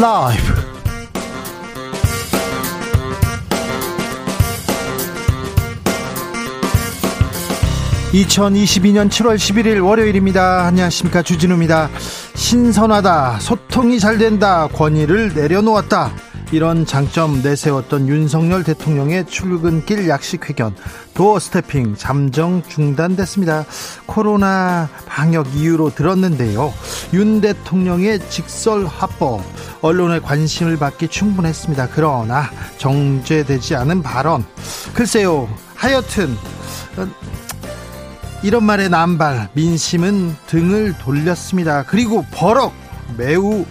라이브. 2022년 7월 11일 월요일입니다. 안녕하십니까. 주진우입니다. 신선하다. 소통이 잘 된다. 권위를 내려놓았다. 이런 장점 내세웠던 윤석열 대통령의 출근길 약식 회견 도어 스태핑 잠정 중단됐습니다. 코로나 방역 이유로 들었는데요. 윤 대통령의 직설 합법 언론의 관심을 받기 충분했습니다. 그러나 정제되지 않은 발언 글쎄요. 하여튼 이런 말에 남발 민심은 등을 돌렸습니다. 그리고 버럭 매우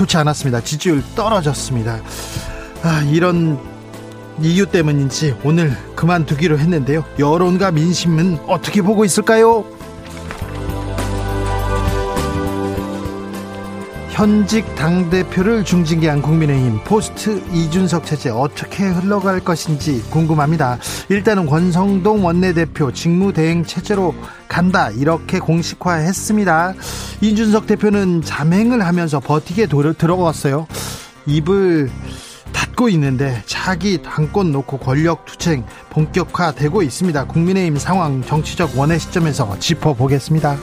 좋지 않았습니다. 지지율 떨어졌습니다. 아, 이런 이유 때문인지 오늘 그만두기로 했는데요. 여론과 민심은 어떻게 보고 있을까요? 현직 당대표를 중징계 한 국민의힘 포스트 이준석 체제 어떻게 흘러갈 것인지 궁금합니다. 일단은 권성동 원내대표 직무대행 체제로 간다 이렇게 공식화했습니다. 이준석 대표는 자맹을 하면서 버티게 들어갔어요. 입을 닫고 있는데 자기 당권 놓고 권력 투쟁 본격화되고 있습니다. 국민의힘 상황 정치적 원의 시점에서 짚어보겠습니다.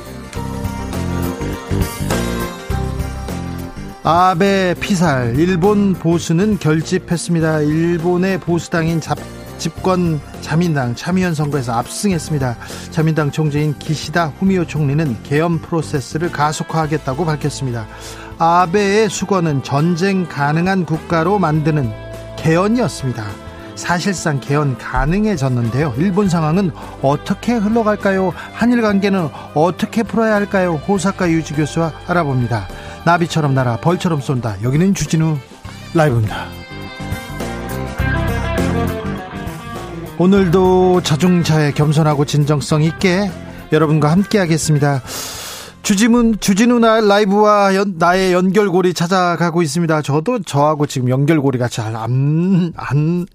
아베 피살 일본 보수는 결집했습니다. 일본의 보수당인 잡, 집권 자민당 참의원 선거에서 압승했습니다. 자민당 총재인 기시다 후미오 총리는 개헌 프로세스를 가속화하겠다고 밝혔습니다. 아베의 수건은 전쟁 가능한 국가로 만드는 개헌이었습니다. 사실상 개헌 가능해졌는데요. 일본 상황은 어떻게 흘러갈까요? 한일 관계는 어떻게 풀어야 할까요? 호사카 유지 교수와 알아봅니다. 나비처럼 날아 벌처럼 쏜다. 여기는 주진우 라이브입니다. 오늘도 자중차에 겸손하고 진정성 있게 여러분과 함께 하겠습니다. 주지문 주진우 나 라이브와 연, 나의 연결고리 찾아가고 있습니다. 저도 저하고 지금 연결고리가 잘 안 안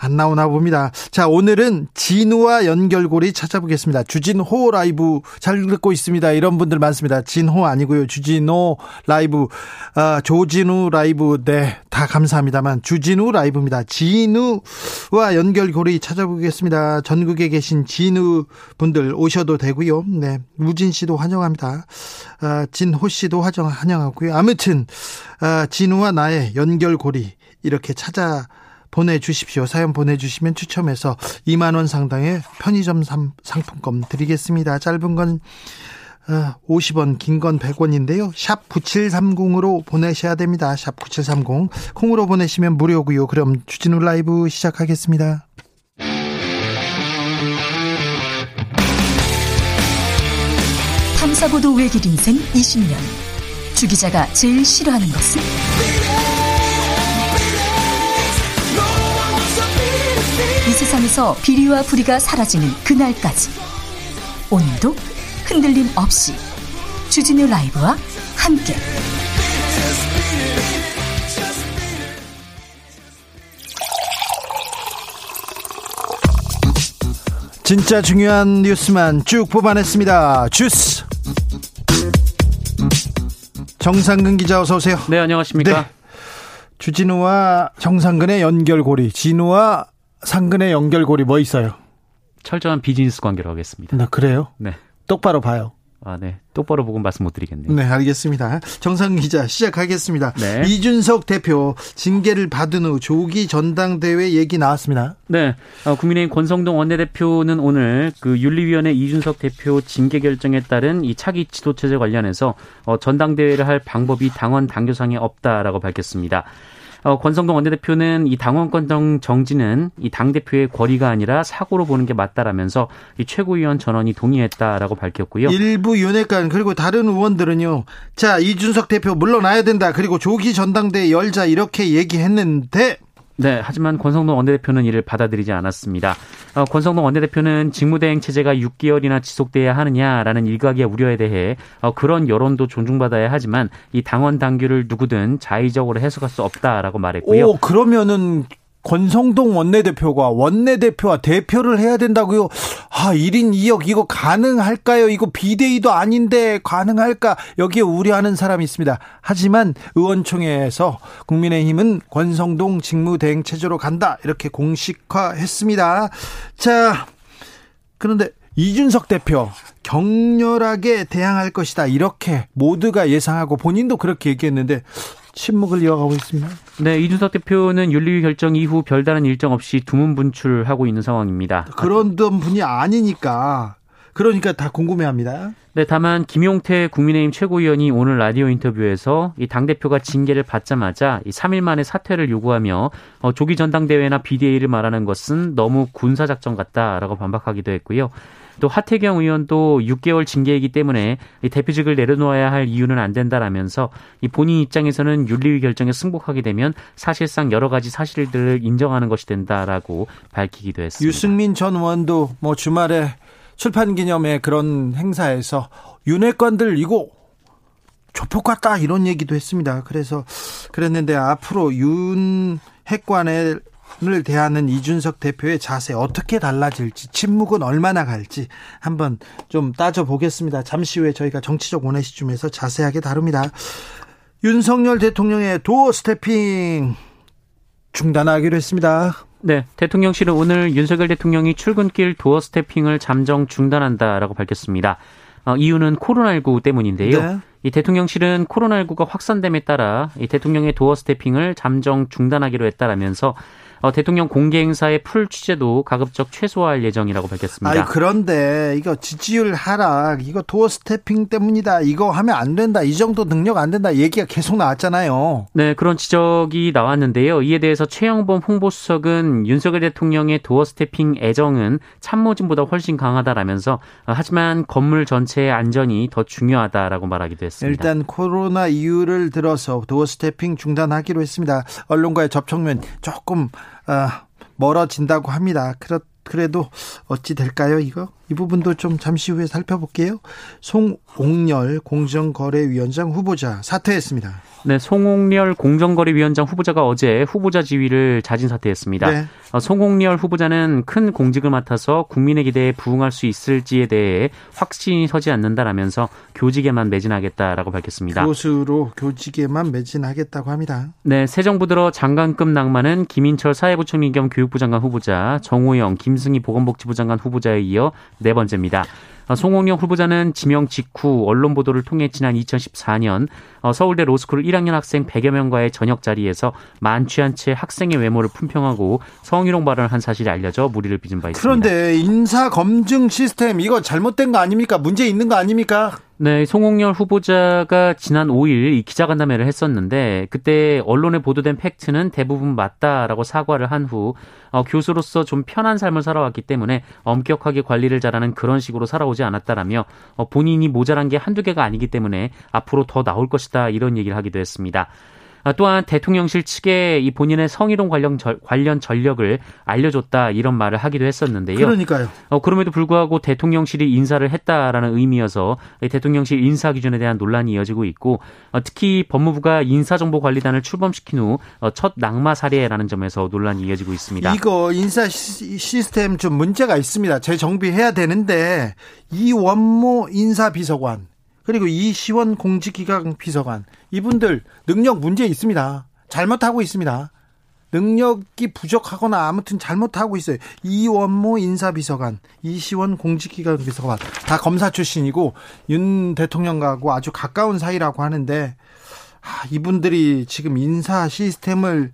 안 나오나 봅니다. 자, 오늘은 진우와 연결고리 찾아보겠습니다. 주진호 라이브 잘 듣고 있습니다. 이런 분들 많습니다. 진호 아니고요. 주진호 라이브, 아, 조진우 라이브, 네, 다 감사합니다만 주진우 라이브입니다. 진우와 연결고리 찾아보겠습니다. 전국에 계신 진우 분들 오셔도 되고요. 네, 우진 씨도 환영합니다. 아, 진호 씨도 환영, 환영하고요. 아무튼, 아, 진우와 나의 연결고리 이렇게 찾아 보내주십시오. 사연 보내주시면 추첨해서 2만원 상당의 편의점 상품권 드리겠습니다. 짧은 건 50원, 어, 긴건 100원인데요. 샵 9730으로 보내셔야 됩니다. 샵 9730. 콩으로 보내시면 무료고요. 그럼 주진우 라이브 시작하겠습니다. 탐사보도 외길 인생 20년. 주 기자가 제일 싫어하는 것은? 세상에서 비리와 부리가 사라지는 그날까지 오늘도 흔들림 없이 주진우 라이브와 함께 진짜 중요한 뉴스만 쭉 뽑아냈습니다. 주스 정상근 기자 어서 오세요. 네 안녕하십니까. 네. 주진우와 정상근의 연결고리 진우와 상근의 연결고리 뭐 있어요? 철저한 비즈니스 관계로 하겠습니다. 나 그래요? 네. 똑바로 봐요. 아, 네. 똑바로 보고 말씀 못 드리겠네요. 네, 알겠습니다. 정상 기자 시작하겠습니다. 네. 이준석 대표 징계를 받은 후 조기 전당대회 얘기 나왔습니다. 네. 어, 국민의힘 권성동 원내대표는 오늘 그 윤리위원회 이준석 대표 징계 결정에 따른 이 차기 지도체제 관련해서 어, 전당대회를 할 방법이 당원 당규상에 없다라고 밝혔습니다. 어, 권성동 원내대표는 이 당원권 정지는 이 당 대표의 권리가 아니라 사고로 보는 게 맞다라면서 이 최고위원 전원이 동의했다라고 밝혔고요. 일부 윤핵관 그리고 다른 의원들은요. 자, 이준석 대표 물러나야 된다. 그리고 조기 전당대 열자 이렇게 얘기했는데 네, 하지만 권성동 원내대표는 이를 받아들이지 않았습니다. 어, 권성동 원내대표는 직무대행 체제가 6개월이나 지속돼야 하느냐라는 일각의 우려에 대해 어, 그런 여론도 존중받아야 하지만 이 당원 당규를 누구든 자의적으로 해석할 수 없다라고 말했고요. 오, 그러면은 권성동 원내대표가 원내대표와 대표를 해야 된다고요? 아, 1인 2역 이거 가능할까요? 이거 비대위도 아닌데 가능할까? 여기에 우려하는 사람이 있습니다. 하지만 의원총회에서 국민의힘은 권성동 직무대행 체제로 간다. 이렇게 공식화했습니다. 자, 그런데 이준석 대표 격렬하게 대항할 것이다. 이렇게 모두가 예상하고 본인도 그렇게 얘기했는데 침묵을 이어가고 있습니다. 네, 이준석 대표는 윤리위 결정 이후 별다른 일정 없이 두문 분출하고 있는 상황입니다. 그런 분이 아니니까 그러니까 다 궁금해합니다. 네, 다만 김용태 국민의힘 최고위원이 오늘 라디오 인터뷰에서 이 당 대표가 징계를 받자마자 이 3일 만에 사퇴를 요구하며 어, 조기 전당대회나 비대위를 말하는 것은 너무 군사 작전 같다라고 반박하기도 했고요. 또 하태경 의원도 6개월 징계이기 때문에 대표직을 내려놓아야 할 이유는 안 된다라면서 이 본인 입장에서는 윤리위 결정에 승복하게 되면 사실상 여러 가지 사실들을 인정하는 것이 된다라고 밝히기도 했습니다. 유승민 전 의원도 뭐 주말에 출판 기념회 그런 행사에서 윤회관들 이거 조폭 같다 이런 얘기도 했습니다. 그래서 그랬는데 앞으로 윤 핵관의 을 대하는 이준석 대표의 자세 어떻게 달라질지 침묵은 얼마나 갈지 한번 좀 따져보겠습니다. 잠시 후에 저희가 정치적 원의 시점에서 자세하게 다룹니다. 윤석열 대통령의 도어 스태핑 중단하기로 했습니다. 네, 대통령실은 오늘 윤석열 대통령이 출근길 도어 스태핑을 잠정 중단한다라고 밝혔습니다. 어, 이유는 코로나19 때문인데요. 네. 이 대통령실은 코로나19가 확산됨에 따라 이 대통령의 도어 스태핑을 잠정 중단하기로 했다라면서 어, 대통령 공개 행사의 풀 취재도 가급적 최소화할 예정이라고 밝혔습니다. 아니, 그런데 이거 지지율 하락, 이거 doorstepping 때문이다. 이거 하면 안 된다. 이 정도 능력 안 된다. 얘기가 계속 나왔잖아요. 네, 그런 지적이 나왔는데요. 이에 대해서 최영범 홍보수석은 윤석열 대통령의 doorstepping 애정은 참모진보다 훨씬 강하다라면서 어, 하지만 건물 전체의 안전이 더 중요하다라고 말하기도 했습니다. 일단 코로나 이유를 들어서 doorstepping 중단하기로 했습니다. 언론과의 접촉면 조금 아, 멀어진다고 합니다. 그렇 그래도 어찌 될까요, 이거? 이 부분도 좀 잠시 후에 살펴볼게요. 송옥렬 공정거래위원장 후보자 사퇴했습니다. 네, 송옥렬 공정거래위원장 후보자가 어제 후보자 지위를 자진 사퇴했습니다. 네. 어, 송옥렬 후보자는 큰 공직을 맡아서 국민의 기대에 부응할 수 있을지에 대해 확신이 서지 않는다라면서 교직에만 매진하겠다라고 밝혔습니다. 교수로 교직에만 매진하겠다고 합니다. 네, 새 정부 들어 장관급 낭만은 김인철 사회부총리 겸 교육부 장관 후보자, 정호영, 김승희 보건복지부 장관 후보자에 이어 네 번째입니다. 어, 송홍영 후보자는 지명 직후 언론 보도를 통해 지난 2014년 어, 서울대 로스쿨 1학년 학생 100여 명과의 저녁 자리에서 만취한 채 학생의 외모를 품평하고 성희롱 발언을 한 사실이 알려져 무리를 빚은 바 있습니다. 그런데 인사 검증 시스템 이거 잘못된 거 아닙니까? 문제 있는 거 아닙니까? 네, 송홍열 후보자가 지난 5일 이 기자간담회를 했었는데 그때 언론에 보도된 팩트는 대부분 맞다라고 사과를 한 후 어, 교수로서 좀 편한 삶을 살아왔기 때문에 엄격하게 관리를 잘하는 그런 식으로 살아오지 않았다라며 어, 본인이 모자란 게 한두 개가 아니기 때문에 앞으로 더 나올 것이다 이런 얘기를 하기도 했습니다. 아, 또한 대통령실 측에 이 본인의 성희롱 관련 절, 관련 전력을 알려줬다 이런 말을 하기도 했었는데요. 그러니까요. 어, 그럼에도 불구하고 대통령실이 인사를 했다라는 의미여서 대통령실 인사 기준에 대한 논란이 이어지고 있고 어, 특히 법무부가 인사정보관리단을 출범시킨 후첫 어, 낙마 사례라는 점에서 논란이 이어지고 있습니다. 이거 인사 시스템 좀 문제가 있습니다. 재정비해야 되는데 이 원모 인사비서관 그리고 이 시원 공직기강 비서관 이분들 능력 문제 있습니다. 잘못하고 있습니다. 능력이 부족하거나 아무튼 잘못하고 있어요. 이원모 인사비서관, 이시원 공직기관 비서관 다 검사 출신이고 윤 대통령하고 아주 가까운 사이라고 하는데 아, 이분들이 지금 인사 시스템을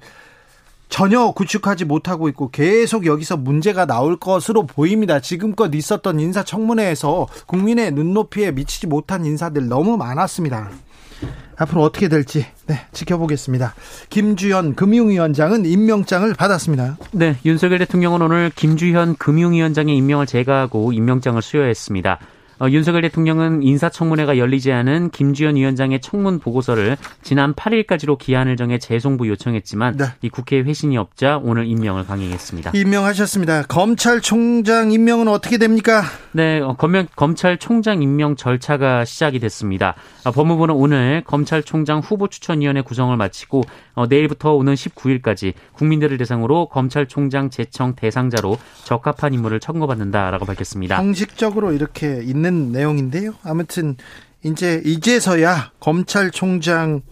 전혀 구축하지 못하고 있고 계속 여기서 문제가 나올 것으로 보입니다. 지금껏 있었던 인사청문회에서 국민의 눈높이에 미치지 못한 인사들 너무 많았습니다. 앞으로 어떻게 될지 네, 지켜보겠습니다. 김주현 금융위원장은 임명장을 받았습니다. 네, 윤석열 대통령은 오늘 김주현 금융위원장의 임명을 제거하고 임명장을 수여했습니다. 어, 윤석열 대통령은 인사청문회가 열리지 않은 김주현 위원장의 청문 보고서를 지난 8일까지로 기한을 정해 재송부 요청했지만 네. 이 국회 회신이 없자 오늘 임명을 강행했습니다. 임명하셨습니다. 검찰총장 임명은 어떻게 됩니까? 네, 어, 검, 검찰총장 임명 절차가 시작이 됐습니다. 어, 법무부는 오늘 검찰총장 후보 추천위원회 구성을 마치고 어, 내일부터 오는 19일까지 국민들을 대상으로 검찰총장 제청 대상자로 적합한 인물을 청구받는다라고 밝혔습니다. 형식적으로 이렇게 있는 내용인데요. 아무튼 이제 이제서야 검찰총장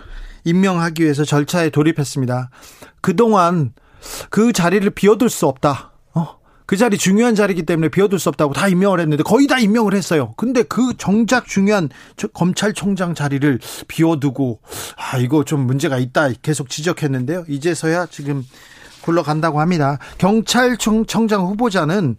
임명하기 위해서 절차에 돌입했습니다. 그동안 그 자리를 비워둘 수 없다. 그 자리 중요한 자리이기 때문에 비워둘 수 없다고 다 임명을 했는데 거의 다 임명을 했어요. 근데 그 정작 중요한 검찰총장 자리를 비워두고 아 이거 좀 문제가 있다 계속 지적했는데요. 이제서야 지금 굴러간다고 합니다. 경찰청장 후보자는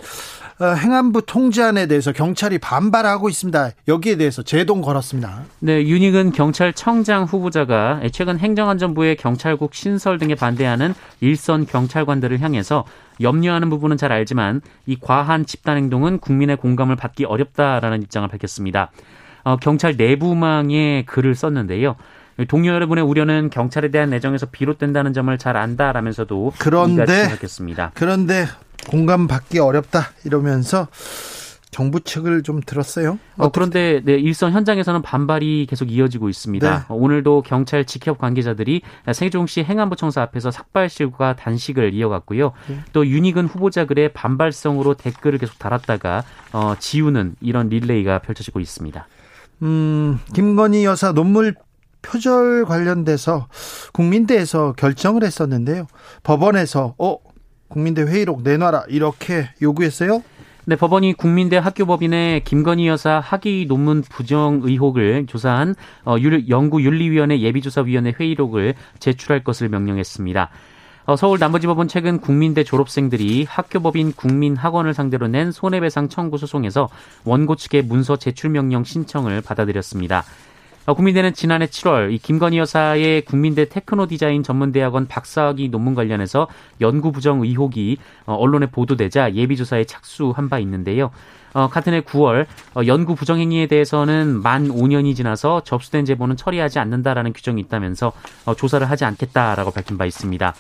어, 행안부 통제안에 대해서 경찰이 반발하고 있습니다. 여기에 대해서 제동 걸었습니다. 네, 윤익은 경찰청장 후보자가 최근 행정안전부의 경찰국 신설 등에 반대하는 일선 경찰관들을 향해서 염려하는 부분은 잘 알지만 이 과한 집단 행동은 국민의 공감을 받기 어렵다라는 입장을 밝혔습니다. 어, 경찰 내부망에 글을 썼는데요. 동료 여러분의 우려는 경찰에 대한 내정에서 비롯된다는 점을 잘 안다라면서도 그런데 그런데 공감받기 어렵다 이러면서 정부 측을 좀 들었어요. 어, 그런데 네, 일선 현장에서는 반발이 계속 이어지고 있습니다. 네. 어, 오늘도 경찰 직협 관계자들이 세종시 행안부청사 앞에서 삭발실과 단식을 이어갔고요. 네. 또 윤희근 후보자 글에 반발성으로 댓글을 계속 달았다가 어, 지우는 이런 릴레이가 펼쳐지고 있습니다. 음, 김건희 여사 논물 표절 관련돼서 국민대에서 결정을 했었는데요. 법원에서 어 국민대 회의록 내놔라 이렇게 요구했어요. 네, 법원이 국민대 학교법인의 김건희 여사 학위 논문 부정 의혹을 조사한 어, 연구윤리위원회 예비조사위원회 회의록을 제출할 것을 명령했습니다. 어, 서울 남부지법은 최근 국민대 졸업생들이 학교법인 국민학원을 상대로 낸 손해배상 청구 소송에서 원고 측의 문서 제출 명령 신청을 받아들였습니다. 어, 국민대는 지난해 7월 이 김건희 여사의 국민대 테크노 디자인 전문대학원 박사학위 논문 관련해서 연구 부정 의혹이 어, 언론에 보도되자 예비조사에 착수한 바 있는데요. 어, 같은 해 9월 어, 연구 부정 행위에 대해서는 만 5년이 지나서 접수된 제보는 처리하지 않는다라는 규정이 있다면서 어, 조사를 하지 않겠다라고 밝힌 바 있습니다.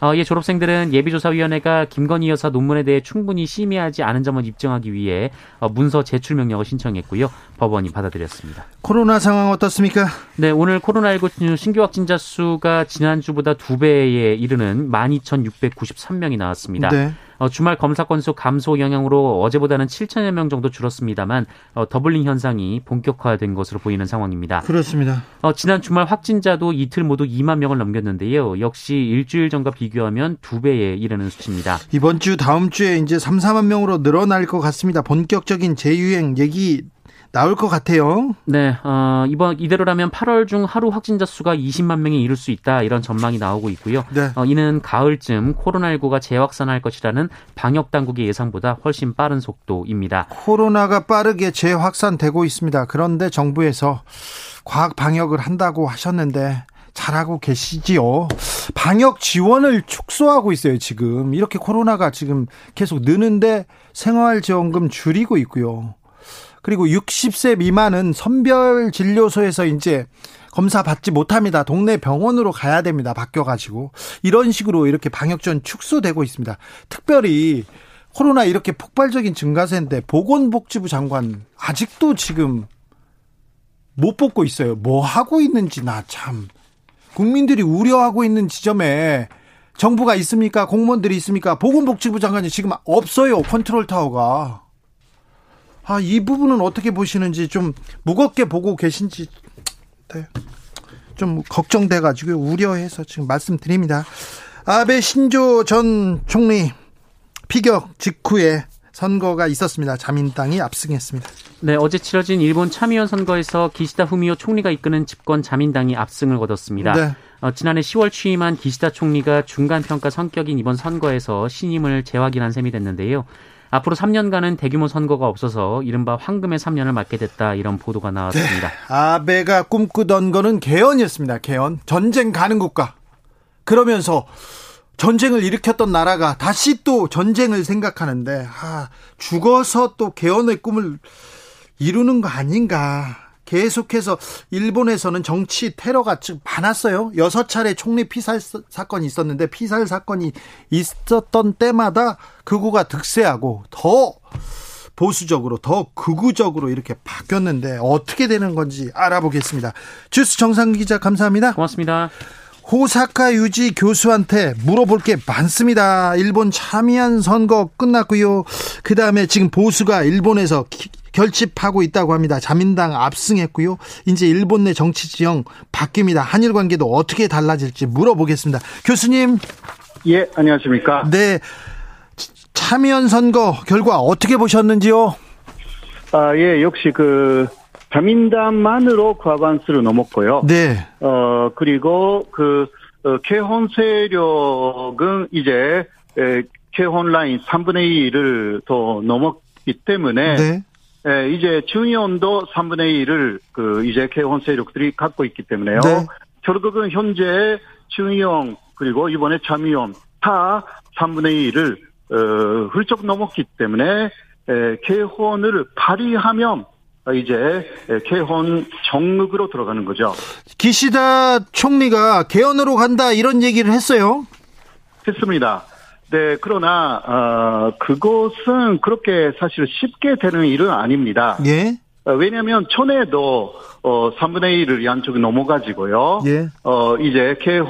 어, 이 졸업생들은 예비조사위원회가 김건희 여사 논문에 대해 충분히 심의하지 않은 점을 입증하기 위해 어, 문서 제출 명령을 신청했고요. 법원이 받아들였습니다. 코로나 상황 어떻습니까? 네, 오늘 코로나19 신규 확진자 수가 지난주보다 두 배에 이르는 12,693명이 나왔습니다. 네. 어, 주말 검사 건수 감소 영향으로 어제보다는 7천여 명 정도 줄었습니다만 어, 더블링 현상이 본격화된 것으로 보이는 상황입니다. 그렇습니다. 어, 지난 주말 확진자도 이틀 모두 2만 명을 넘겼는데요. 역시 일주일 전과 비교하면 두 배에 이르는 수치입니다. 이번 주 다음 주에 이제 3, 4만 명으로 늘어날 것 같습니다. 본격적인 재유행 얘기 나올 것 같아요. 네, 어, 이번 이대로라면 8월 중 하루 확진자 수가 20만 명에 이를 수 있다 이런 전망이 나오고 있고요. 네. 어, 이는 가을쯤 코로나19가 재확산할 것이라는 방역 당국의 예상보다 훨씬 빠른 속도입니다. 코로나가 빠르게 재확산되고 있습니다. 그런데 정부에서 과학 방역을 한다고 하셨는데 잘하고 계시지요. 방역 지원을 축소하고 있어요, 지금. 이렇게 코로나가 지금 계속 느는데 생활지원금 줄이고 있고요. 그리고 60세 미만은 선별 진료소에서 이제 검사 받지 못합니다. 동네 병원으로 가야 됩니다. 바뀌어가지고. 이런 식으로 이렇게 방역전 축소되고 있습니다. 특별히 코로나 이렇게 폭발적인 증가세인데 보건복지부 장관 아직도 지금 못 뽑고 있어요. 뭐 하고 있는지 나 참. 국민들이 우려하고 있는 지점에 정부가 있습니까? 공무원들이 있습니까? 보건복지부 장관이 지금 없어요. 컨트롤 타워가. 아, 이 부분은 어떻게 보시는지 좀 무겁게 보고 계신지 네. 좀 걱정돼 가지고 우려해서 지금 말씀드립니다. 아베 신조 전 총리 피격 직후에 선거가 있었습니다. 자민당이 압승했습니다. 네, 어제 치러진 일본 참의원 선거에서 기시다 후미오 총리가 이끄는 집권 자민당이 압승을 거뒀습니다. 네. 어, 지난해 10월 취임한 기시다 총리가 중간 평가 성격인 이번 선거에서 신임을 재확인한 셈이 됐는데요. 앞으로 3년간은 대규모 선거가 없어서 이른바 황금의 3년을 맞게 됐다 이런 보도가 나왔습니다. 네, 아베가 꿈꾸던 거는 개헌이었습니다. 개헌. 전쟁 가는 국가. 그러면서 전쟁을 일으켰던 나라가 다시 또 전쟁을 생각하는데 아, 죽어서 또 개헌의 꿈을 이루는 거 아닌가. 계속해서 일본에서는 정치 테러가 많았어요. 여섯 차례 총리 피살 사건이 있었는데 피살 사건이 있었던 때마다 극우가 득세하고 더 보수적으로 더 극우적으로 이렇게 바뀌었는데 어떻게 되는 건지 알아보겠습니다. 주스 정상 기자 감사합니다. 고맙습니다. 호사카 유지 교수한테 물어볼 게 많습니다. 일본 참의한 선거 끝났고요. 그 다음에 지금 보수가 일본에서 결집하고 있다고 합니다. 자민당 압승했고요. 이제 일본 내 정치 지형 바뀝니다. 한일 관계도 어떻게 달라질지 물어보겠습니다. 교수님. 예, 안녕하십니까. 네. 참의원 선거 결과 어떻게 보셨는지요? 아, 예, 역시 그 자민당만으로 과반수를 넘었고요. 네. 어 그리고 그 어, 개헌 세력은 이제 에, 개헌 라인 3분의 1을 더 넘었기 때문에 네. 에, 이제 중의원도 3분의 1을 그 이제 개헌 세력들이 갖고 있기 때문에요. 네. 결국은 현재 중의원 그리고 이번에 참의원 다 3분의 1을 어, 훌쩍 넘었기 때문에 에, 개헌을 발의하면 이제 개헌 정극으로 들어가는 거죠. 기시다 총리가 개헌으로 간다 이런 얘기를 했어요. 했습니다. 네, 그러나 어, 그것은 그렇게 사실 쉽게 되는 일은 아닙니다. 예. 어, 왜냐하면 전에도 어 3분의 1을 양쪽에 넘어가지고요. 예. 어 이제 개헌을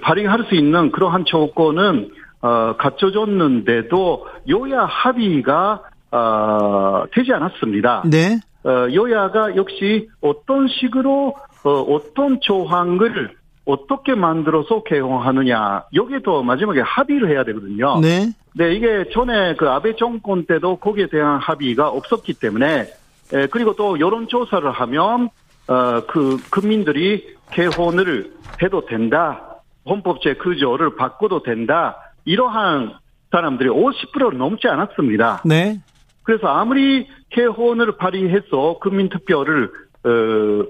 발휘할 수 있는 그러한 조건은 어 갖춰졌는데도 요야 합의가 어, 되지 않았습니다. 네. 어, 여야가 역시 어떤 식으로 어, 어떤 조항을 어떻게 만들어서 개헌하느냐 여기에도 마지막에 합의를 해야 되거든요. 네. 네, 이게 전에 그 아베 정권 때도 거기에 대한 합의가 없었기 때문에 에, 그리고 또 여론 조사를 하면 어, 그 국민들이 개헌을 해도 된다. 헌법제 구조를 바꿔도 된다. 이러한 사람들이 50%를 넘지 않았습니다. 네. 그래서 아무리 개헌을 발의해서 국민투표를 어,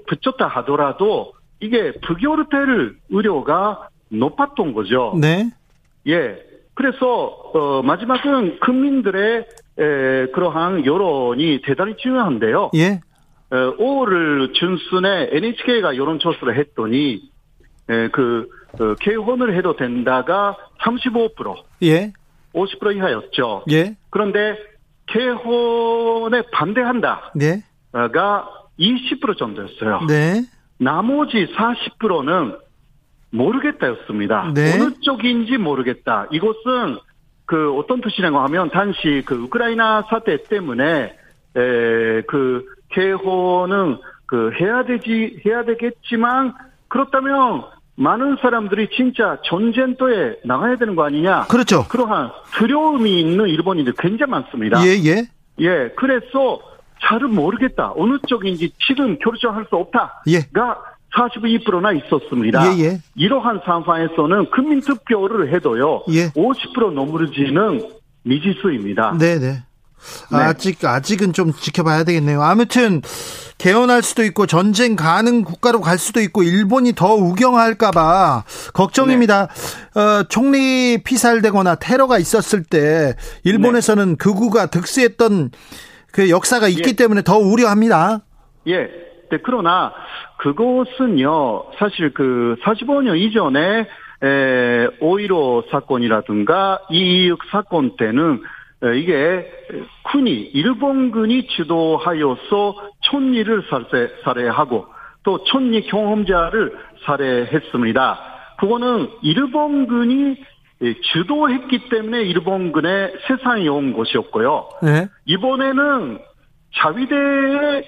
붙였다 하더라도 이게 부결될 의료가 높았던 거죠. 네. 예. 그래서 어, 마지막은 국민들의 에, 그러한 여론이 대단히 중요한데요. 예. 어, 5월 중순에 NHK가 여론조사를 했더니 에, 그 어, 개헌을 해도 된다가 35%, 예. 50% 이하였죠. 예. 그런데 개헌에 반대한다. 네. 가20% 정도였어요. 네. 나머지 40%는 모르겠다였습니다. 네. 어느 쪽인지 모르겠다. 이것은 그 어떤 뜻이냐고 하면 당시 그 우크라이나 사태 때문에 에그 개헌은 그 해야 되지 해야 되겠지만 그렇다면 많은 사람들이 진짜 전쟁터에 나가야 되는 거 아니냐. 그렇죠. 그러한 두려움이 있는 일본인들 굉장히 많습니다. 예, 예. 예, 그래서 잘은 모르겠다. 어느 쪽인지 지금 결정할 수 없다가 예. 42%나 있었습니다. 예, 예. 이러한 상황에서는 국민투표를 해도요. 예. 50% 넘어지는 미지수입니다. 네, 네. 네. 아직 아직은 좀 지켜봐야 되겠네요. 아무튼 개헌할 수도 있고 전쟁 가는 국가로 갈 수도 있고 일본이 더 우경할까봐 걱정입니다. 네. 어, 총리 피살되거나 테러가 있었을 때 일본에서는 극우가 득세했던 그 역사가 있기 예. 때문에 더 우려합니다. 예. 네, 그러나 그것은요, 사실 그 45년 이전에 에, 5.15 사건이라든가 2.26 사건 때는 에, 이게 군이 일본군이 주도하여서 촌리를 살해, 살해하고 또 촌리 경험자를 살해했습니다. 그거는 일본군이 예, 주도했기 때문에 일본군의 세상에 온 것이었고요. 네. 이번에는 자위대의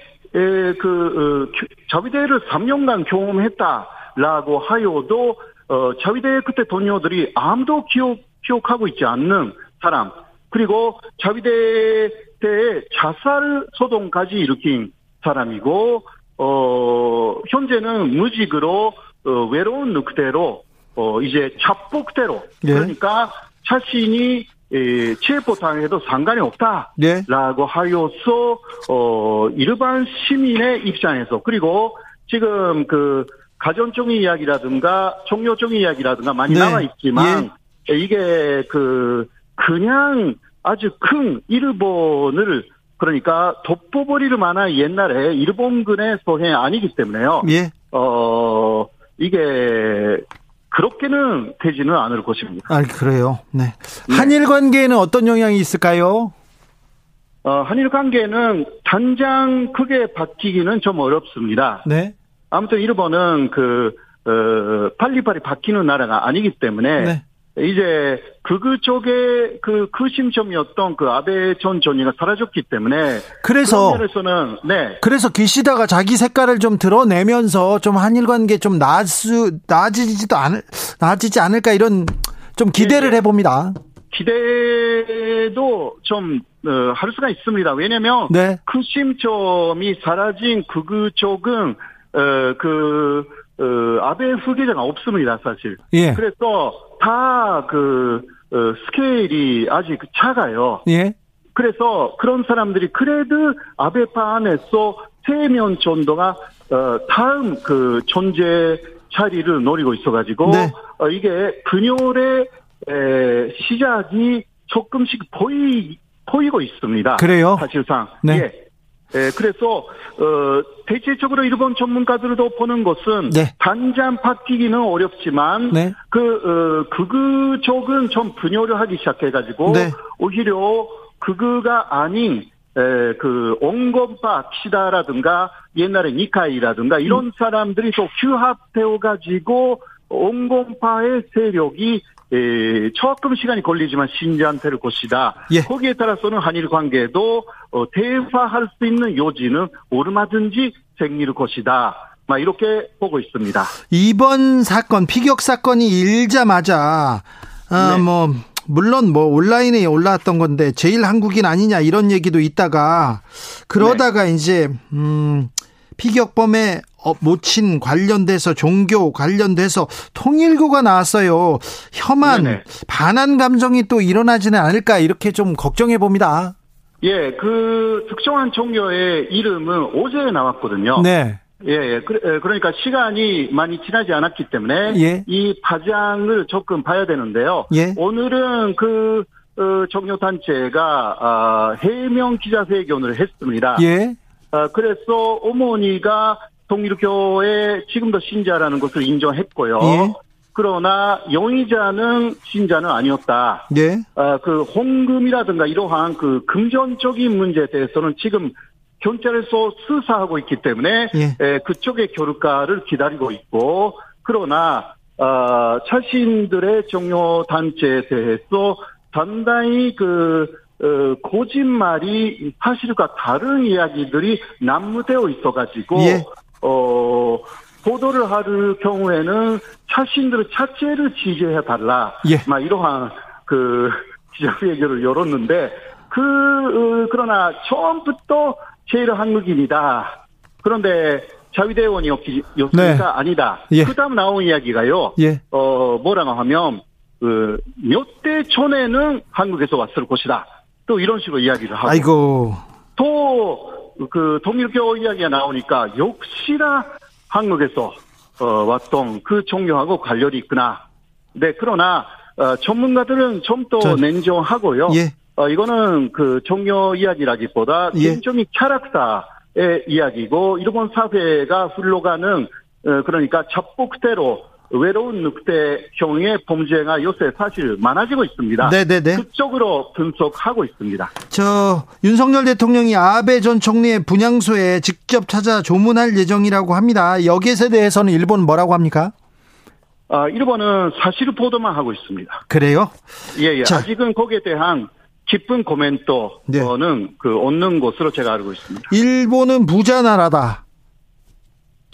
그 어, 자위대를 3년간 경험했다라고 하여도 어, 자위대 그때 동료들이 아무도 기억 기억하고 있지 않는 사람 그리고 자위대 때의 자살 소동까지 일으킨 사람이고 어 현재는 무직으로 어, 외로운 늑대로 어 이제 잡복대로 네. 그러니까 자신이 에, 체포당해도 상관이 없다. 네. 라고 하여서 어 일반 시민의 입장에서 그리고 지금 그 가전적인 이야기라든가 종료적인 이야기라든가 많이 네. 나와 있지만 이게 그 그냥 아주 큰 일본을 그 그러니까 돋보버리를 만한 옛날에 일본군의 소행이 아니기 때문에요. 예. 어, 이게 그렇게는 되지는 않을 것입니다. 아, 그래요. 네. 네. 한일 관계에는 어떤 영향이 있을까요? 어, 한일 관계는 당장 크게 바뀌기는 좀 어렵습니다. 네. 아무튼 일본은 그, 어, 빨리빨리 바뀌는 나라가 아니기 때문에 네. 이제 극우 쪽에 그, 그 심점이었던 그 아베 전 총리가 사라졌기 때문에 그래서 면에서는 네 그래서 기시다가 자기 색깔을 좀 드러내면서 좀 한일 관계 좀 나아수 나아지지도 않을 나아지지 않을까 이런 좀 기대를 네, 해봅니다. 기대도 좀 어, 할 수가 있습니다. 왜냐하면 네. 그 심점이 사라진 극우 쪽은 어, 그 어, 아베 후계자가 없습니다, 사실. 예. 그래서 다 그, 어, 스케일이 아직 작아요. 예. 그래서 그런 사람들이 그래도 아베파 안에서 세면 정도가, 어, 다음 그 존재 자리를 노리고 있어가지고, 네. 어, 이게 분열의 에, 시작이 조금씩 보이, 보이고 있습니다. 그래요? 사실상. 네. 예. 예, 그래서 어 대체적으로 일본 전문가들도 보는 것은 네. 단잠 바뀌기는 어렵지만 네. 그 어, 극우 쪽은 좀 분열을 하기 시작해가지고 네. 오히려 극우가 아닌 에, 그 온건파 키다라든가 옛날에 니카이라든가 이런 음. 사람들이 또 규합되어 가지고 온건파의 세력이 에, 조금 시간이 걸리지만 신장될 것이다. 예. 거기에 따라서는 한일 관계도 어, 대화할 수 있는 요지는 얼마든지 생길 것이다. 막 이렇게 보고 있습니다. 이번 사건 피격 사건이 일자마자 아, 네. 뭐 물론 뭐 온라인에 올라왔던 건데 제일 한국인 아니냐 이런 얘기도 있다가 그러다가 네. 이제 음 피격범의 어, 모친 관련돼서 종교 관련돼서 통일교가 나왔어요. 혐한 네네. 반한 감정이 또 일어나지는 않을까 이렇게 좀 걱정해 봅니다. 예, 그 특정한 종교의 이름은 어제 나왔거든요. 네. 예, 예. 그러니까 시간이 많이 지나지 않았기 때문에 예. 이 파장을 조금 봐야 되는데요. 예. 오늘은 그 어, 종교 단체가 아, 해명 기자회견을 했습니다. 예. 아, 그래서 어머니가 통일교의 지금도 신자라는 것을 인정했고요. 예. 그러나 용의자는 신자는 아니었다. 예. 아, 그 홍금이라든가 이러한 그 금전적인 문제에 대해서는 지금 경찰에서 수사하고 있기 때문에 예. 에, 그쪽의 결과를 기다리고 있고 그러나 어, 자신들의 종교 단체에 대해서 단단히 그 어, 거짓말이 사실과 다른 이야기들이 난무되어 있어가지고 예. 어 보도를 할 경우에는 자신들의 자체를 지지해 달라. 예. 막 이러한 그 기자회견을 열었는데 그 어, 그러나 처음부터 제일 한국인이다. 그런데 자위대원이었으니까 네. 아니다. 예. 그다음 나온 이야기가요. 예. 어 뭐라고 하면 그 몇 대 전에는 한국에서 왔을 것이다. 또 이런 식으로 이야기를 하고. 아이고. 또 그 통일교 이야기가 나오니까 역시나 한국에서 어, 왔던 그 종교하고 관련이 있구나. 네, 그러나 어, 전문가들은 좀 더 냉정하고요. 예. 어, 이거는 그 종교 이야기라기보다 예. 굉장히 캐릭터의 이야기고 일본 사회가 흘러가는 어, 그러니까 잡복대로 외로운 늑대형의 범죄가 요새 사실 많아지고 있습니다. 네네네. 그쪽으로 분석하고 있습니다. 저 윤석열 대통령이 아베 전 총리의 분향소에 직접 찾아 조문할 예정이라고 합니다. 여기에 대해서는 일본 뭐라고 합니까? 아, 일본은 사실 보도만 하고 있습니다. 그래요? 예, 예. 자. 아직은 거기에 대한 깊은 코멘트는 네. 그 없는 것으로 제가 알고 있습니다. 일본은 부자 나라다.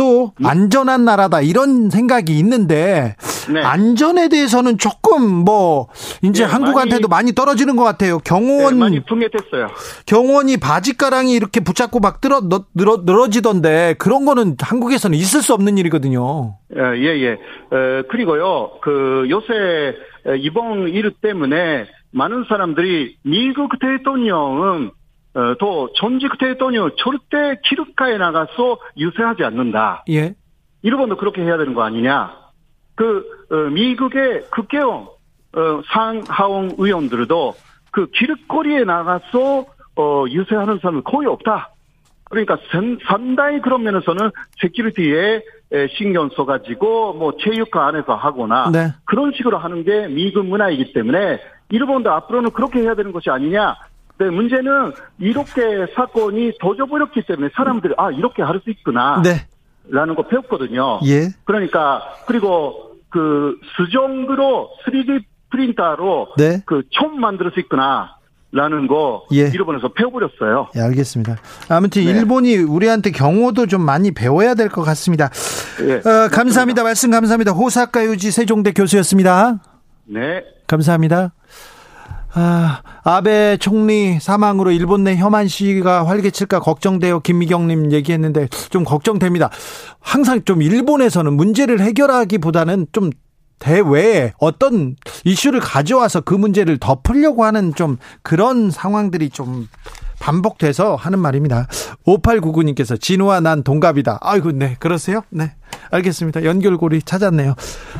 또 음? 안전한 나라다 이런 생각이 있는데 네. 안전에 대해서는 조금 뭐 이제 네, 한국한테도 많이, 많이, 떨어지는 것 같아요. 경호원 네, 많이 풍했댔어요. 경호원이 바지가랑이 이렇게 붙잡고 막 늘어 늘어 늘어지던데 그런 거는 한국에서는 있을 수 없는 일이거든요. 예예. 예, 예. 어, 그리고요 그 요새 이번 일 때문에 많은 사람들이 미국 대통령은 어, 또 전직 대통령 절대 길거리에 나가서 유세하지 않는다. 예. 일본도 그렇게 해야 되는 거 아니냐. 그 어, 미국의 국회의원 어, 상하원 의원들도 그 길거리에 나가서 어, 유세하는 사람은 거의 없다. 그러니까 상당히 그런 면에서는 security에 신경 써가지고 뭐 체육관 안에서 하거나 네. 그런 식으로 하는 게 미국 문화이기 때문에 일본도 앞으로는 그렇게 해야 되는 것이 아니냐. 네, 문제는 이렇게 사건이 터져버렸기 때문에 사람들이 아 이렇게 할 수 있구나. 네. 라는 거 배웠거든요. 예. 그러니까 그리고 그 수정으로 3D 프린터로 네. 그총 만들 수 있구나. 라는 거 예. 일본에서 배워버렸어요. 예, 알겠습니다. 아무튼 네. 일본이 우리한테 경호도 좀 많이 배워야 될 것 같습니다. 예. 어, 감사합니다. 말씀 감사합니다. 호사카 유지 세종대 교수였습니다. 네. 감사합니다. 아, 아베 총리 사망으로 일본 내 혐한 시위가 활개칠까 걱정돼요. 김미경님 얘기했는데 좀 걱정됩니다. 항상 좀 일본에서는 문제를 해결하기보다는 좀 대외에 어떤 이슈를 가져와서 그 문제를 덮으려고 하는 좀 그런 상황들이 좀 반복돼서 하는 말입니다. 5899님께서 진우와 난 동갑이다. 아이고, 네. 그러세요? 네. 알겠습니다. 연결고리 찾았네요.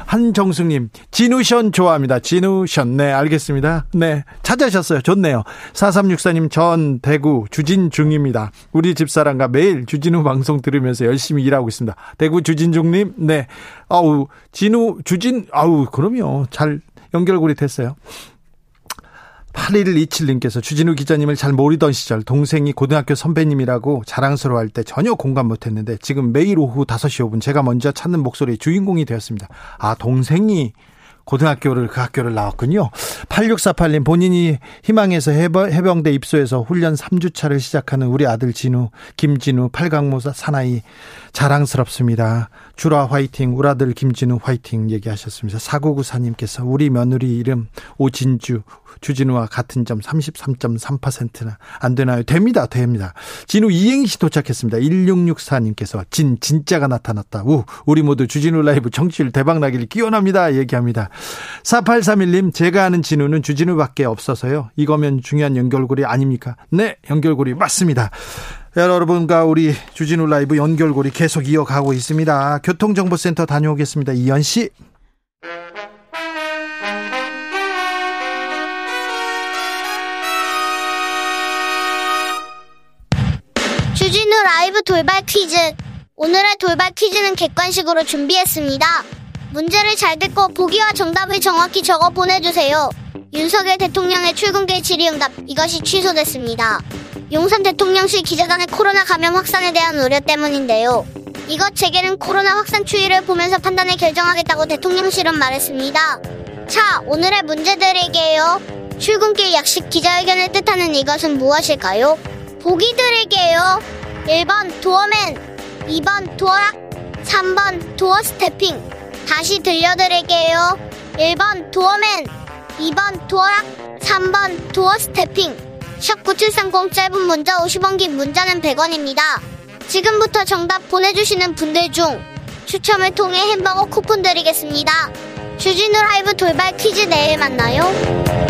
한정숙님, 진우션 좋아합니다. 진우션. 네, 알겠습니다. 네. 찾으셨어요. 좋네요. 4364님, 전 대구 주진 중입니다. 우리 집사람과 매일 주진우 방송 들으면서 열심히 일하고 있습니다. 대구 주진 중님, 네. 아우, 진우, 주진, 아우, 그럼요. 잘 연결고리 됐어요. 8127님께서 주진우 기자님을 잘 모르던 시절 동생이 고등학교 선배님이라고 자랑스러워할 때 전혀 공감 못했는데 지금 매일 오후 5시 5분 제가 먼저 찾는 목소리의 주인공이 되었습니다. 아 동생이 고등학교를 그 학교를 나왔군요. 8648님 본인이 희망해서 해병, 대 입소해서 훈련 3주차를 시작하는 우리 아들 진우, 김진우, 팔강모사 사나이 자랑스럽습니다. 주라 화이팅, 우리 아들 김진우 화이팅 얘기하셨습니다. 4994님께서 우리 며느리 이름 오진주, 주진우와 같은 점 33.3%나 안 되나요? 됩니다. 됩니다. 진우 이행시 도착했습니다. 1664님께서 진 진짜가 나타났다. 우 우리 모두 주진우 라이브 정치율 대박나길 기원합니다. 얘기합니다. 4831님 제가 아는 진우는 주진우밖에 없어서요. 이거면 중요한 연결고리 아닙니까? 네, 연결고리 맞습니다. 여러분과 우리 주진우 라이브 연결고리 계속 이어가고 있습니다. 교통정보센터 다녀오겠습니다. 이현 씨. 라이브 돌발 퀴즈. 오늘의 돌발 퀴즈는 객관식으로 준비했습니다. 문제를 잘 듣고 보기와 정답을 정확히 적어 보내주세요. 윤석열 대통령의 출근길 질의응답 이것이 취소됐습니다. 용산 대통령실 기자단의 코로나 감염 확산에 대한 우려 때문인데요. 이것 재개는 코로나 확산 추이를 보면서 판단을 결정하겠다고 대통령실은 말했습니다. 자, 오늘의 문제 드릴게요. 출근길 약식 기자회견을 뜻하는 이것은 무엇일까요? 보기 드릴게요. 1번 도어맨, 2번 도어락, 3번 doorstepping. 다시 들려드릴게요. 1번 도어맨, 2번 도어락, 3번 doorstepping. 샵 9730 짧은 문자 50원 긴 문자는 100원입니다. 지금부터 정답 보내주시는 분들 중 추첨을 통해 햄버거 쿠폰 드리겠습니다. 주진우 라이브 돌발 퀴즈 내일 만나요.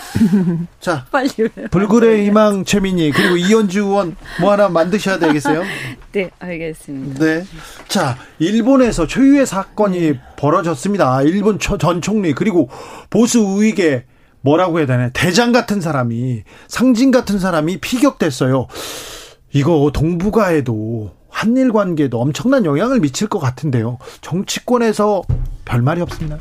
자, 빨리 불굴의 희망 최민희 그리고 이현주 의원 뭐 하나 만드셔야 되겠어요? 네, 알겠습니다. 네. 자, 일본에서 초유의 사건이 네. 벌어졌습니다. 일본 전 총리 그리고 보수 우익의 뭐라고 해야 되나 대장 같은 사람이 상징 같은 사람이 피격됐어요. 이거 동북아에도 한일 관계도 엄청난 영향을 미칠 것 같은데요. 정치권에서 별 말이 없습니다.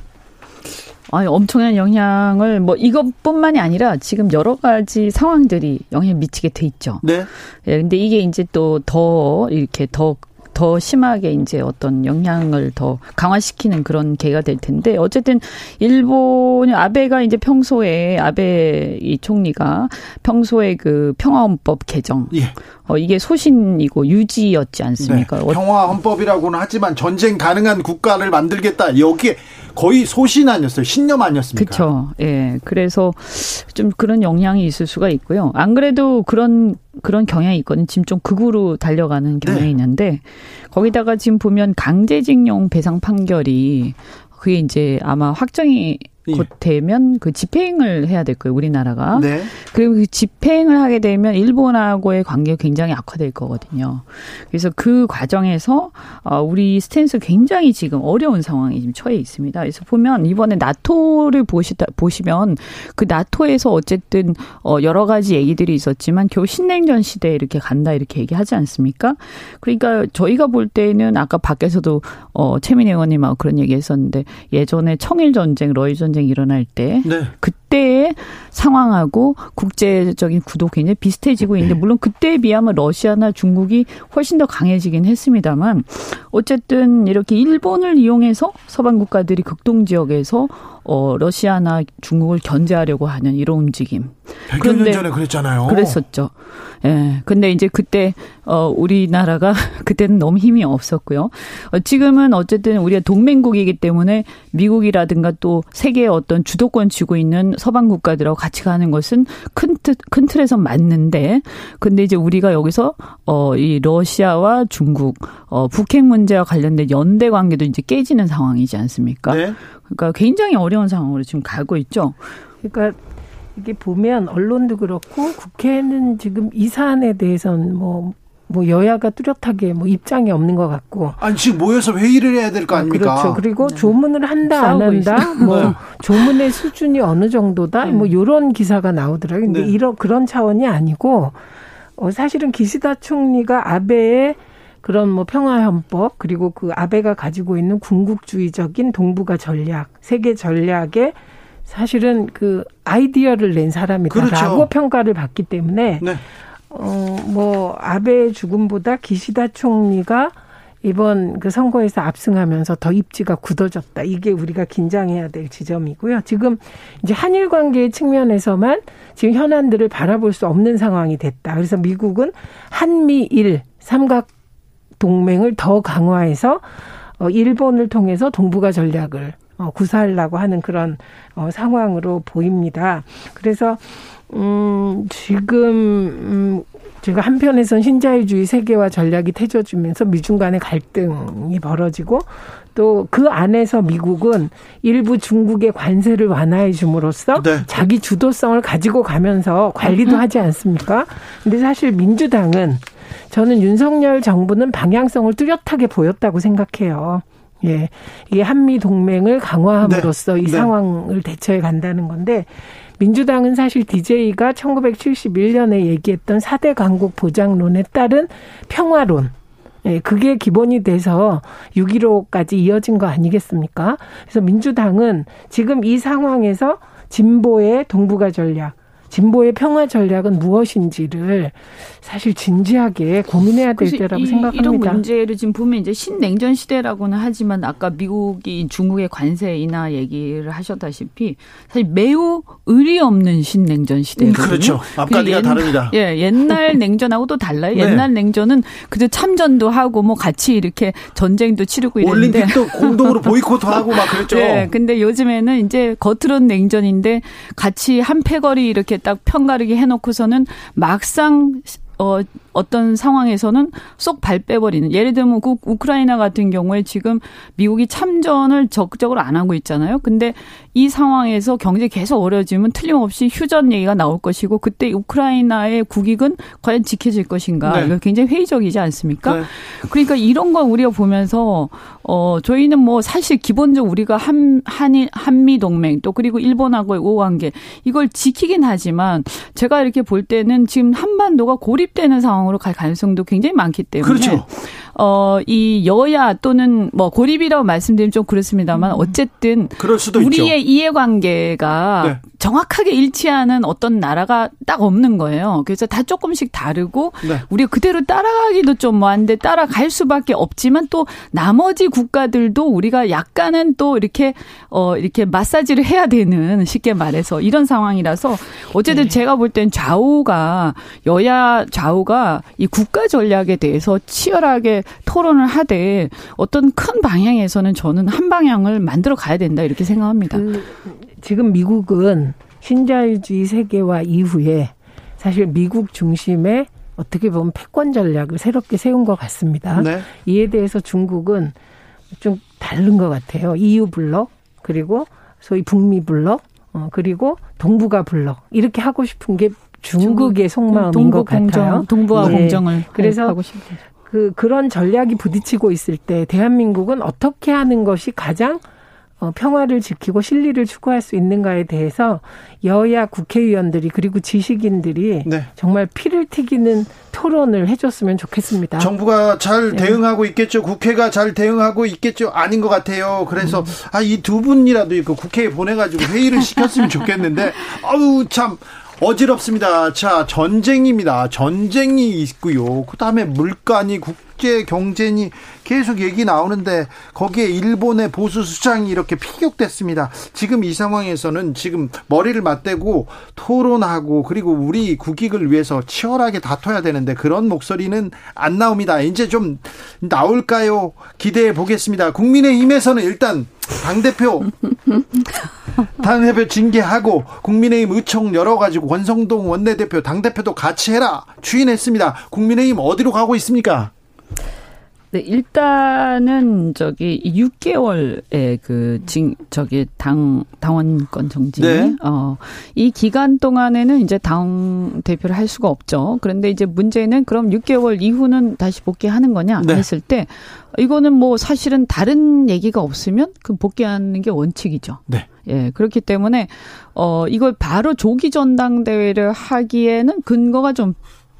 아니, 엄청난 영향을 뭐 이것뿐만이 아니라 지금 여러 가지 상황들이 영향을 미치게 돼 있죠. 네. 예, 근데 이게 이제 또 더 이렇게 더더 심하게 이제 어떤 영향을 더 강화시키는 그런 계가 될 텐데 어쨌든 일본 아베가 이제 평소에 아베 이 총리가 평소에 그 평화헌법 개정 예. 어, 이게 소신이고 유지였지 않습니까? 네. 평화 헌법이라고는 하지만 전쟁 가능한 국가를 만들겠다. 여기에 거의 소신 아니었어요. 신념 아니었습니까? 그렇죠. 예. 그래서 좀 그런 영향이 있을 수가 있고요. 안 그래도 그런 그런 경향이 있거든요. 지금 좀 극으로 달려가는 경향이 네. 있는데 거기다가 지금 보면 강제징용 배상 판결이 그게 이제 아마 확정이 예. 곧 되면 그 집행을 해야 될 거예요, 우리나라가. 네. 그리고 그 집행을 하게 되면 일본하고의 관계가 굉장히 악화될 거거든요. 그래서 그 과정에서 어, 우리 스탠스 굉장히 지금 어려운 상황에 지금 처해 있습니다. 그래서 보면 이번에 나토를 보시다 보시면 그 나토에서 어쨌든 어 여러 가지 얘기들이 있었지만 겨우 신냉전 시대에 이렇게 간다 이렇게 얘기하지 않습니까? 그러니까 저희가 볼 때는 아까 밖에서도 어 최민 의원님하고 그런 얘기했었는데 예전에 청일 전쟁, 러일 전쟁 전쟁이 일어날 때 네. 그 때의 상황하고 국제적인 구도 굉장히 비슷해지고 있는데 물론 그때에 비하면 러시아나 중국이 훨씬 더 강해지긴 했습니다만 어쨌든 이렇게 일본을 이용해서 서방 국가들이 극동 지역에서 어 러시아나 중국을 견제하려고 하는 이런 움직임. 100여 년 전에 그랬잖아요. 그랬었죠. 예. 근데 이제 그때 어 우리나라가 그때는 너무 힘이 없었고요. 어, 지금은 어쨌든 우리가 동맹국이기 때문에 미국이라든가 또 세계의 어떤 주도권 쥐고 있는 서방 국가들하고 같이 가는 것은 큰 틀, 큰 틀에서 맞는데 근데 이제 우리가 여기서 어 이 러시아와 중국 어 북핵 문제와 관련된 연대 관계도 이제 깨지는 상황이지 않습니까? 네. 그러니까 굉장히 어려운 상황으로 지금 가고 있죠. 그러니까 이게 보면 언론도 그렇고 국회는 지금 이 사안에 대해서는 뭐, 뭐 여야가 뚜렷하게 뭐 입장이 없는 것 같고. 아니, 지금 모여서 회의를 해야 될 거 아닙니까? 그렇죠. 그리고 네. 조문을 한다, 안 한다, 뭐 네. 조문의 수준이 어느 정도다, 네. 뭐 요런 기사가 나오더라고요. 근데 네. 이런, 그런 차원이 아니고, 어, 사실은 기시다 총리가 아베의 그런 뭐 평화헌법 그리고 그 아베가 가지고 있는 궁극주의적인 동북아 전략, 세계 전략에 사실은 그 아이디어를 낸 사람이다라고 그렇죠. 평가를 받기 때문에 네. 어 뭐 아베의 죽음보다 기시다 총리가 이번 그 선거에서 압승하면서 더 입지가 굳어졌다. 이게 우리가 긴장해야 될 지점이고요. 지금 이제 한일 관계의 측면에서만 지금 현안들을 바라볼 수 없는 상황이 됐다. 그래서 미국은 한미일 삼각 동맹을 더 강화해서 어 일본을 통해서 동북아 전략을 어, 구사하려고 하는 그런 어, 상황으로 보입니다. 그래서 음, 지금 음, 제가 한편에선 신자유주의 세계화 전략이 태져주면서 미중 간의 갈등이 벌어지고 또 그 안에서 미국은 일부 중국의 관세를 완화해 줌으로써 네. 자기 주도성을 가지고 가면서 관리도 하지 않습니까? 근데 사실 민주당은 저는 윤석열 정부는 방향성을 뚜렷하게 보였다고 생각해요. 예. 이게 한미 동맹을 강화함으로써 네. 이 네. 상황을 대처해 간다는 건데 민주당은 사실 DJ가 1971년에 얘기했던 4대 강국 보장론에 따른 평화론 예, 그게 기본이 돼서 6.15까지 이어진 거 아니겠습니까? 그래서 민주당은 지금 이 상황에서 진보의 동북아 전략, 진보의 평화 전략은 무엇인지를 사실 진지하게 고민해야 될 때라고 이, 생각합니다. 이런 문제를 지금 보면 이제 신냉전 시대라고는 하지만 아까 미국이 중국의 관세 인하 얘기를 하셨다시피 사실 매우 의리 없는 신냉전 시대거든요. 그렇죠. 앞가디가 옛, 다릅니다. 예, 옛날 냉전하고 또 달라요. 네. 옛날 냉전은 그저 참전도 하고 뭐 같이 이렇게 전쟁도 치르고 이랬는데 올림픽도 공동으로 보이콧하고 막 그랬죠. 네, 근데 요즘에는 이제 겉으로는 냉전인데 같이 한 패거리 이렇게 딱 편가르기 해놓고서는 막상 어, 어떤 상황에서는 쏙 발 빼버리는. 예를 들면 그 우크라이나 같은 경우에 지금 미국이 참전을 적극적으로 안 하고 있잖아요. 근데 이 상황에서 경제 계속 어려지면 틀림없이 휴전 얘기가 나올 것이고 그때 우크라이나의 국익은 과연 지켜질 것인가. 네. 이거 굉장히 회의적이지 않습니까? 네. 그러니까 이런 거 우리가 보면서 어 저희는 뭐 사실 기본적으로 우리가 한 한일 한미 동맹 또 그리고 일본하고의 우관계 이걸 지키긴 하지만 제가 이렇게 볼 때는 지금 한반도가 고립 되는 상황으로 갈 가능성도 굉장히 많기 때문에 그렇죠. 어, 이 여야 또는 뭐 고립이라고 말씀드리면 좀 그렇습니다만 어쨌든 그럴 수도 우리의 있죠. 이해관계가 네. 정확하게 일치하는 어떤 나라가 딱 없는 거예요. 그래서 다 조금씩 다르고 네. 우리가 그대로 따라가기도 좀 뭐한데 따라갈 수밖에 없지만 또 나머지 국가들도 우리가 약간은 또 이렇게 어 이렇게 마사지를 해야 되는 쉽게 말해서 이런 상황이라서 어쨌든 네. 제가 볼 땐 좌우가 여야 좌우가 이 국가 전략에 대해서 치열하게 토론을 하되 어떤 큰 방향에서는 저는 한 방향을 만들어 가야 된다 이렇게 생각합니다. 그 지금 미국은 신자유주의 세계화 이후에 사실 미국 중심의 어떻게 보면 패권 전략을 새롭게 세운 것 같습니다. 네. 이에 대해서 중국은 좀 다른 것 같아요. EU 블록 그리고 소위 북미 블록 어, 그리고 동북아 블록 이렇게 하고 싶은 게 중국의 속마음인 동북 것 공정, 같아요. 동북아 네. 공정을 그래서 하고 싶은 그 그런 전략이 부딪히고 있을 때 대한민국은 어떻게 하는 것이 가장 어, 평화를 지키고 실리를 추구할 수 있는가에 대해서 여야 국회의원들이 그리고 지식인들이 네. 정말 피를 튀기는 토론을 해줬으면 좋겠습니다. 정부가 잘 네. 대응하고 있겠죠. 국회가 잘 대응하고 있겠죠. 아닌 것 같아요. 그래서 음. 아이 두 분이라도 이거 국회에 보내가지고 회의를 시켰으면 좋겠는데 아우 참 어지럽습니다. 자, 전쟁입니다. 전쟁이 있고요. 그 다음에 물가니 국제 경제니 계속 얘기 나오는데 거기에 일본의 보수 수장이 이렇게 피격됐습니다. 지금 이 상황에서는 지금 머리를 맞대고 토론하고 그리고 우리 국익을 위해서 치열하게 다퉈야 되는데 그런 목소리는 안 나옵니다. 이제 좀 나올까요? 기대해 보겠습니다. 국민의힘에서는 일단 당 대표 당대표 징계하고 국민의힘 의총 열어가지고 권성동 원내대표 당대표도 같이 해라 추인했습니다. 국민의힘 어디로 가고 있습니까? 네, 일단은 저기 6개월의 그 징, 저기 당, 당원권 정지. 네. 어, 이 기간 동안에는 이제 당 대표를 할 수가 없죠. 그런데 이제 문제는 그럼 6개월 이후는 다시 복귀하는 거냐 네. 했을 때 이거는 뭐 사실은 다른 얘기가 없으면 그 복귀하는 게 원칙이죠. 네. 예, 그렇기 때문에 어 이걸 바로 조기 전당대회를 하기에는 근거가 좀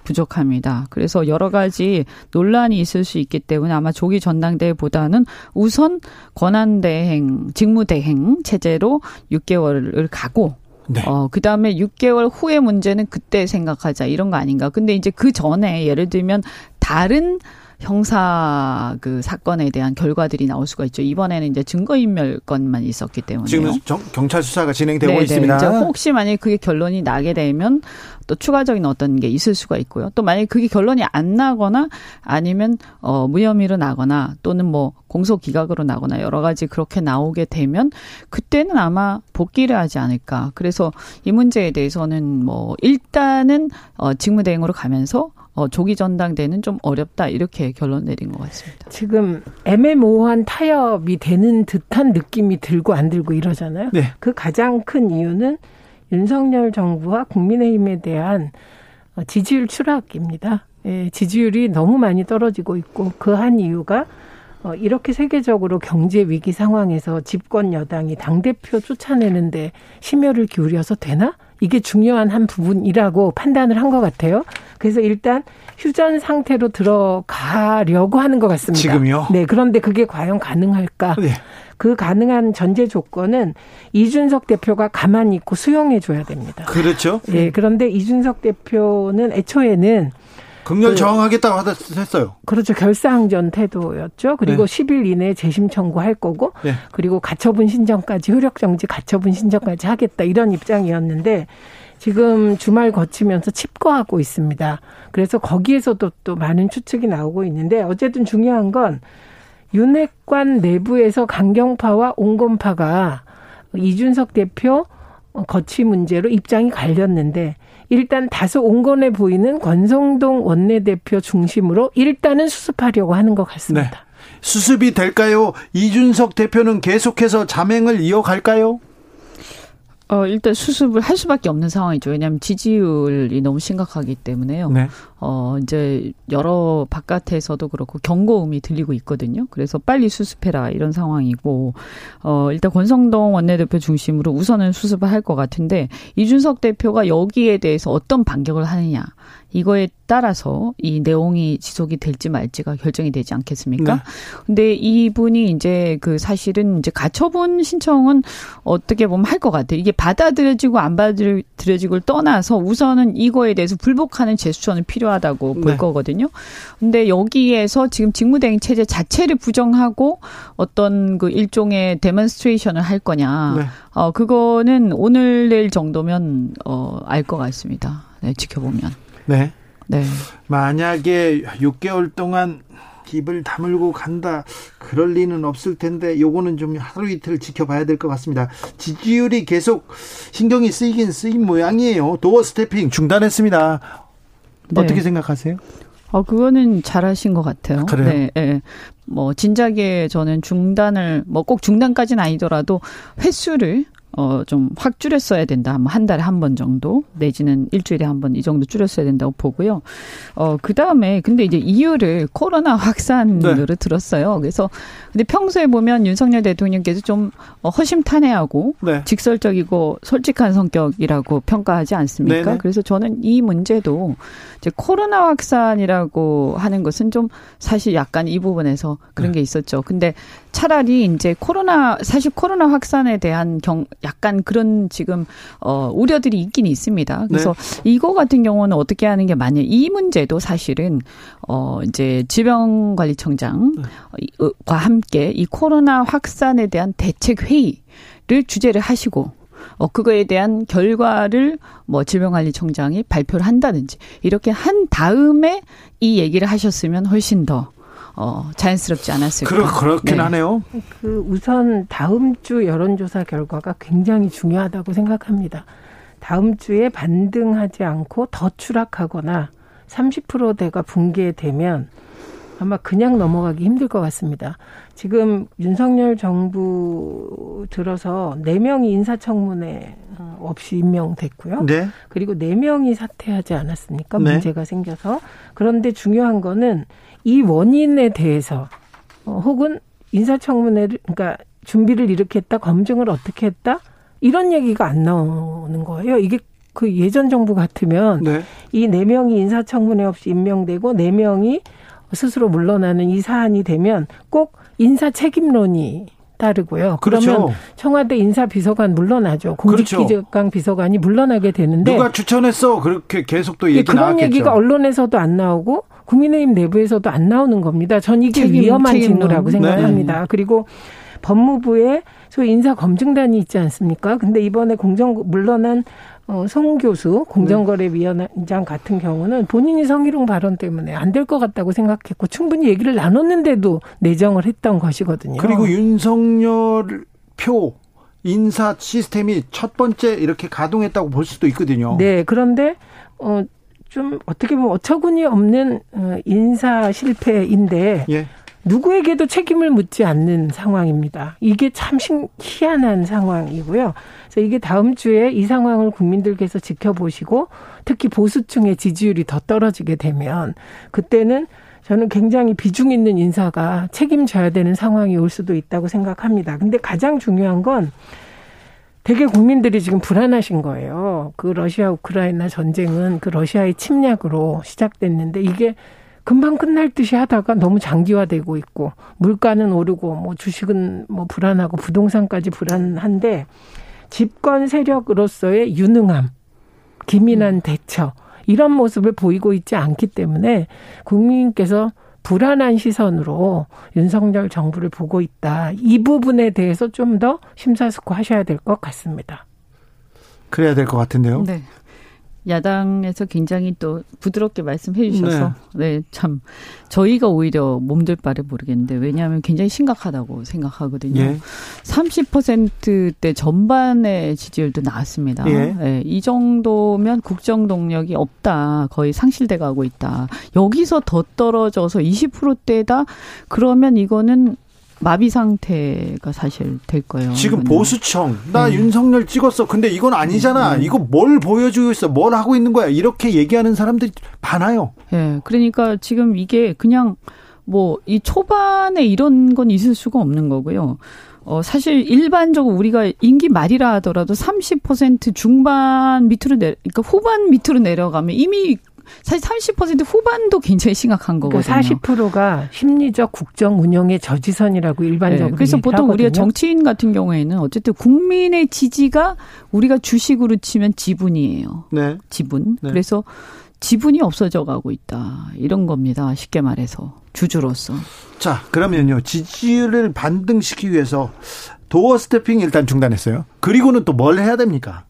부족합니다. 그래서 여러 가지 논란이 있을 수 있기 때문에 아마 조기 전당대회보다는 우선 권한대행, 직무대행 체제로 6개월을 가고 네. 어, 그 다음에 6개월 후의 문제는 그때 생각하자 이런 거 아닌가. 근데 이제 그 전에 예를 들면 다른 형사 그 사건에 대한 결과들이 나올 수가 있죠. 이번에는 이제 증거인멸 건만 있었기 때문에 지금 경찰 수사가 진행되고 네네. 있습니다. 이제 혹시 만약에 그게 결론이 나게 되면 또 추가적인 어떤 게 있을 수가 있고요. 또 만약에 그게 결론이 안 나거나 아니면 어 무혐의로 나거나 또는 뭐 공소 기각으로 나거나 여러 가지 그렇게 나오게 되면 그때는 아마 복귀를 하지 않을까. 그래서 이 문제에 대해서는 뭐 일단은 어 직무대행으로 가면서 어, 조기 전당대는 좀 어렵다 이렇게 결론 내린 것 같습니다. 지금 애매모호한 타협이 되는 듯한 느낌이 들고 안 들고 이러잖아요. 네. 그 가장 큰 이유는 윤석열 정부와 국민의힘에 대한 어, 지지율 추락입니다. 예, 지지율이 너무 많이 떨어지고 있고 그 한 이유가 어, 이렇게 세계적으로 경제 위기 상황에서 집권 여당이 당대표 쫓아내는데 심혈을 기울여서 되나? 이게 중요한 한 부분이라고 판단을 한 것 같아요. 그래서 일단 휴전 상태로 들어가려고 하는 것 같습니다. 지금요? 네. 그런데 그게 과연 가능할까? 네. 그 가능한 전제 조건은 이준석 대표가 가만히 있고 수용해 줘야 됩니다. 그렇죠. 예. 그런데 이준석 대표는 애초에는 극렬 그 저항하겠다고 했어요. 그렇죠. 결사항전 태도였죠. 그리고 네. 10일 이내에 재심 청구할 거고, 네. 그리고 가처분 신청까지 효력 정지 가처분 신청까지 하겠다 이런 입장이었는데 지금 주말 거치면서 칩거하고 있습니다. 그래서 거기에서도 또 많은 추측이 나오고 있는데 어쨌든 중요한 건 윤핵관 내부에서 강경파와 온건파가 이준석 대표 거취 문제로 입장이 갈렸는데 일단 다소 온건해 보이는 권성동 원내대표 중심으로 일단은 수습하려고 하는 것 같습니다. 네. 수습이 될까요? 이준석 대표는 계속해서 자맹을 이어갈까요? 어, 일단 수습을 할 수밖에 없는 상황이죠. 왜냐하면 지지율이 너무 심각하기 때문에요. 네. 어, 이제 여러 바깥에서도 그렇고 경고음이 들리고 있거든요. 그래서 빨리 수습해라 이런 상황이고, 어, 일단 권성동 원내대표 중심으로 우선은 수습을 할 것 같은데, 이준석 대표가 여기에 대해서 어떤 반격을 하느냐. 이거에 따라서 이 내용이 지속이 될지 말지가 결정이 되지 않겠습니까? 네. 근데 이분이 이제 그 사실은 이제 가처분 신청은 어떻게 보면 할 것 같아요. 이게 받아들여지고 안 받아들여지고를 떠나서 우선은 이거에 대해서 불복하는 제스처는 필요하다고 볼 네. 거거든요. 근데 여기에서 지금 직무대행 체제 자체를 부정하고 어떤 그 일종의 demonstration을 할 거냐. 네. 어, 그거는 오늘 내일 정도면 어, 알 것 같습니다. 네, 지켜보면. 네. 네. 만약에 6개월 동안 입을 다물고 간다. 그럴 리는 없을 텐데 요거는 좀 하루 이틀 지켜봐야 될 것 같습니다. 지지율이 계속 신경이 쓰이긴 쓰인 모양이에요. 도어 스태핑 중단했습니다. 네. 어떻게 생각하세요? 어, 그거는 잘하신 것 같아요. 그래요? 네, 네. 뭐, 진작에 저는 중단을, 뭐 꼭 중단까지는 아니더라도 횟수를 어, 좀 확 줄였어야 된다. 한 달에 한 번 정도, 내지는 일주일에 한 번 이 정도 줄였어야 된다고 보고요. 어, 그 다음에, 근데 이제 이유를 코로나 확산으로 네. 들었어요. 그래서, 근데 평소에 보면 윤석열 대통령께서 좀 어, 허심탄회하고 네. 직설적이고 솔직한 성격이라고 평가하지 않습니까? 네네. 그래서 저는 이 문제도 이제 코로나 확산이라고 하는 것은 좀 사실 약간 이 부분에서 그런 네. 게 있었죠. 근데 차라리 이제 코로나 사실 코로나 확산에 대한 경 약간 그런 지금 어 우려들이 있긴 있습니다. 그래서 네. 이거 같은 경우는 어떻게 하는 게 맞냐? 이 문제도 사실은 어 이제 질병관리청장과 함께 이 코로나 확산에 대한 대책 회의를 주제를 하시고 어 그거에 대한 결과를 뭐 질병관리청장이 발표를 한다든지 이렇게 한 다음에 이 얘기를 하셨으면 훨씬 더 어, 자연스럽지 않았을까. 그렇, 그렇긴 네. 하네요. 그 우선 다음 주 여론조사 결과가 굉장히 중요하다고 생각합니다. 다음 주에 반등하지 않고 더 추락하거나 30%대가 붕괴되면 아마 그냥 넘어가기 힘들 것 같습니다. 지금 윤석열 정부 들어서 4명이 인사청문회 어, 없이 임명됐고요. 네. 그리고 4명이 사퇴하지 않았습니까? 네. 문제가 생겨서. 그런데 중요한 거는 이 원인에 대해서 어, 혹은 인사청문회를 그러니까 준비를 이렇게 했다 검증을 어떻게 했다 이런 얘기가 안 나오는 거예요. 이게 그 예전 정부 같으면 네. 이네 명이 인사청문회 없이 임명되고 네 명이 스스로 물러나는 이 사안이 되면 꼭 인사 책임론이 따르고요. 그렇죠. 그러면 청와대 인사비서관 물러나죠. 공직기강 그렇죠. 비서관이 물러나게 되는데 누가 추천했어? 그렇게 계속 또 얘기 그런 나왔겠죠. 얘기가 언론에서도 안 나오고 국민의힘 내부에서도 안 나오는 겁니다. 전 이게 책임, 위험한. 직무라고 생각합니다. 네. 그리고 법무부에 소위 인사검증단이 있지 않습니까? 근데 이번에 공정 물러난 어, 송 교수 공정거래위원장 같은 경우는 본인이 성희롱 발언 때문에 안 될 것 같다고 생각했고 충분히 얘기를 나눴는데도 내정을 했던 것이거든요. 그리고 윤석열 표 인사 시스템이 첫 번째 이렇게 가동했다고 볼 수도 있거든요. 네, 그런데 어. 좀 어떻게 보면 어처구니 없는 어, 인사 실패인데 예. 누구에게도 책임을 묻지 않는 상황입니다. 이게 참 희한한 상황이고요. 그래서 이게 다음 주에 이 상황을 국민들께서 지켜보시고 특히 보수층의 지지율이 더 떨어지게 되면 그때는 저는 굉장히 비중 있는 인사가 책임져야 되는 상황이 올 수도 있다고 생각합니다. 근데 가장 중요한 건 되게 국민들이 지금 불안하신 거예요. 그 러시아 우크라이나 전쟁은 그 러시아의 침략으로 시작됐는데 이게 금방 끝날 듯이 하다가 너무 장기화되고 있고 물가는 오르고 뭐 주식은 뭐 불안하고 부동산까지 불안한데 집권 세력으로서의 유능함, 기민한 음. 대처 이런 모습을 보이고 있지 않기 때문에 국민께서 불안한 시선으로 윤석열 정부를 보고 있다. 이 부분에 대해서 좀 더 심사숙고하셔야 될 것 같습니다. 그래야 될 것 같은데요. 네. 야당에서 굉장히 또 부드럽게 말씀해 주셔서 네. 네. 참 저희가 오히려 몸둘 바를 모르겠는데 왜냐하면 굉장히 심각하다고 생각하거든요. 예. 30%대 전반의 지지율도 나왔습니다. 예. 네, 이 정도면 국정 동력이 없다. 거의 상실돼 가고 있다. 여기서 더 떨어져서 20%대다 그러면 이거는 마비 상태가 사실 될 거예요. 지금 이거는. 보수청 나 네. 윤석열 찍었어. 근데 이건 아니잖아. 네. 이거 뭘 보여주고 있어? 뭘 하고 있는 거야? 이렇게 얘기하는 사람들이 많아요. 예. 네. 그러니까 지금 이게 그냥 뭐 이 초반에 이런 건 있을 수가 없는 거고요. 어, 사실 일반적으로 우리가 임기 말이라 하더라도 30% 중반 밑으로 내, 그러니까 후반 밑으로 내려가면 이미 사실 30% 후반도 굉장히 심각한 그러니까 거거든요. 그러니까 40%가 심리적 국정 운영의 저지선이라고 일반적으로. 네, 그래서 보통 하거든요. 우리가 정치인 같은 경우에는 어쨌든 국민의 지지가 우리가 주식으로 치면 지분이에요. 네. 지분. 네. 그래서 지분이 없어져 가고 있다. 이런 겁니다. 쉽게 말해서. 주주로서. 자, 그러면요. 지지를 반등시키기 위해서 도어 스태핑 일단 중단했어요. 그리고는 또 뭘 해야 됩니까?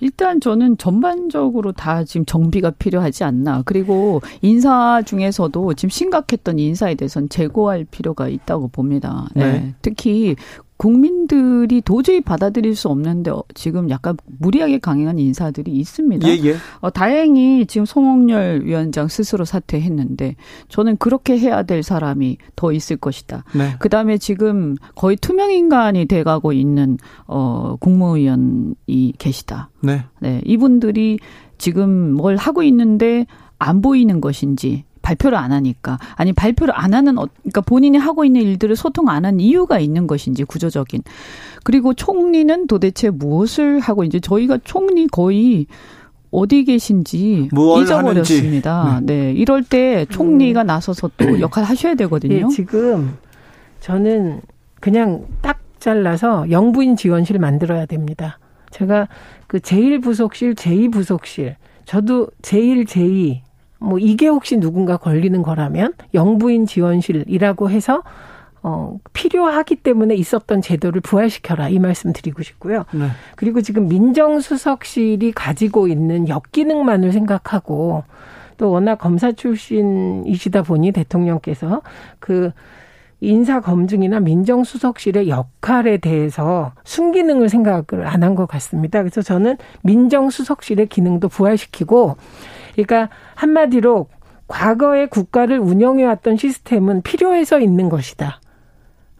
일단 저는 전반적으로 다 지금 정비가 필요하지 않나. 그리고 인사 중에서도 지금 심각했던 인사에 대해서는 재고할 필요가 있다고 봅니다. 네. 네. 특히 국민들이 도저히 받아들일 수 없는데 어, 지금 약간 무리하게 강행한 인사들이 있습니다. 예, 예. 어, 다행히 지금 송홍열 위원장 스스로 사퇴했는데 저는 그렇게 해야 될 사람이 더 있을 것이다. 네. 그다음에 지금 거의 투명 인간이 돼가고 있는 어 국무위원이 계시다. 네. 네. 이분들이 지금 뭘 하고 있는데 안 보이는 것인지 발표를 안 하니까 아니 발표를 안 하는 어, 그러니까 본인이 하고 있는 일들을 소통 안 한 이유가 있는 것인지 구조적인 그리고 총리는 도대체 무엇을 하고 이제 저희가 총리 거의 어디 계신지 잊어버렸습니다. 네. 네. 이럴 때 총리가 음. 나서서 또 역할 하셔야 되거든요. 네, 지금 저는 그냥 딱 잘라서 영부인 지원실 만들어야 됩니다. 제가 그 제1부속실, 제2부속실, 저도 제1, 제2, 뭐 이게 혹시 누군가 걸리는 거라면 영부인 지원실이라고 해서 어, 필요하기 때문에 있었던 제도를 부활시켜라 이 말씀 드리고 싶고요. 네. 그리고 지금 민정수석실이 가지고 있는 역기능만을 생각하고 또 워낙 검사 출신이시다 보니 대통령께서 그 인사 검증이나 민정수석실의 역할에 대해서 순기능을 생각을 안 한 것 같습니다. 그래서 저는 민정수석실의 기능도 부활시키고 그러니까 한마디로 과거의 국가를 운영해왔던 시스템은 필요해서 있는 것이다.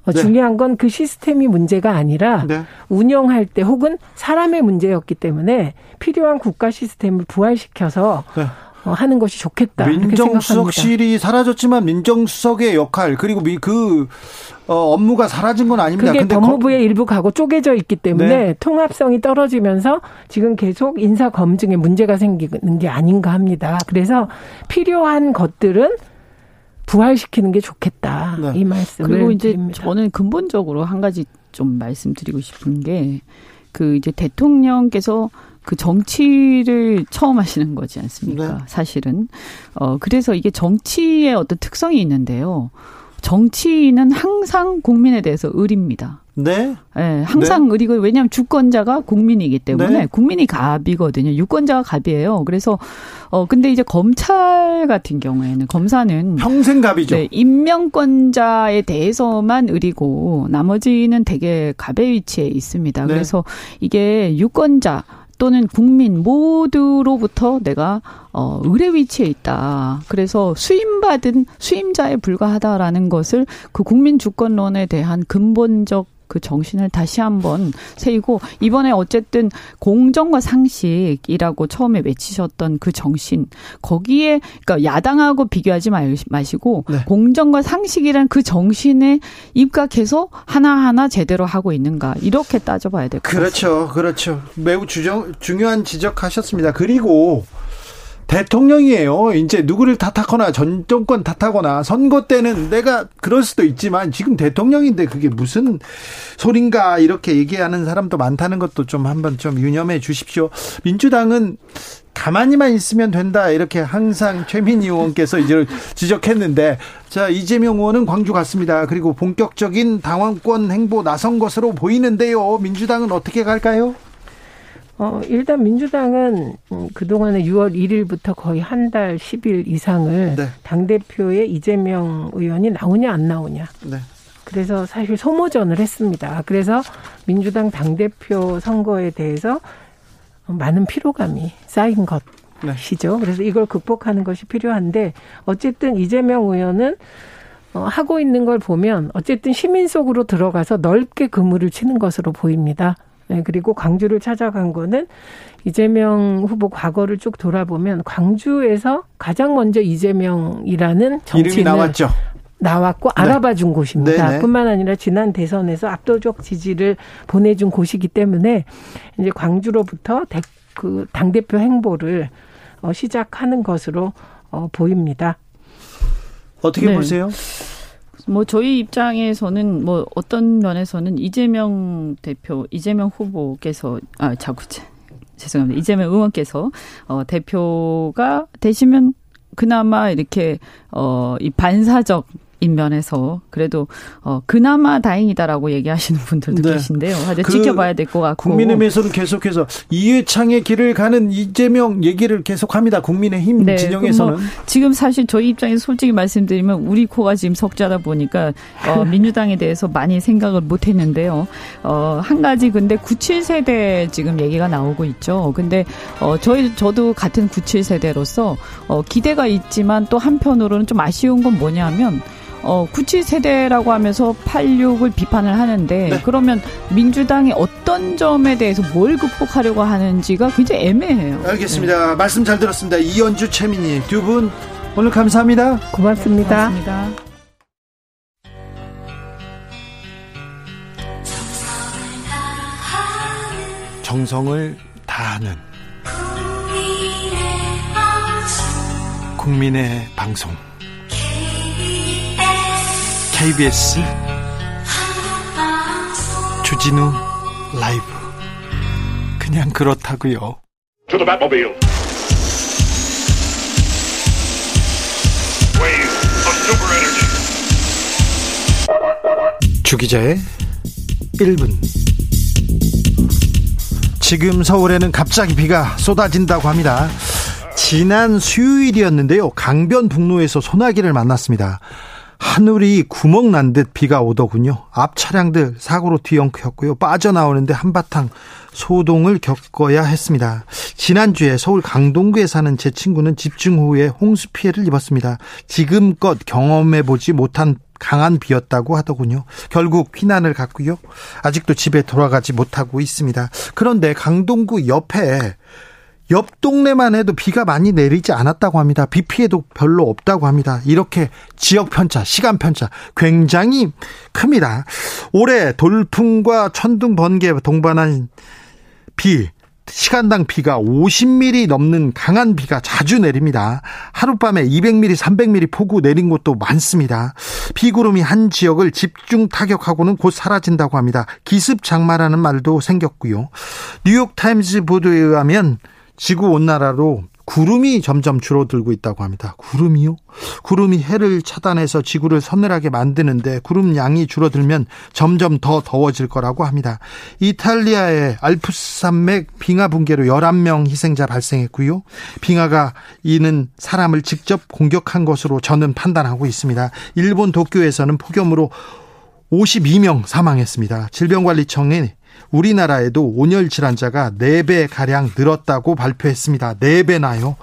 어, 네. 중요한 건 그 시스템이 문제가 아니라 네. 운영할 때 혹은 사람의 문제였기 때문에 필요한 국가 시스템을 부활시켜서 네. 어, 하는 것이 좋겠다. 민정수석실이 사라졌지만 민정수석의 역할 그리고 그 어, 업무가 사라진 건 아닙니다. 그게 법무부의 거... 일부 가고 쪼개져 있기 때문에 네. 통합성이 떨어지면서 지금 계속 인사 검증에 문제가 생기는 게 아닌가 합니다. 그래서 필요한 것들은 부활시키는 게 좋겠다. 네. 이 말씀을 그리고 이제 드립니다. 저는 근본적으로 한 가지 좀 말씀드리고 싶은 게 그 이제 대통령께서 그 정치를 처음 하시는 거지 않습니까? 네. 사실은. 어, 그래서 이게 정치의 어떤 특성이 있는데요. 정치인은 항상 국민에 대해서 의립니다. 네. 네 항상 네. 의리고 왜냐하면 주권자가 국민이기 때문에 네. 국민이 갑이거든요. 유권자가 갑이에요. 그래서 어 근데 이제 검찰 같은 경우에는 검사는 평생 갑이죠. 네, 임명권자에 대해서만 의리고 나머지는 되게 갑의 위치에 있습니다. 네. 그래서 이게 유권자 또는 국민 모두로부터 내가 어 의뢰 위치에 있다. 그래서 수임받은 수임자에 불과하다라는 것을 그 국민 주권론에 대한 근본적 그 정신을 다시 한번 세이고 이번에 어쨌든 공정과 상식이라고 처음에 외치셨던 그 정신 거기에 그러니까 야당하고 비교하지 마시고 네. 공정과 상식이란 그 정신에 입각해서 하나하나 제대로 하고 있는가 이렇게 따져봐야 될 것 같습니다. 그렇죠. 그렇죠. 매우 주정, 중요한 지적하셨습니다. 그리고 대통령이에요. 이제 누구를 탓하거나 전 정권 탓하거나 선거 때는 내가 그럴 수도 있지만 지금 대통령인데 그게 무슨 소린가 이렇게 얘기하는 사람도 많다는 것도 좀 한번 좀 유념해 주십시오. 민주당은 가만히만 있으면 된다 이렇게 항상 최민희 의원께서 이제 지적했는데 자 이재명 의원은 광주 갔습니다. 그리고 본격적인 당원권 행보 나선 것으로 보이는데요. 민주당은 어떻게 갈까요? 어, 일단 민주당은 음, 그동안에 6월 1일부터 거의 한 달 10일 이상을 네. 당대표의 이재명 의원이 나오냐 안 나오냐. 네. 그래서 사실 소모전을 했습니다. 그래서 민주당 당대표 선거에 대해서 많은 피로감이 쌓인 것이죠. 네. 그래서 이걸 극복하는 것이 필요한데 어쨌든 이재명 의원은 어, 하고 있는 걸 보면 어쨌든 시민 속으로 들어가서 넓게 그물을 치는 것으로 보입니다. 네, 그리고 광주를 찾아간 거는 이재명 후보 과거를 쭉 돌아보면 광주에서 가장 먼저 이재명이라는 정치인을 나왔죠. 나왔고 네. 알아봐 준 곳입니다. 네네. 뿐만 아니라 지난 대선에서 압도적 지지를 보내준 곳이기 때문에 이제 광주로부터 그 당대표 행보를 어, 시작하는 것으로 어, 보입니다. 어떻게 네. 보세요? 뭐 저희 입장에서는 뭐 어떤 면에서는 이재명 대표, 이재명 후보께서 아 자꾸 죄송합니다. 이재명 의원께서 어 대표가 되시면 그나마 이렇게 어이 반사적 인 면에서 그래도 어 그나마 다행이다라고 얘기하시는 분들도 네. 계신데요. 아주 그 지켜봐야 될 것 같고 국민의힘에서는 계속해서 이회창의 길을 가는 이재명 얘기를 계속합니다. 국민의힘 네. 진영에서는 뭐 지금 사실 저희 입장에서 솔직히 말씀드리면 우리 코가 지금 석자다 보니까 어 민주당에 대해서 많이 생각을 못 했는데요. 어한 가지 근데 97세대 지금 얘기가 나오고 있죠. 근데 어 저희 저도 같은 97세대로서 어 기대가 있지만 또 한편으로는 좀 아쉬운 건 뭐냐면 어, 97세대라고 하면서 86을 비판을 하는데 네. 그러면 민주당이 어떤 점에 대해서 뭘 극복하려고 하는지가 굉장히 애매해요. 알겠습니다. 네. 말씀 잘 들었습니다. 이연주 최민희 두 분 오늘 감사합니다. 고맙습니다. 고맙습니다. 정성을 다하는 국민의 방송 KBS 주진우 라이브 그냥 그렇다고요. 주기자의 1분 지금 서울에는 갑자기 비가 쏟아진다고 합니다. 지난 수요일이었는데요. 강변북로에서 소나기를 만났습니다. 하늘이 구멍 난 듯 비가 오더군요. 앞 차량들 사고로 뒤엉켰고요. 빠져나오는데 한바탕 소동을 겪어야 했습니다. 지난주에 서울 강동구에 사는 제 친구는 집중 후에 홍수 피해를 입었습니다. 지금껏 경험해보지 못한 강한 비였다고 하더군요. 결국 피난을 갔고요. 아직도 집에 돌아가지 못하고 있습니다. 그런데 강동구 옆에 옆 동네만 해도 비가 많이 내리지 않았다고 합니다. 비 피해도 별로 없다고 합니다. 이렇게 지역 편차, 시간 편차 굉장히 큽니다. 올해 돌풍과 천둥 번개 동반한 비 시간당 비가 50mm 넘는 강한 비가 자주 내립니다. 하룻밤에 200mm, 300mm 폭우 내린 곳도 많습니다. 비구름이 한 지역을 집중 타격하고는 곧 사라진다고 합니다. 기습 장마라는 말도 생겼고요. 뉴욕 타임즈 보도에 의하면 지구 온난화로 구름이 점점 줄어들고 있다고 합니다. 구름이요? 구름이 해를 차단해서 지구를 서늘하게 만드는데 구름 양이 줄어들면 점점 더 더워질 거라고 합니다. 이탈리아의 알프스 산맥 빙하 붕괴로 11명 희생자 발생했고요. 빙하가 이는 사람을 직접 공격한 것으로 저는 판단하고 있습니다. 일본 도쿄에서는 폭염으로 52명 사망했습니다. 질병관리청이 우리나라에도 온열 질환자가 4배 가량 늘었다고 발표했습니다. 4배나요.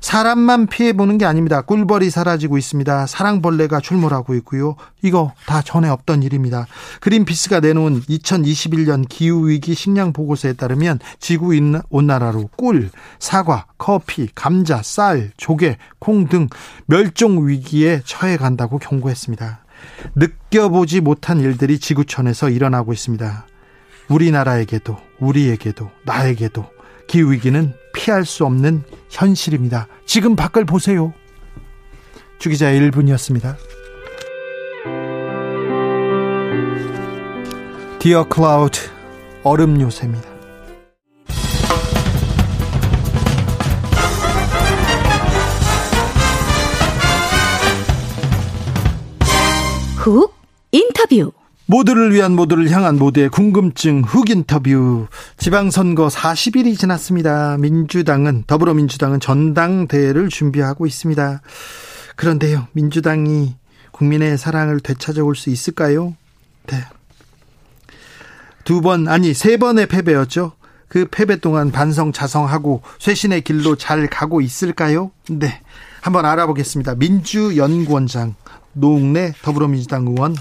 사람만 피해 보는 게 아닙니다. 꿀벌이 사라지고 있습니다. 사랑벌레가 출몰하고 있고요. 이거 다 전에 없던 일입니다. 그린피스가 내놓은 2021년 기후위기 식량 보고서에 따르면 지구 온난화로 꿀, 사과, 커피, 감자, 쌀, 조개, 콩 등 멸종 위기에 처해 간다고 경고했습니다. 느껴보지 못한 일들이 지구촌에서 일어나고 있습니다. 우리나라에게도 우리에게도 나에게도 기후위기는 피할 수 없는 현실입니다. 지금 밖을 보세요. 주기자의 1분이었습니다. 디어 클라우드 얼음 요새입니다. 훅 인터뷰 모두를 위한 모두를 향한 모두의 궁금증 훅 인터뷰 지방선거 40일이 지났습니다. 민주당은 더불어민주당은 전당대회를 준비하고 있습니다. 그런데요. 민주당이 국민의 사랑을 되찾아올 수 있을까요? 네. 두 번 아니 세 번의 패배였죠. 그 패배 동안 반성 자성하고 쇄신의 길로 잘 가고 있을까요? 네. 한번 알아보겠습니다. 민주연구원장 노웅래 더불어민주당 의원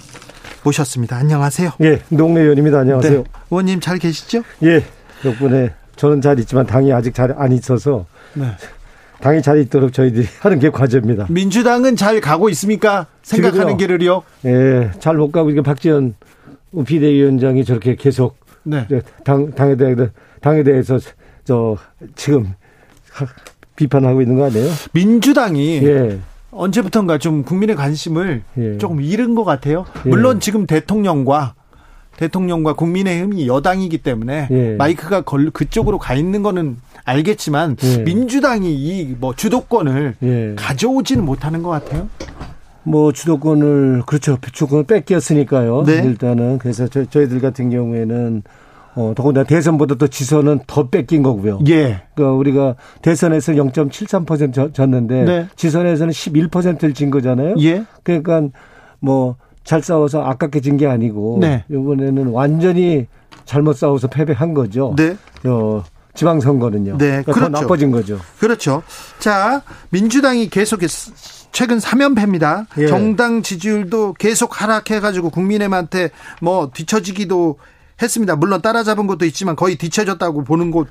모셨습니다. 안녕하세요. 예, 노웅래 의원입니다. 안녕하세요. 네. 의원님 잘 계시죠? 예, 덕분에 저는 잘 있지만 당이 아직 잘 안 있어서 네. 당이 잘 있도록 저희들이 하는 게 과제입니다. 민주당은 잘 가고 있습니까? 생각하는 길을요? 예, 잘 못 가고 이게 박지원 비대위원장이 저렇게 계속 네. 당 당에 대해 당에 대해서 저 지금 비판하고 있는 거 아니에요? 민주당이 예. 언제부턴가 좀 국민의 관심을 예. 조금 잃은 것 같아요. 예. 물론 지금 대통령과 대통령과 국민의힘이 여당이기 때문에 예. 마이크가 걸, 그쪽으로 가 있는 거는 알겠지만 예. 민주당이 이 뭐 주도권을 예. 가져오지는 못하는 것 같아요. 뭐 주도권을 그렇죠 주도권을 뺏겼으니까요. 네. 일단은 그래서 저, 저희들 같은 경우에는 어, 더군다나 대선보다 더 지선은 더 뺏긴 거고요. 예. 그러니까 우리가 대선에서 0.73% 졌는데 네. 지선에서는 11%를 진 거잖아요. 예. 그러니까 뭐 잘 싸워서 아깝게 진 게 아니고 네. 이번에는 완전히 잘못 싸워서 패배한 거죠. 네. 어, 지방선거는요. 네. 그러니까 그렇죠. 더 나빠진 거죠. 그렇죠. 자, 민주당이 계속해서 최근 3연패입니다. 예. 정당 지지율도 계속 하락해가지고 국민의힘한테 뭐 뒤처지기도 했습니다. 물론 따라잡은 것도 있지만 거의 뒤처졌다고 보는 것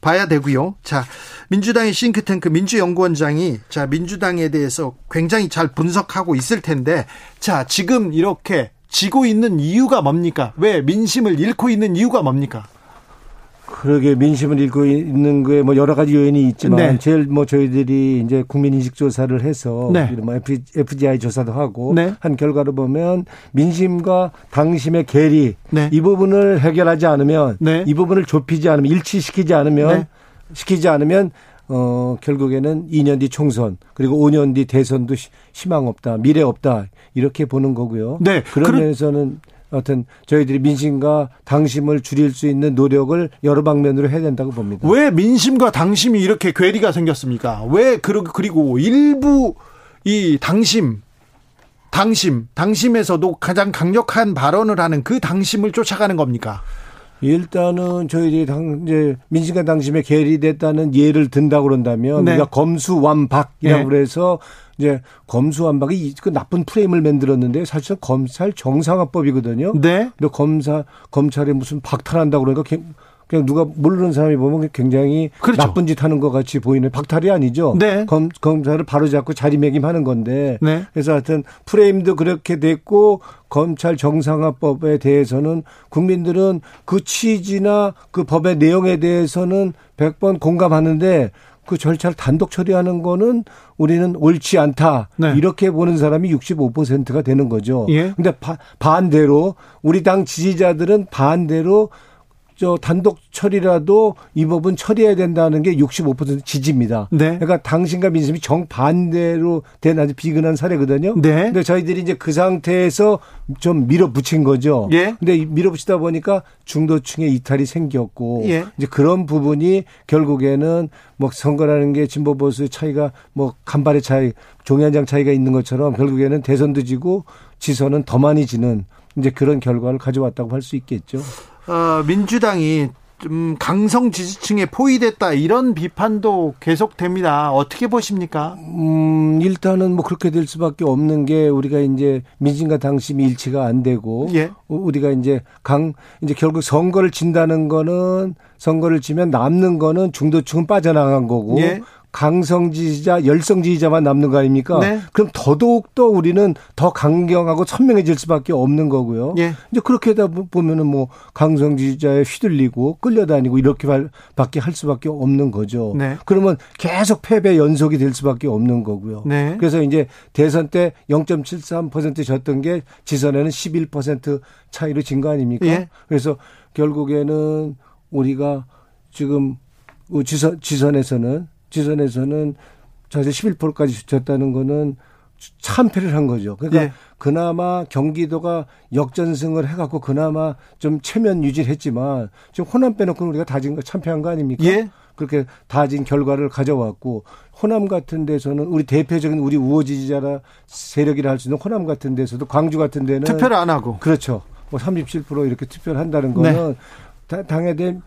봐야 되고요. 자, 민주당의 싱크탱크 민주연구원장이 자, 민주당에 대해서 굉장히 잘 분석하고 있을 텐데 자, 지금 이렇게 지고 있는 이유가 뭡니까? 왜 민심을 잃고 있는 이유가 뭡니까? 그러게 민심을 읽고 있는 거에 뭐 여러 가지 요인이 있지만 네. 제일 뭐 저희들이 이제 국민 인식 조사를 해서 네. 뭐 FGI 조사도 하고 네. 한 결과로 보면 민심과 당심의 괴리 네. 이 부분을 해결하지 않으면 네. 이 부분을 좁히지 않으면 일치시키지 않으면 네. 시키지 않으면 어 결국에는 2년 뒤 총선 그리고 5년 뒤 대선도 희망 없다 미래 없다 이렇게 보는 거고요. 네. 그런 면에서는 어떤 저희들이 민심과 당심을 줄일 수 있는 노력을 여러 방면으로 해야 된다고 봅니다. 왜 민심과 당심이 이렇게 괴리가 생겼습니까? 왜 그리고 일부 이 당심 당심 당심에서도 가장 강력한 발언을 하는 그 당심을 쫓아가는 겁니까? 일단은 저희들이 당, 이제 민심과 당심에 계리됐다는 예를 든다고 그런다면 네. 우리가 검수완박이라고 네. 그래서 이제 검수완박이 그 나쁜 프레임을 만들었는데 사실은 검찰 정상화법이거든요. 네. 근데 검사 검찰에 무슨 박탈한다고 그러니까 그냥 누가 모르는 사람이 보면 굉장히 그렇죠. 나쁜 짓 하는 것 같이 보이는 박탈이 아니죠. 네. 검, 검사를 바로잡고 자리매김하는 건데. 네. 그래서 하여튼 프레임도 그렇게 됐고 검찰 정상화법에 대해서는 국민들은 그 취지나 그 법의 내용에 대해서는 100번 공감하는데 그 절차를 단독 처리하는 거는 우리는 옳지 않다. 네. 이렇게 보는 사람이 65%가 되는 거죠. 예. 근데 바, 반대로 우리 당 지지자들은 반대로 저 단독 처리라도 이 법은 처리해야 된다는 게 65% 지지입니다. 네. 그러니까 당신과 민심이 정반대로 된 아주 비근한 사례거든요. 네. 근데 저희들이 이제 그 상태에서 좀 밀어붙인 거죠. 예. 근데 밀어붙이다 보니까 중도층의 이탈이 생겼고 예. 이제 그런 부분이 결국에는 뭐 선거라는 게 진보 보수의 차이가 뭐 간발의 차이, 종이 한 장 차이가 있는 것처럼 결국에는 대선도 지고 지선은 더 많이 지는 이제 그런 결과를 가져왔다고 할 수 있겠죠. 어, 민주당이 좀 강성 지지층에 포위됐다 이런 비판도 계속됩니다. 어떻게 보십니까? 음, 일단은 뭐 그렇게 될 수밖에 없는 게 우리가 이제 민심과 당심이 일치가 안 되고 예. 우리가 이제 강 이제 결국 선거를 진다는 거는 선거를 지면 남는 거는 중도층은 빠져나간 거고 예. 강성 지지자, 열성 지지자만 남는 거 아닙니까? 네. 그럼 더더욱 더 우리는 더 강경하고 선명해질 수밖에 없는 거고요. 예. 이제 그렇게 하다 보면은 뭐 강성 지지자에 휘둘리고 끌려다니고 이렇게 밖에 할 수밖에 없는 거죠. 네. 그러면 계속 패배 연속이 될 수밖에 없는 거고요. 네. 그래서 이제 대선 때 0.73% 졌던 게 지선에는 11% 차이로 진 거 아닙니까? 예. 그래서 결국에는 우리가 지금 지선, 지선에서는 지선에서는 자세 11%까지 졌다는 거는 참패를 한 거죠. 그러니까 네. 그나마 경기도가 역전승을 해갖고 그나마 좀 체면 유지를 했지만 지금 호남 빼놓고 우리가 다진 거 참패한 거 아닙니까? 예. 그렇게 다진 결과를 가져왔고 호남 같은 데서는 우리 대표적인 우리 우호 지지자라 세력이라 할 수 있는 호남 같은 데서도 광주 같은 데는 투표를 안 하고 그렇죠. 뭐 37% 이렇게 투표를 한다는 거는 네. 당에 대한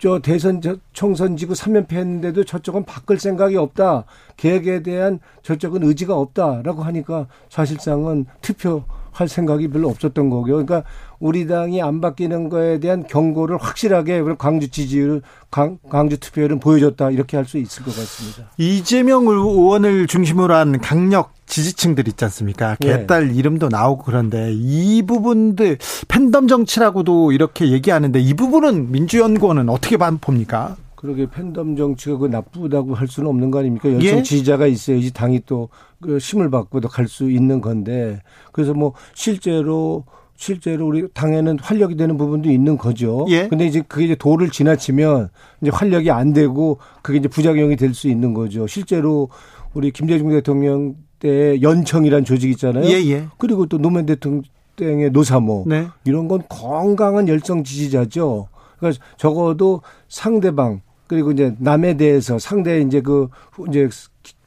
저 대선 총선 지구 3연패 했는데도 저쪽은 바꿀 생각이 없다. 계획에 대한 저쪽은 의지가 없다라고 하니까 사실상은 투표 할 생각이 별로 없었던 거고요. 그러니까 우리 당이 안 바뀌는 거에 대한 경고를 확실하게 광주 지지율, 광주 투표율은 보여줬다 이렇게 할 수 있을 것 같습니다. 이재명 의원을 중심으로 한 강력 지지층들 있지 않습니까? 예. 개딸 네. 이름도 나오고 그런데 이 부분들 팬덤 정치라고도 이렇게 얘기하는데 이 부분은 민주연구원은 어떻게 봅니까? 그러게 팬덤 정치가 그 나쁘다고 할 수는 없는 거 아닙니까? 열성 예? 지지자가 있어야지 당이 또 그 힘을 받고 도 갈 수 있는 건데 그래서 뭐 실제로 실제로 우리 당에는 활력이 되는 부분도 있는 거죠. 예. 근데 이제 그게 이제 도를 지나치면 이제 활력이 안 되고 그게 이제 부작용이 될 수 있는 거죠. 실제로 우리 김대중 대통령 때 연청이란 조직 있잖아요. 예, 예. 그리고 또 노무현 대통령 의 노사모 네. 이런 건 건강한 열성 지지자죠. 그러니까 적어도 상대방 그리고 이제 남에 대해서 상대 이제 그 이제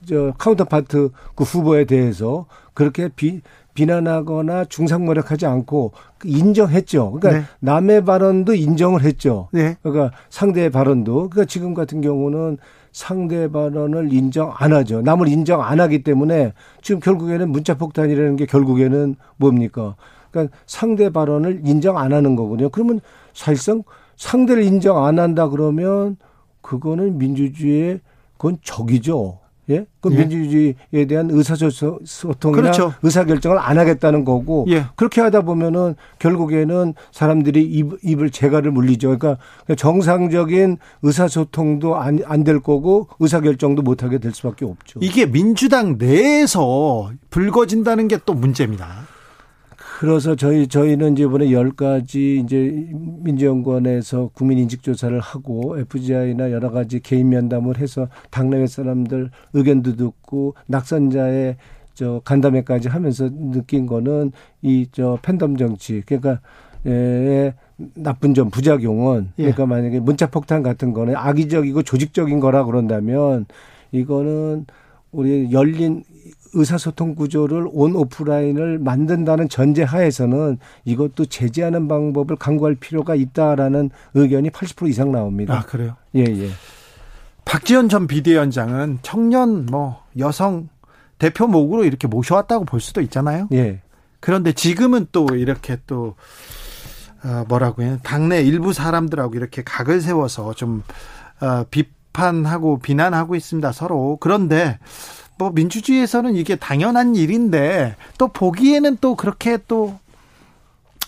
저 counterpart 그 후보에 대해서 그렇게 비 비난하거나 중상모략하지 않고 인정했죠. 그러니까 네. 남의 발언도 인정을 했죠. 네. 그러니까 상대의 발언도. 그러니까 지금 같은 경우는 상대 발언을 인정 안 하죠. 남을 인정 안 하기 때문에 지금 결국에는 문자 폭탄이라는 게 결국에는 뭡니까? 그러니까 상대 발언을 인정 안 하는 거거든요. 그러면 사실상 상대를 인정 안 한다 그러면 그거는 민주주의의 그건 적이죠. 예? 그 예. 민주주의에 대한 의사소통이나 그렇죠. 의사결정을 안 하겠다는 거고 예. 그렇게 하다 보면은 결국에는 사람들이 입, 입을 재갈을 물리죠. 그러니까 정상적인 의사소통도 안안될 거고 의사결정도 못 하게 될 수밖에 없죠. 이게 민주당 내에서 불거진다는 게 또 문제입니다. 그래서 저희 저희는 이제 이번에 열 가지 이제 민주연구원에서 국민 인식 조사를 하고 FGI나 여러 가지 개인 면담을 해서 당내외 사람들 의견도 듣고 낙선자의 저 간담회까지 하면서 느낀 거는 이 저 팬덤 정치 그러니까 에 나쁜 점 부작용은 예. 그러니까 만약에 문자 폭탄 같은 거는 악의적이고 조직적인 거라 그런다면 이거는 우리 열린 의사소통 구조를 온 오프라인을 만든다는 전제 하에서는 이것도 제재하는 방법을 강구할 필요가 있다라는 의견이 80% 이상 나옵니다. 아, 그래요? 예, 예. 박지원 전 비대위원장은 청년 뭐 여성 대표 목으로 이렇게 모셔왔다고 볼 수도 있잖아요. 예. 그런데 지금은 또 이렇게 또 어, 뭐라고 해요? 당내 일부 사람들하고 이렇게 각을 세워서 좀 어, 비 판하고 비난하고 있습니다. 서로. 그런데 뭐 민주주의에서는 이게 당연한 일인데 또 보기에는 또 그렇게 또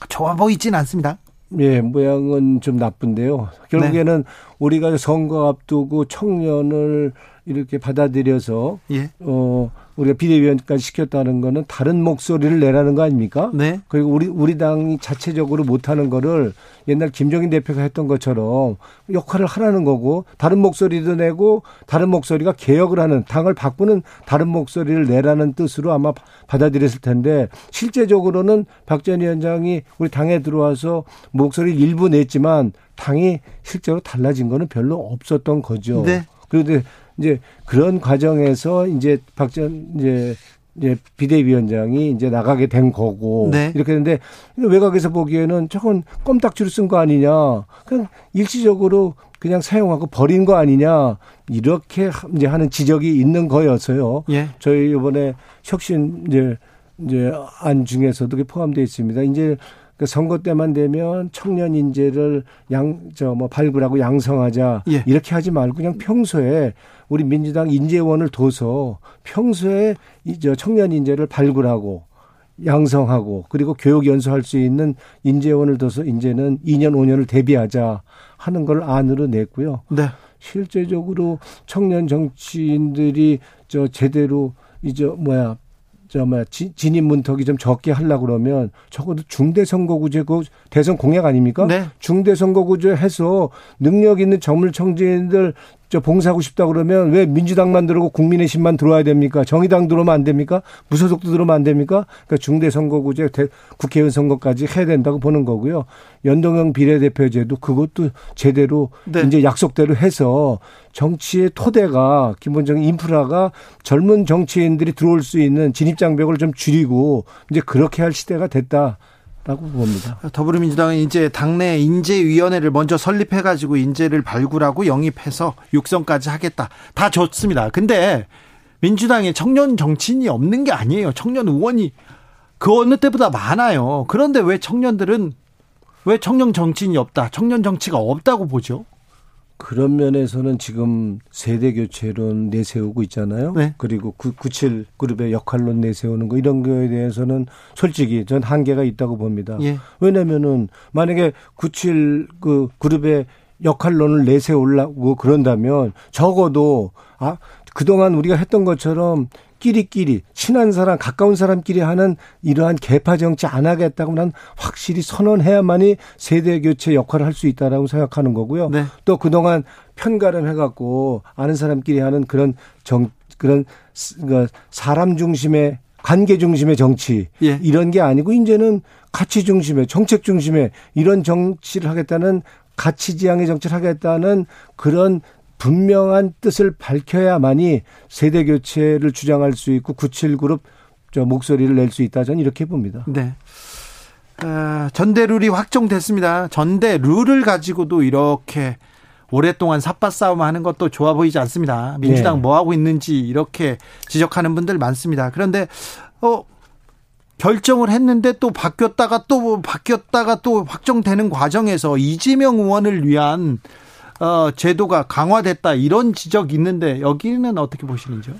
좋아 보이진 않습니다. 예, 모양은 좀 나쁜데요. 결국에는 네. 우리가 선거 앞두고 청년을 이렇게 받아들여서 예. 어 우리가 비대위원까지 시켰다는 거는 다른 목소리를 내라는 거 아닙니까? 네. 그리고 우리 우리 당이 자체적으로 못하는 거를 옛날 김정인 대표가 했던 것처럼 역할을 하라는 거고 다른 목소리도 내고 다른 목소리가 개혁을 하는 당을 바꾸는 다른 목소리를 내라는 뜻으로 아마 받아들였을 텐데 실제적으로는 박전 위원장이 우리 당에 들어와서 목소리를 일부 냈지만 당이 실제로 달라진 거는 별로 없었던 거죠. 네. 그런데 이제 그런 과정에서 이제 박전 이제 이제 비대위원장이 이제 나가게 된 거고 네. 이렇게 했는데 외곽에서 보기에는 저건 껌딱지로 쓴 거 아니냐 그냥 일시적으로 그냥 사용하고 버린 거 아니냐 이렇게 이제 하는 지적이 있는 거여서요. 예. 저희 이번에 혁신 이제 이제 안 중에서도 포함되어 있습니다. 이제 그 선거 때만 되면 청년 인재를 양 저 뭐 발굴하고 양성하자 예. 이렇게 하지 말고 그냥 평소에 우리 민주당 인재원을 둬서 평소에 이저 청년 인재를 발굴하고 양성하고 그리고 교육 연수할 수 있는 인재원을 둬서 이제는 2년 5년을 대비하자 하는 걸 안으로 냈고요. 네. 실제적으로 청년 정치인들이 저 제대로 이제 뭐야 저 뭐야 진입 문턱이 좀 적게 하려고 그러면 적어도 중대 선거구제 그 대선 공약 아닙니까? 네. 중대 선거구제 해서 능력 있는 정물 청진들 저 봉사하고 싶다 그러면 왜 민주당만 들어오고 국민의 신만 들어와야 됩니까? 정의당 들어오면 안 됩니까? 무소속도 들어오면 안 됩니까? 그러니까 중대 선거구제 국회의원 선거까지 해야 된다고 보는 거고요. 연동형 비례대표제도 그것도 제대로 네. 이제 약속대로 해서 정치의 토대가 기본적인 인프라가 젊은 정치인들이 들어올 수 있는 진입 장벽을 좀 줄이고 이제 그렇게 할 시대가 됐다. 라고 봅니다. 더불어민주당은 이제 당내 인재위원회를 먼저 설립해가지고 인재를 발굴하고 영입해서 육성까지 하겠다. 다 좋습니다. 근데 민주당에 청년 정치인이 없는 게 아니에요. 청년 의원이 그 어느 때보다 많아요. 그런데 왜 청년들은 왜 청년 정치인이 없다? 청년 정치가 없다고 보죠? 그런 면에서는 지금 세대 교체론 내세우고 있잖아요. 네. 그리고 97 그룹의 역할론 내세우는 거 이런 거에 대해서는 솔직히 전 한계가 있다고 봅니다. 예. 왜냐면은 만약에 97 그 그룹의 역할론을 내세우려고 그런다면 적어도 아 그동안 우리가 했던 것처럼 끼리끼리 친한 사람 가까운 사람끼리 하는 이러한 개파 정치 안 하겠다고 난 확실히 선언해야만이 세대 교체 역할을 할 수 있다라고 생각하는 거고요. 네. 또 그동안 편가름 해갖고 아는 사람끼리 하는 그런 정 그런 그러니까 사람 중심의 관계 중심의 정치 예. 이런 게 아니고 이제는 가치 중심의 정책 중심의 이런 정치를 하겠다는 가치 지향의 정치를 하겠다는 그런 분명한 뜻을 밝혀야만이 세대 교체를 주장할 수 있고 97 그룹 저 목소리를 낼 수 있다 저는 이렇게 봅니다. 네. 아, 전대 룰이 확정됐습니다. 전대 룰을 가지고도 이렇게 오랫동안 삿바 싸움 하는 것도 좋아 보이지 않습니다. 민주당 네. 뭐 하고 있는지 이렇게 지적하는 분들 많습니다. 그런데 어 결정을 했는데 또 바뀌었다가 또 바뀌었다가 또 확정되는 과정에서 이재명 의원을 위한 어, 제도가 강화됐다 이런 지적이 있는데 여기는 어떻게 보시는지요?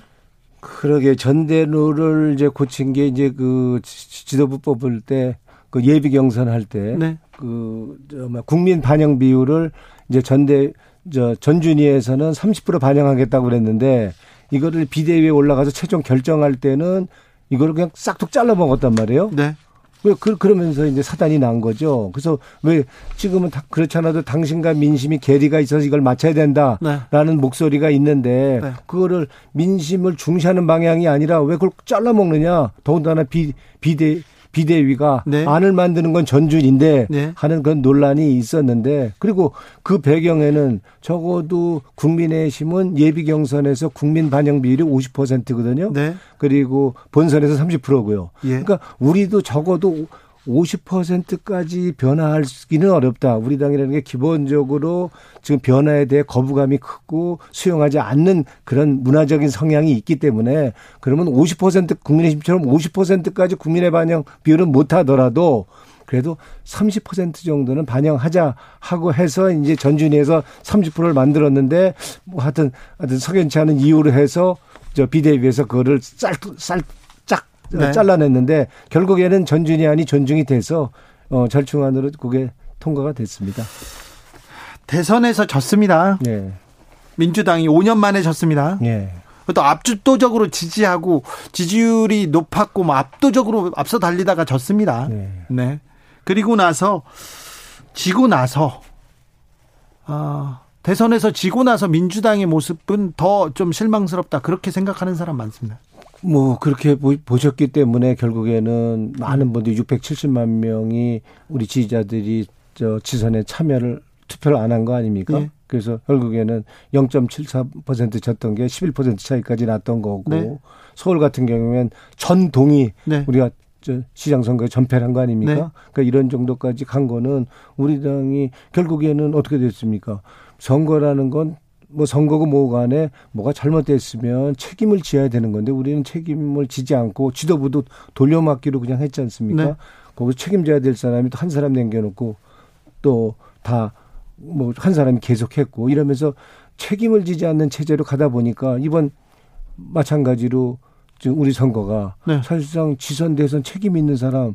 그러게 전대룰을 이제 고친 게 이제 그 지도부 뽑을 때 그 예비 경선 할때 그저 네. 국민 반영 비율을 이제 전대 저 전준위에서는 30% 반영하겠다고 그랬는데 이거를 비대위에 올라가서 최종 결정할 때는 이거를 그냥 싹둑 잘라 먹었단 말이에요. 네. 왜 그, 그러면서 이제 사단이 난 거죠. 그래서 왜 지금은 다 그렇지 않아도 당신과 민심이 괴리가 있어서 이걸 맞춰야 된다라는 네. 목소리가 있는데 네. 그거를 민심을 중시하는 방향이 아니라 왜 그걸 잘라 먹느냐. 더군다나 비, 비대, 비대위가 네. 안을 만드는 건 전준인데 네. 하는 그런 논란이 있었는데 그리고 그 배경에는 적어도 국민의힘은 예비 경선에서 국민 반영 비율이 50%거든요. 네. 그리고 본선에서 30%고요. 예. 그러니까 우리도 적어도 50%까지 변화하기는 어렵다. 우리 당이라는 게 기본적으로 지금 변화에 대해 거부감이 크고 수용하지 않는 그런 문화적인 성향이 있기 때문에 그러면 50% 국민의힘처럼 50%까지 국민의 반영 비율은 못 하더라도 그래도 30% 정도는 반영하자 하고 해서 이제 전준위에서 30%를 만들었는데 뭐 하여튼 하여튼 석연치 않은 이유로 해서 저 비대위에서 그거를 쌀, 쌀, 네. 잘라냈는데 결국에는 전준위안이 존중이 돼서 어, 절충안으로 그게 통과가 됐습니다. 대선에서 졌습니다. 네. 민주당이 5년 만에 졌습니다. 네. 또 압도적으로 지지하고 지지율이 높았고 뭐 압도적으로 앞서 달리다가 졌습니다. 네. 네. 그리고 나서 지고 나서 아 대선에서 지고 나서 민주당의 모습은 더 좀 실망스럽다 그렇게 생각하는 사람 많습니다. 뭐 그렇게 보셨기 때문에 결국에는 많은 분들이 670만 명이 우리 지지자들이 저 지선에 참여를 투표를 안 한 거 아닙니까? 네. 그래서 결국에는 0.74% 졌던 게 11% 차이까지 났던 거고 네. 서울 같은 경우에는 전 동이 네. 우리가 저 시장 선거에 전패를 한 거 아닙니까? 네. 그러니까 이런 정도까지 간 거는 우리 당이 결국에는 어떻게 됐습니까? 선거라는 건 뭐 선거고 뭐 간에 뭐가 잘못됐으면 책임을 지어야 되는 건데 우리는 책임을 지지 않고 지도부도 돌려막기로 그냥 했지 않습니까? 네. 거기서 책임져야 될 사람이 또 한 사람 남겨놓고 또 다 뭐 한 사람이 계속했고 이러면서 책임을 지지 않는 체제로 가다 보니까 이번 마찬가지로 지금 우리 선거가 네. 사실상 지선 대선 책임 있는 사람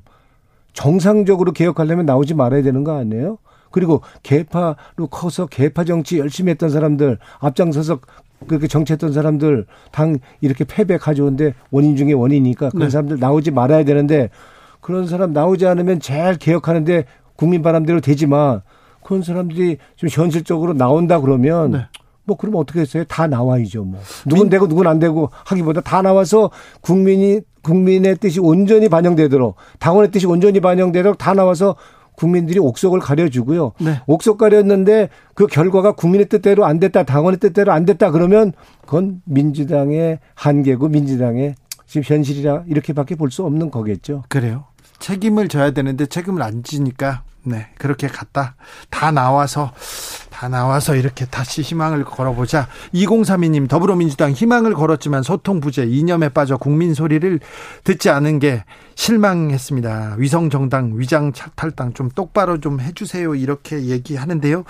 정상적으로 개혁하려면 나오지 말아야 되는 거 아니에요? 그리고 개파로 커서 개파 정치 열심히 했던 사람들 앞장서서 그렇게 정치했던 사람들 당 이렇게 패배 가져온데 원인 중에 원인이니까 그런 네. 사람들 나오지 말아야 되는데 그런 사람 나오지 않으면 제일 개혁하는데 국민 바람대로 되지만 그런 사람들이 좀 현실적으로 나온다 그러면 네. 뭐 그러면 어떻게 했어요? 다 나와야죠. 뭐 누군 되고 누군 안 되고 하기보다 다 나와서 국민이 국민의 뜻이 온전히 반영되도록 당원의 뜻이 온전히 반영되도록 다 나와서 국민들이 옥석을 가려주고요. 네. 옥석 가렸는데 그 결과가 국민의 뜻대로 안 됐다, 당원의 뜻대로 안 됐다 그러면 그건 민주당의 한계고 민주당의 지금 현실이라 이렇게밖에 볼 수 없는 거겠죠. 그래요. 책임을 져야 되는데 책임을 안 지니까 네 그렇게 갔다 다 나와서 다 나와서 이렇게 다시 희망을 걸어보자 2032님 더불어민주당 희망을 걸었지만 소통 부재 이념에 빠져 국민 소리를 듣지 않은 게 실망했습니다 위성 정당 위장 탈당 좀 똑바로 좀 해주세요 이렇게 얘기하는데요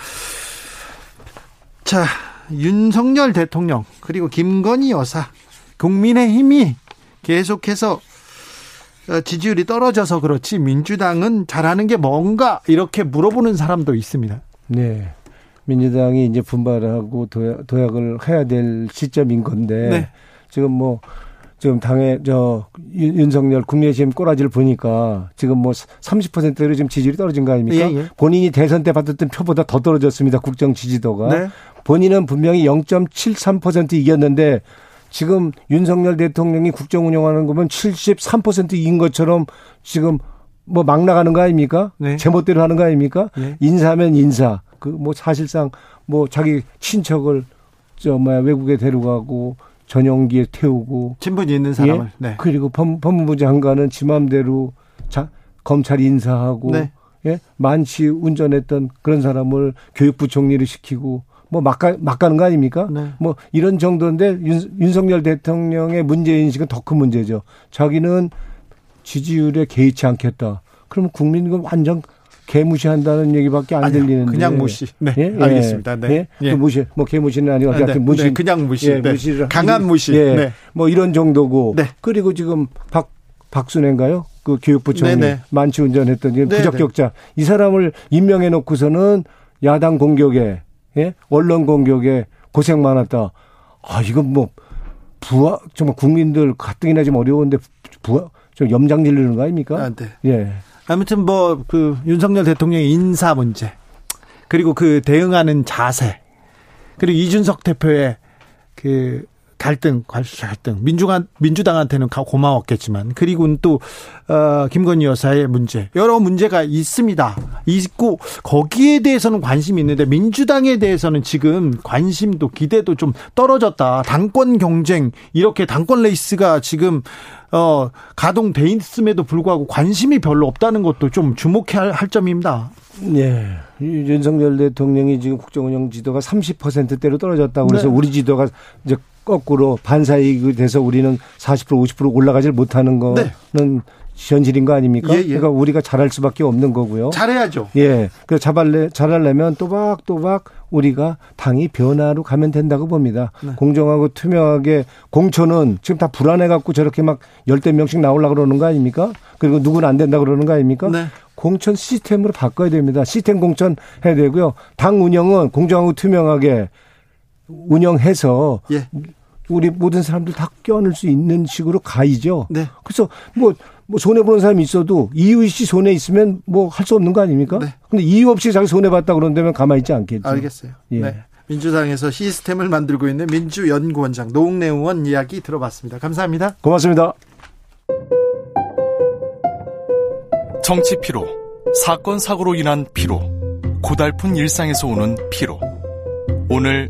자 윤석열 대통령 그리고 김건희 여사 국민의힘이 계속해서 어, 지지율이 떨어져서 그렇지 민주당은 잘하는 게 뭔가 이렇게 물어보는 사람도 있습니다. 네. 민주당이 이제 분발하고 도약, 도약을 해야 될 시점인 건데 네. 지금 뭐 지금 당에 저 윤석열 국민의힘 꼬라지를 보니까 지금 뭐 30%로 지금 지지율이 떨어진 거 아닙니까? 예, 예. 본인이 대선 때 받았던 표보다 더 떨어졌습니다. 국정 지지도가. 네. 본인은 분명히 0.73% 이겼는데 지금 윤석열 대통령이 국정 운영하는 거면 73% 이긴 것처럼 지금 뭐 막 나가는 거 아닙니까? 네. 제멋대로 하는 거 아닙니까? 네. 인사면 인사. 그 뭐 사실상 뭐 자기 친척을 저 뭐야 외국에 데려가고 전용기에 태우고 친분이 있는 사람을 예? 네. 그리고 법, 법무부 장관은 지 맘대로 자, 검찰 인사하고 네. 예? 만취 운전했던 그런 사람을 교육부 총리를 시키고 뭐 막 가, 막 가는 거 아닙니까? 네. 뭐 이런 정도인데 윤, 윤석열 대통령의 문제 인식은 더 큰 문제죠. 자기는 지지율에 개의치 않겠다. 그러면 국민은 완전 개무시한다는 얘기밖에 안 아니요, 들리는데 그냥 무시. 네, 예? 예. 알겠습니다. 네, 예? 예. 그 무시. 뭐 개무시는 아니고 네, 무시. 네, 그냥 무시. 예, 네. 무시를 강한 무시. 예, 네. 뭐 이런 정도고. 네. 그리고 지금 박 박순애인가요? 그 교육부 총리 네네. 만취 운전했던 부적격자 이 사람을 임명해 놓고서는 야당 공격에 예? 언론 공격에 고생 많았다. 아, 이건 뭐, 부하, 정말 국민들 가뜩이나 좀 어려운데 부하, 좀 염장 질르는 거 아닙니까? 아, 네. 예. 아무튼 뭐, 그, 윤석열 대통령의 인사 문제, 그리고 그 대응하는 자세, 그리고 이준석 대표의 그 갈등, 갈등. 민주당, 민주당한테는 고마웠겠지만, 그리고는 또, 어, 김건희 여사의 문제. 여러 문제가 있습니다. 있고, 거기에 대해서는 관심이 있는데, 민주당에 대해서는 지금 관심도 기대도 좀 떨어졌다. 당권 경쟁, 이렇게 당권 레이스가 지금, 어, 가동돼 있음에도 불구하고 관심이 별로 없다는 것도 좀 주목해야 할 점입니다. 네. 윤석열 대통령이 지금 국정 운영 지도가 30%대로 떨어졌다고 그래서 네. 우리 지도가 이제 거꾸로 반사이익이 돼서 우리는 40% 50% 올라가질 못하는 거는 네. 현실인 거 아닙니까? 예, 예. 그러니까 우리가 잘할 수밖에 없는 거고요. 잘해야죠. 예. 그 잘할래 잘하려면 또박또박 우리가 당이 변화로 가면 된다고 봅니다. 네. 공정하고 투명하게 공천은 지금 다 불안해 갖고 저렇게 막 열댓 명씩 나오려 고 그러는 거 아닙니까? 그리고 누구는 안 된다 그러는 거 아닙니까? 네. 공천 시스템으로 바꿔야 됩니다. 시스템 공천 해야 되고요. 당 운영은 공정하고 투명하게 운영해서 예. 우리 모든 사람들 다 껴안을 수 있는 식으로 가이죠. 네. 그래서 뭐, 뭐 손해 보는 사람이 있어도 이유 있이 손해 있으면 뭐 할 수 없는 거 아닙니까? 네. 근데 이유 없이 자기 손해 봤다 그런다면 가만히 있지 않겠죠. 알겠어요. 예. 네. 민주당에서 시스템을 만들고 있는 민주연구원장 노웅래 의원 이야기 들어봤습니다. 감사합니다. 고맙습니다. 정치 피로, 사건 사고로 인한 피로, 고달픈 일상에서 오는 피로. 오늘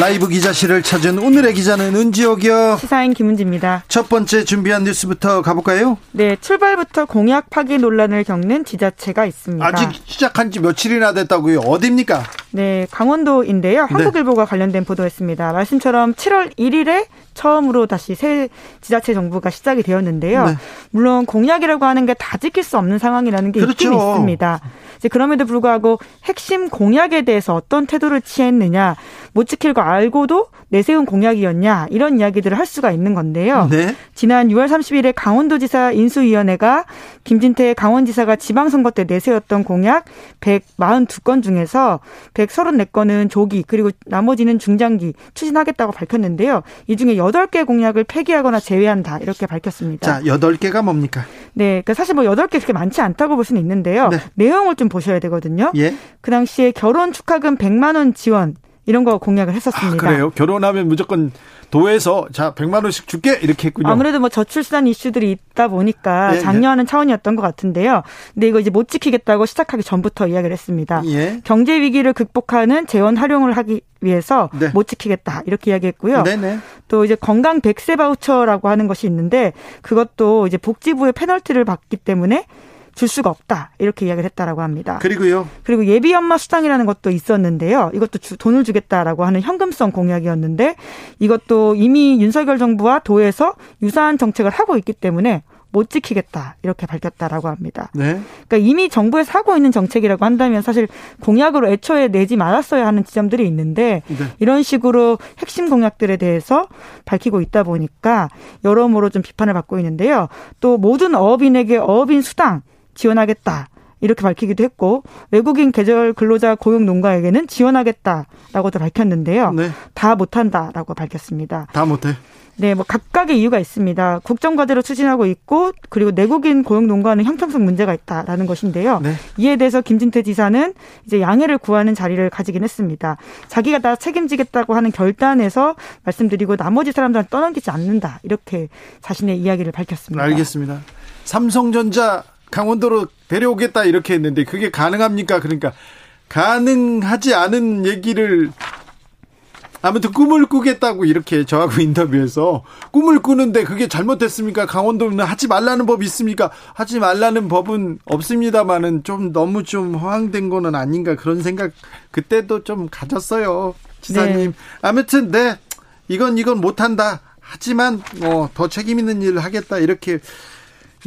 라이브 기자실을 찾은 오늘의 기자는 은지옥이요. 시사인 김은지입니다. 첫 번째 준비한 뉴스부터 가볼까요? 네, 출발부터 공약 파기 논란을 겪는 지자체가 있습니다. 아직 시작한 지 며칠이나 됐다고요. 어디입니까? 네, 강원도인데요. 네. 한국일보가 네. 관련된 보도였습니다. 말씀처럼 7월 1일에 처음으로 다시 새 지자체 정부가 시작이 되었는데요. 네. 물론 공약이라고 하는 게 다 지킬 수 없는 상황이라는 게 그렇죠. 있긴 있습니다. 그럼에도 불구하고 핵심 공약에 대해서 어떤 태도를 취했느냐 못 지킬 거 알고도 내세운 공약이었냐 이런 이야기들을 할 수가 있는 건데요. 네. 지난 6월 30일에 강원도지사 인수위원회가 김진태 강원지사가 지방선거 때 내세웠던 공약 142건 중에서 134건은 조기 그리고 나머지는 중장기 추진하겠다고 밝혔는데요. 이 중에 8개 공약을 폐기하거나 제외한다 이렇게 밝혔습니다. 자, 8개가 뭡니까? 네, 그러니까 사실 뭐 8개 그렇게 많지 않다고 볼 수는 있는데요. 네. 내용을 좀 보셔야 되거든요. 예. 그 당시에 결혼 축하금 100만 원 지원 이런 거 공약을 했었습니다. 아, 그래요? 결혼하면 무조건 도에서 자 100만 원씩 줄게 이렇게 했군요. 아무래도 뭐 저출산 이슈들이 있다 보니까 예, 장려하는 예. 차원이었던 것 같은데요. 근데 이거 이제 못 지키겠다고 시작하기 전부터 이야기를 했습니다. 예. 경제 위기를 극복하는 재원 활용을 하기 위해서 네. 못 지키겠다 이렇게 이야기했고요. 네네. 또 이제 건강 백세 바우처라고 하는 것이 있는데 그것도 이제 복지부의 페널티를 받기 때문에 줄 수가 없다 이렇게 이야기를 했다라고 합니다. 그리고요. 그리고 예비 연마 수당이라는 것도 있었는데요. 이것도 주, 돈을 주겠다라고 하는 현금성 공약이었는데 이것도 이미 윤석열 정부와 도에서 유사한 정책을 하고 있기 때문에 못 지키겠다 이렇게 밝혔다라고 합니다. 네. 그러니까 이미 정부에서 하고 있는 정책이라고 한다면 사실 공약으로 애초에 내지 말았어야 하는 지점들이 있는데 네. 이런 식으로 핵심 공약들에 대해서 밝히고 있다 보니까 여러모로 좀 비판을 받고 있는데요. 또 모든 어업인에게 어업인 수당 지원하겠다. 이렇게 밝히기도 했고 외국인 계절 근로자 고용 농가에게는 지원하겠다라고도 밝혔는데요. 네. 다 못한다라고 밝혔습니다. 다 못해. 네, 뭐 각각의 이유가 있습니다. 국정과제로 추진하고 있고 그리고 내국인 고용 농가는 형평성 문제가 있다라는 것인데요. 네. 이에 대해서 김진태 지사는 이제 양해를 구하는 자리를 가지긴 했습니다. 자기가 다 책임지겠다고 하는 결단에서 말씀드리고 나머지 사람들은 떠넘기지 않는다 이렇게 자신의 이야기를 밝혔습니다. 알겠습니다. 삼성전자 강원도로 데려오겠다 이렇게 했는데 그게 가능합니까? 그러니까 가능하지 않은 얘기를 아무튼 꿈을 꾸겠다고 이렇게 저하고 인터뷰에서 꿈을 꾸는데 그게 잘못됐습니까? 강원도는 하지 말라는 법이 있습니까? 하지 말라는 법은 없습니다만은 좀 너무 좀 허황된 거는 아닌가 그런 생각 그때도 좀 가졌어요. 지사님. 네. 아무튼 네. 이건 이건 못 한다. 하지만 뭐더 책임 있는 일을 하겠다 이렇게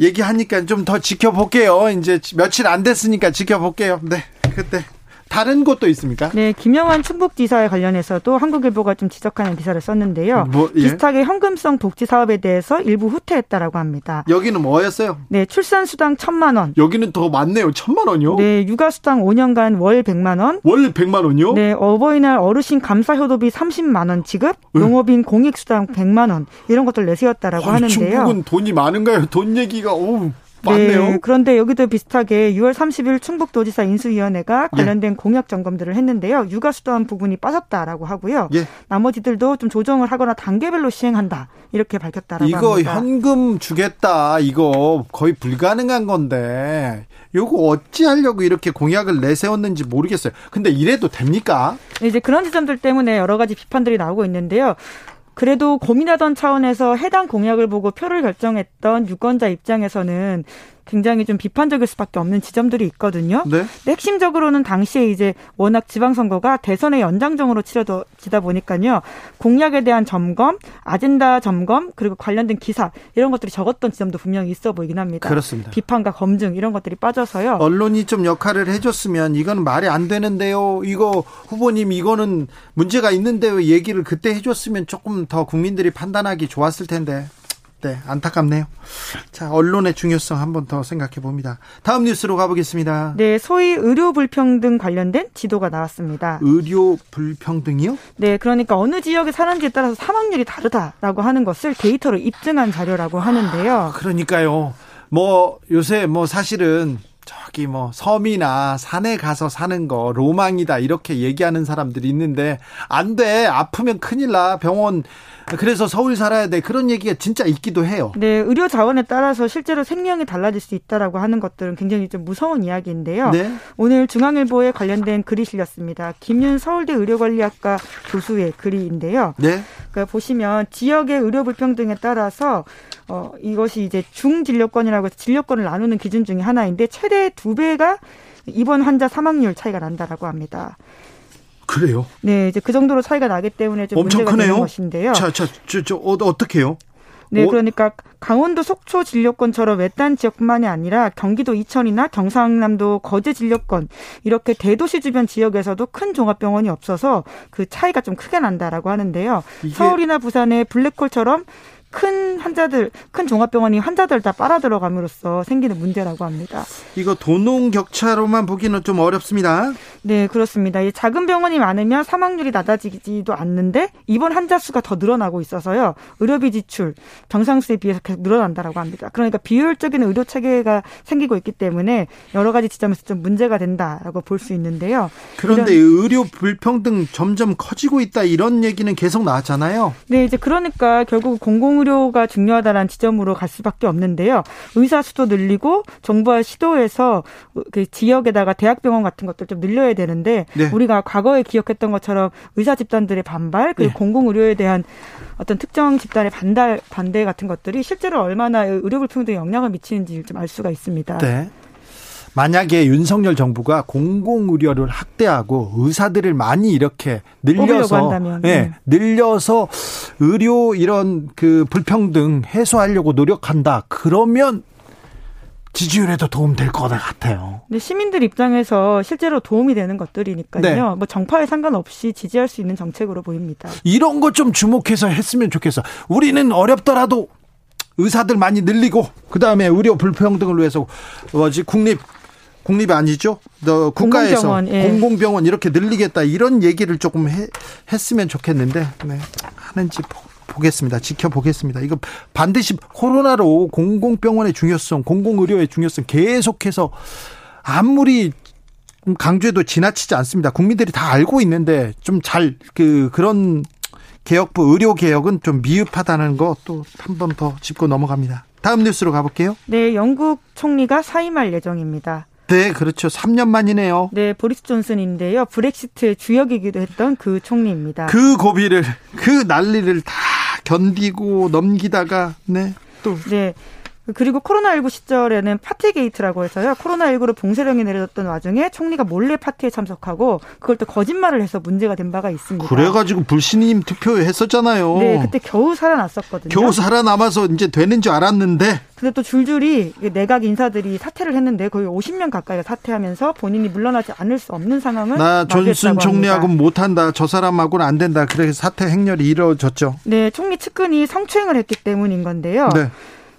얘기하니까 좀 더 지켜볼게요. 이제 며칠 안 됐으니까 지켜볼게요. 네, 그때 다른 곳도 있습니까? 네, 김영환 충북지사에 관련해서도 한국일보가 좀 지적하는 기사를 썼는데요. 뭐, 예? 비슷하게 현금성 복지 사업에 대해서 일부 후퇴했다라고 합니다. 여기는 뭐였어요? 네, 출산 수당 천만 원. 여기는 더 많네요. 천만 원요? 네, 육아 수당 5년간 월 100만 원. 월 100만 원요? 네, 어버이날 어르신 감사 효도비 30만 원 지급, 네. 농업인 공익 수당 100만 원 이런 것들 내세웠다라고 아, 하는데요. 중국은 돈이 많은가요? 돈 얘기가 오. 맞네요. 네, 그런데 여기도 비슷하게 6월 30일 충북도지사 인수위원회가 예. 관련된 예. 공약 점검들을 했는데요. 육아 수도한 부분이 빠졌다라고 하고요. 예. 나머지들도 좀 조정을 하거나 단계별로 시행한다 이렇게 밝혔다라고 이거 합니다. 이거 현금 주겠다 이거 거의 불가능한 건데 요거 어찌 하려고 이렇게 공약을 내세웠는지 모르겠어요. 근데 이래도 됩니까? 이제 그런 지점들 때문에 여러 가지 비판들이 나오고 있는데요. 그래도 고민하던 차원에서 해당 공약을 보고 표를 결정했던 유권자 입장에서는 굉장히 좀 비판적일 수밖에 없는 지점들이 있거든요. 네. 핵심적으로는 당시에 이제 워낙 지방선거가 대선의 연장정으로 치러지다 보니까요. 공약에 대한 점검, 아젠다 점검, 그리고 관련된 기사 이런 것들이 적었던 지점도 분명히 있어 보이긴 합니다. 그렇습니다. 비판과 검증 이런 것들이 빠져서요. 언론이 좀 역할을 해줬으면 이건 말이 안 되는데요. 이거 후보님 이거는 문제가 있는데요. 얘기를 그때 해줬으면 조금 더 국민들이 판단하기 좋았을 텐데. 네, 안타깝네요. 자, 언론의 중요성 한 번 더 생각해 봅니다. 다음 뉴스로 가보겠습니다. 네, 소위 의료 불평등 관련된 지도가 나왔습니다. 의료 불평등이요? 네, 그러니까 어느 지역에 사는지에 따라서 사망률이 다르다라고 하는 것을 데이터로 입증한 자료라고 하는데요. 아, 그러니까요. 뭐 요새 뭐 사실은 저기 뭐 섬이나 산에 가서 사는 거 로망이다 이렇게 얘기하는 사람들이 있는데 안 돼. 아프면 큰일 나. 병원 그래서 서울 살아야 돼 그런 얘기가 진짜 있기도 해요. 네, 의료 자원에 따라서 실제로 생명이 달라질 수 있다라고 하는 것들은 굉장히 좀 무서운 이야기인데요. 네. 오늘 중앙일보에 관련된 글이 실렸습니다. 김윤 서울대 의료관리학과 교수의 글인데요. 네. 그러니까 보시면 지역의 의료 불평등에 따라서 어 이것이 이제 중진료권이라고 해서 진료권을 나누는 기준 중에 하나인데 최대 두 배가 입원 환자 사망률 차이가 난다라고 합니다. 그래요? 네, 이제 그 정도로 차이가 나기 때문에 좀 엄청 문제가 크네요. 되는 것인데요. 자, 자, 저, 저 어, 어떻게요? 네, 그러니까 강원도 속초 진료권처럼 외딴 지역뿐만이 아니라 경기도 이천이나 경상남도 거제 진료권 이렇게 대도시 주변 지역에서도 큰 종합병원이 없어서 그 차이가 좀 크게 난다라고 하는데요. 서울이나 부산의 블랙홀처럼 큰 환자들, 큰 종합병원이 환자들 다 빨아 들어감으로써 생기는 문제라고 합니다. 이거 도농 격차로만 보기는 좀 어렵습니다. 네, 그렇습니다. 작은 병원이 많으면 사망률이 낮아지지도 않는데 입원 환자 수가 더 늘어나고 있어서요. 의료비 지출 정상수에 비해서 계속 늘어난다라고 합니다. 그러니까 비효율적인 의료 체계가 생기고 있기 때문에 여러 가지 지점에서 좀 문제가 된다라고 볼 수 있는데요. 그런데 의료 불평등 점점 커지고 있다 이런 얘기는 계속 나왔잖아요. 네, 이제 그러니까 결국 공공 의료가 중요하다는 지점으로 갈 수밖에 없는데요. 의사 수도 늘리고 정부와 시도해서 그 지역에다가 대학병원 같은 것들 좀 늘려야 되는데 네. 우리가 과거에 기억했던 것처럼 의사 집단들의 반발 그리고 네. 공공 의료에 대한 어떤 특정 집단의 반달 반대 같은 것들이 실제로 얼마나 의료 불평등에 영향을 미치는지 좀 알 수가 있습니다. 네. 만약에 윤석열 정부가 공공의료를 확대하고 의사들을 많이 이렇게 늘려서 네, 네, 늘려서 의료 이런 그 불평등 해소하려고 노력한다. 그러면 지지율에도 도움 될 것 같아요. 근데 시민들 입장에서 실제로 도움이 되는 것들이니까요. 네. 뭐 정파에 상관없이 지지할 수 있는 정책으로 보입니다. 이런 거좀 주목해서 했으면 좋겠어. 우리는 어렵더라도 의사들 많이 늘리고 그다음에 의료 불평등을 위해서 뭐지 국립 국립이 아니죠. 너 국가에서 공공병원, 예. 공공병원 이렇게 늘리겠다 이런 얘기를 조금 해, 했으면 좋겠는데 네. 하는지 보, 겠습니다 지켜보겠습니다. 이거 반드시 코로나로 공공병원의 중요성, 공공의료의 중요성 계속해서 아무리 강조해도 지나치지 않습니다. 국민들이 다 알고 있는데 좀 잘 그 그런 개혁부 의료 개혁은 좀 미흡하다는 거 또 한 번 더 짚고 넘어갑니다. 다음 뉴스로 가볼게요. 네, 영국 총리가 사임할 예정입니다. 네, 그렇죠. 3년 만이네요. 네, 보리스 존슨인데요. 브렉시트의 주역이기도 했던 그 총리입니다. 그 고비를, 그 난리를 다 견디고 넘기다가, 네, 또. 네. 그리고 코로나19 시절에는 파티 게이트라고 해서요. 코로나19로 봉쇄령이 내려졌던 와중에 총리가 몰래 파티에 참석하고 그걸 또 거짓말을 해서 문제가 된 바가 있습니다. 그래가지고 불신임 투표 했었잖아요. 네, 그때 겨우 살아났었거든요. 겨우 살아남아서 이제 되는 줄 알았는데. 근데 또 줄줄이 내각 인사들이 사퇴를 했는데 거의 50명 가까이가 사퇴하면서 본인이 물러나지 않을 수 없는 상황을 나 존슨 총리하고는 못한다. 저 사람하고는 안 된다. 그래서 사퇴 행렬이 이루어졌죠. 네, 총리 측근이 성추행을 했기 때문인 건데요. 네.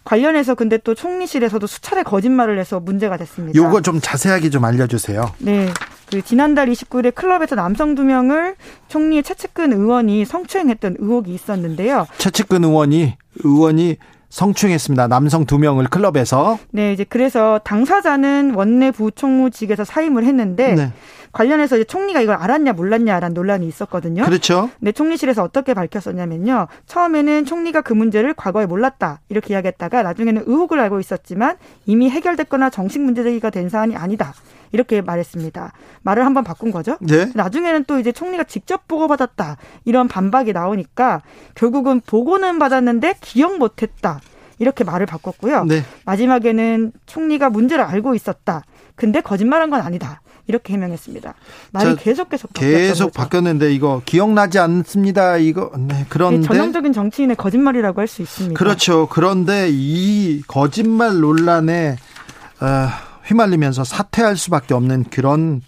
관련해서 근데 또 총리실에서도 수차례 거짓말을 해서 문제가 됐습니다. 요거 좀 자세하게 좀 알려주세요. 네. 그 지난달 29일에 클럽에서 남성 두 명을 총리의 최측근 의원이 성추행했던 의혹이 있었는데요. 최측근 의원이 의원이 성추행했습니다. 남성 두 명을 클럽에서. 네, 이제 그래서 당사자는 원내 부총무직에서 사임을 했는데 네. 관련해서 이제 총리가 이걸 알았냐 몰랐냐라는 논란이 있었거든요. 그렇죠. 네, 총리실에서 어떻게 밝혔었냐면요. 처음에는 총리가 그 문제를 과거에 몰랐다 이렇게 이야기했다가 나중에는 의혹을 알고 있었지만 이미 해결됐거나 정식 문제제기가 된 사안이 아니다. 이렇게 말했습니다. 말을 한번 바꾼 거죠. 네. 나중에는 또 이제 총리가 직접 보고받았다. 이런 반박이 나오니까 결국은 보고는 받았는데 기억 못했다. 이렇게 말을 바꿨고요. 네. 마지막에는 총리가 문제를 알고 있었다. 근데 거짓말한 건 아니다. 이렇게 해명했습니다. 말이 계속 계속 계속. 바뀌었는데 이거 기억나지 않습니다. 이거 네, 그런데 네, 전형적인 정치인의 거짓말이라고 할 수 있습니다. 그렇죠. 그런데 이 거짓말 논란에 어, 휘말리면서 사퇴할 수밖에 없는 그런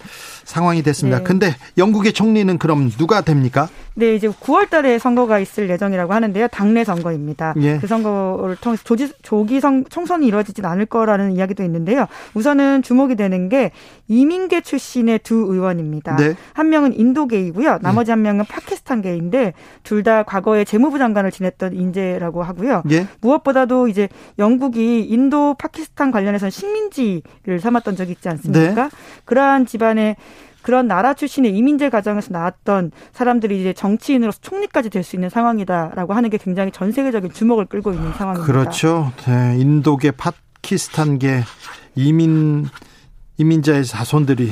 상황이 됐습니다. 네. 근데 영국의 총리는 그럼 누가 됩니까? 네, 이제 9월 달에 선거가 있을 예정이라고 하는데요. 당내 선거입니다. 예. 그 선거를 통해서 조지, 조기 성, 총선이 이루어지진 않을 거라는 이야기도 있는데요. 우선은 주목이 되는 게 이민계 출신의 두 의원입니다. 네. 한 명은 인도계이고요. 나머지 예. 한 명은 파키스탄계인데 둘 다 과거에 재무부 장관을 지냈던 인재라고 하고요. 예. 무엇보다도 이제 영국이 인도 파키스탄 관련해서 식민지를 삼았던 적이 있지 않습니까? 네. 그러한 집안의 그런 나라 출신의 이민재 가정에서 나왔던 사람들이 이제 정치인으로서 총리까지 될 수 있는 상황이다라고 하는 게 굉장히 전 세계적인 주목을 끌고 있는 상황입니다. 그렇죠. 네, 인도계, 파키스탄계 이민 이민자의 자손들이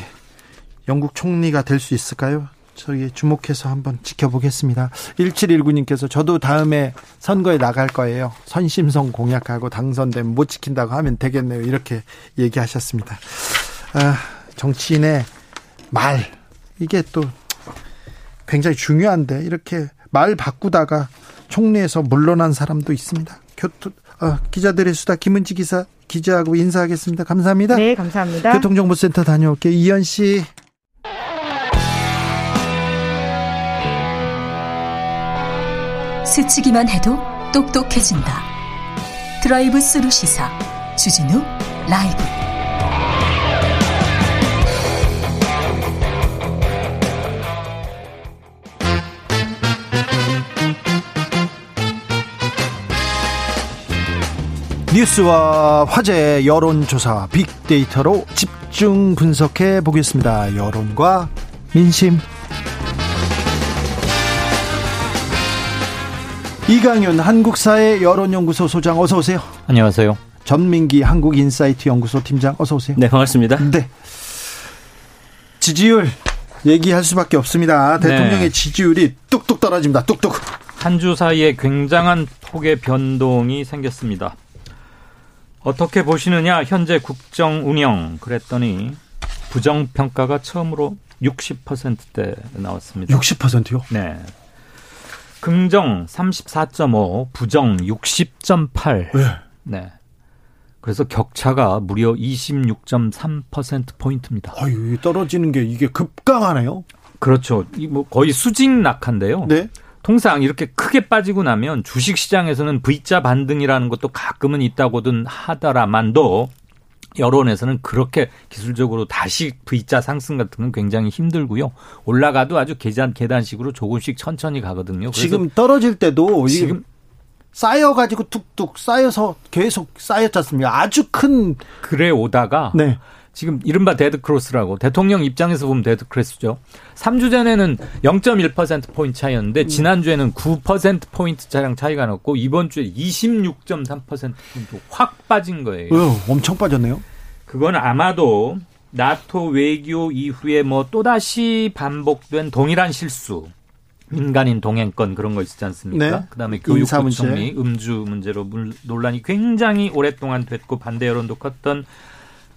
영국 총리가 될 수 있을까요? 저기 주목해서 한번 지켜보겠습니다. 1719님께서 저도 다음에 선거에 나갈 거예요. 선심성 공약하고 당선되면 못 지킨다고 하면 되겠네요. 이렇게 얘기하셨습니다. 아, 정치인의 말 이게 또 굉장히 중요한데 이렇게 말 바꾸다가 총리에서 물러난 사람도 있습니다. 교토, 아, 기자들의 수다 김은지 기사 기자하고 인사하겠습니다. 감사합니다. 네, 감사합니다. 교통정보센터 다녀올게요. 이현 씨. 스치기만 해도 똑똑해진다. 드라이브 스루 시사 주진우 라이브. 뉴스와 화제 여론조사 빅데이터로 집중 분석해 보겠습니다. 여론과 민심. 이강윤 한국사회 여론연구소 소장 어서 오세요. 안녕하세요. 전민기 한국인사이트 연구소 팀장 어서 오세요. 네, 반갑습니다. 네. 지지율 얘기할 수밖에 없습니다. 대통령의 네. 지지율이 뚝뚝 떨어집니다. 뚝뚝. 한 주 사이에 굉장한 폭의 변동이 생겼습니다. 어떻게 보시느냐 현재 국정 운영 그랬더니 부정 평가가 처음으로 60%대 나왔습니다. 60%요? 네. 긍정 34.5, 부정 60.8. 네. 네. 그래서 격차가 무려 26.3% 포인트입니다. 아유, 떨어지는 게 이게 급강하네요. 그렇죠. 뭐 거의 수직 낙한데요. 네. 통상 이렇게 크게 빠지고 나면 주식 시장에서는 V자 반등이라는 것도 가끔은 있다고든 하더라만도 여론에서는 그렇게 기술적으로 다시 V자 상승 같은 건 굉장히 힘들고요. 올라가도 아주 계단 계단식으로 조금씩 천천히 가거든요. 지금 떨어질 때도 지금 쌓여가지고 툭툭 쌓여서 계속 쌓였지 않습니까? 아주 큰 그래 오다가 네. 지금 이른바 dead cross라고 대통령 입장에서 보면 dead cross죠. 3주 전에는 0.1%포인트 차이였는데 지난주에는 9%포인트 차량 차이가 났고 이번 주에 26.3%포인트 확 빠진 거예요. 어, 엄청 빠졌네요. 그건 아마도 나토 외교 이후에 뭐 또다시 반복된 동일한 실수 민간인 동행권 그런 거 있었지 않습니까? 네. 그다음에 교육부 총리 음주 문제로 논란이 굉장히 오랫동안 됐고 반대 여론도 컸던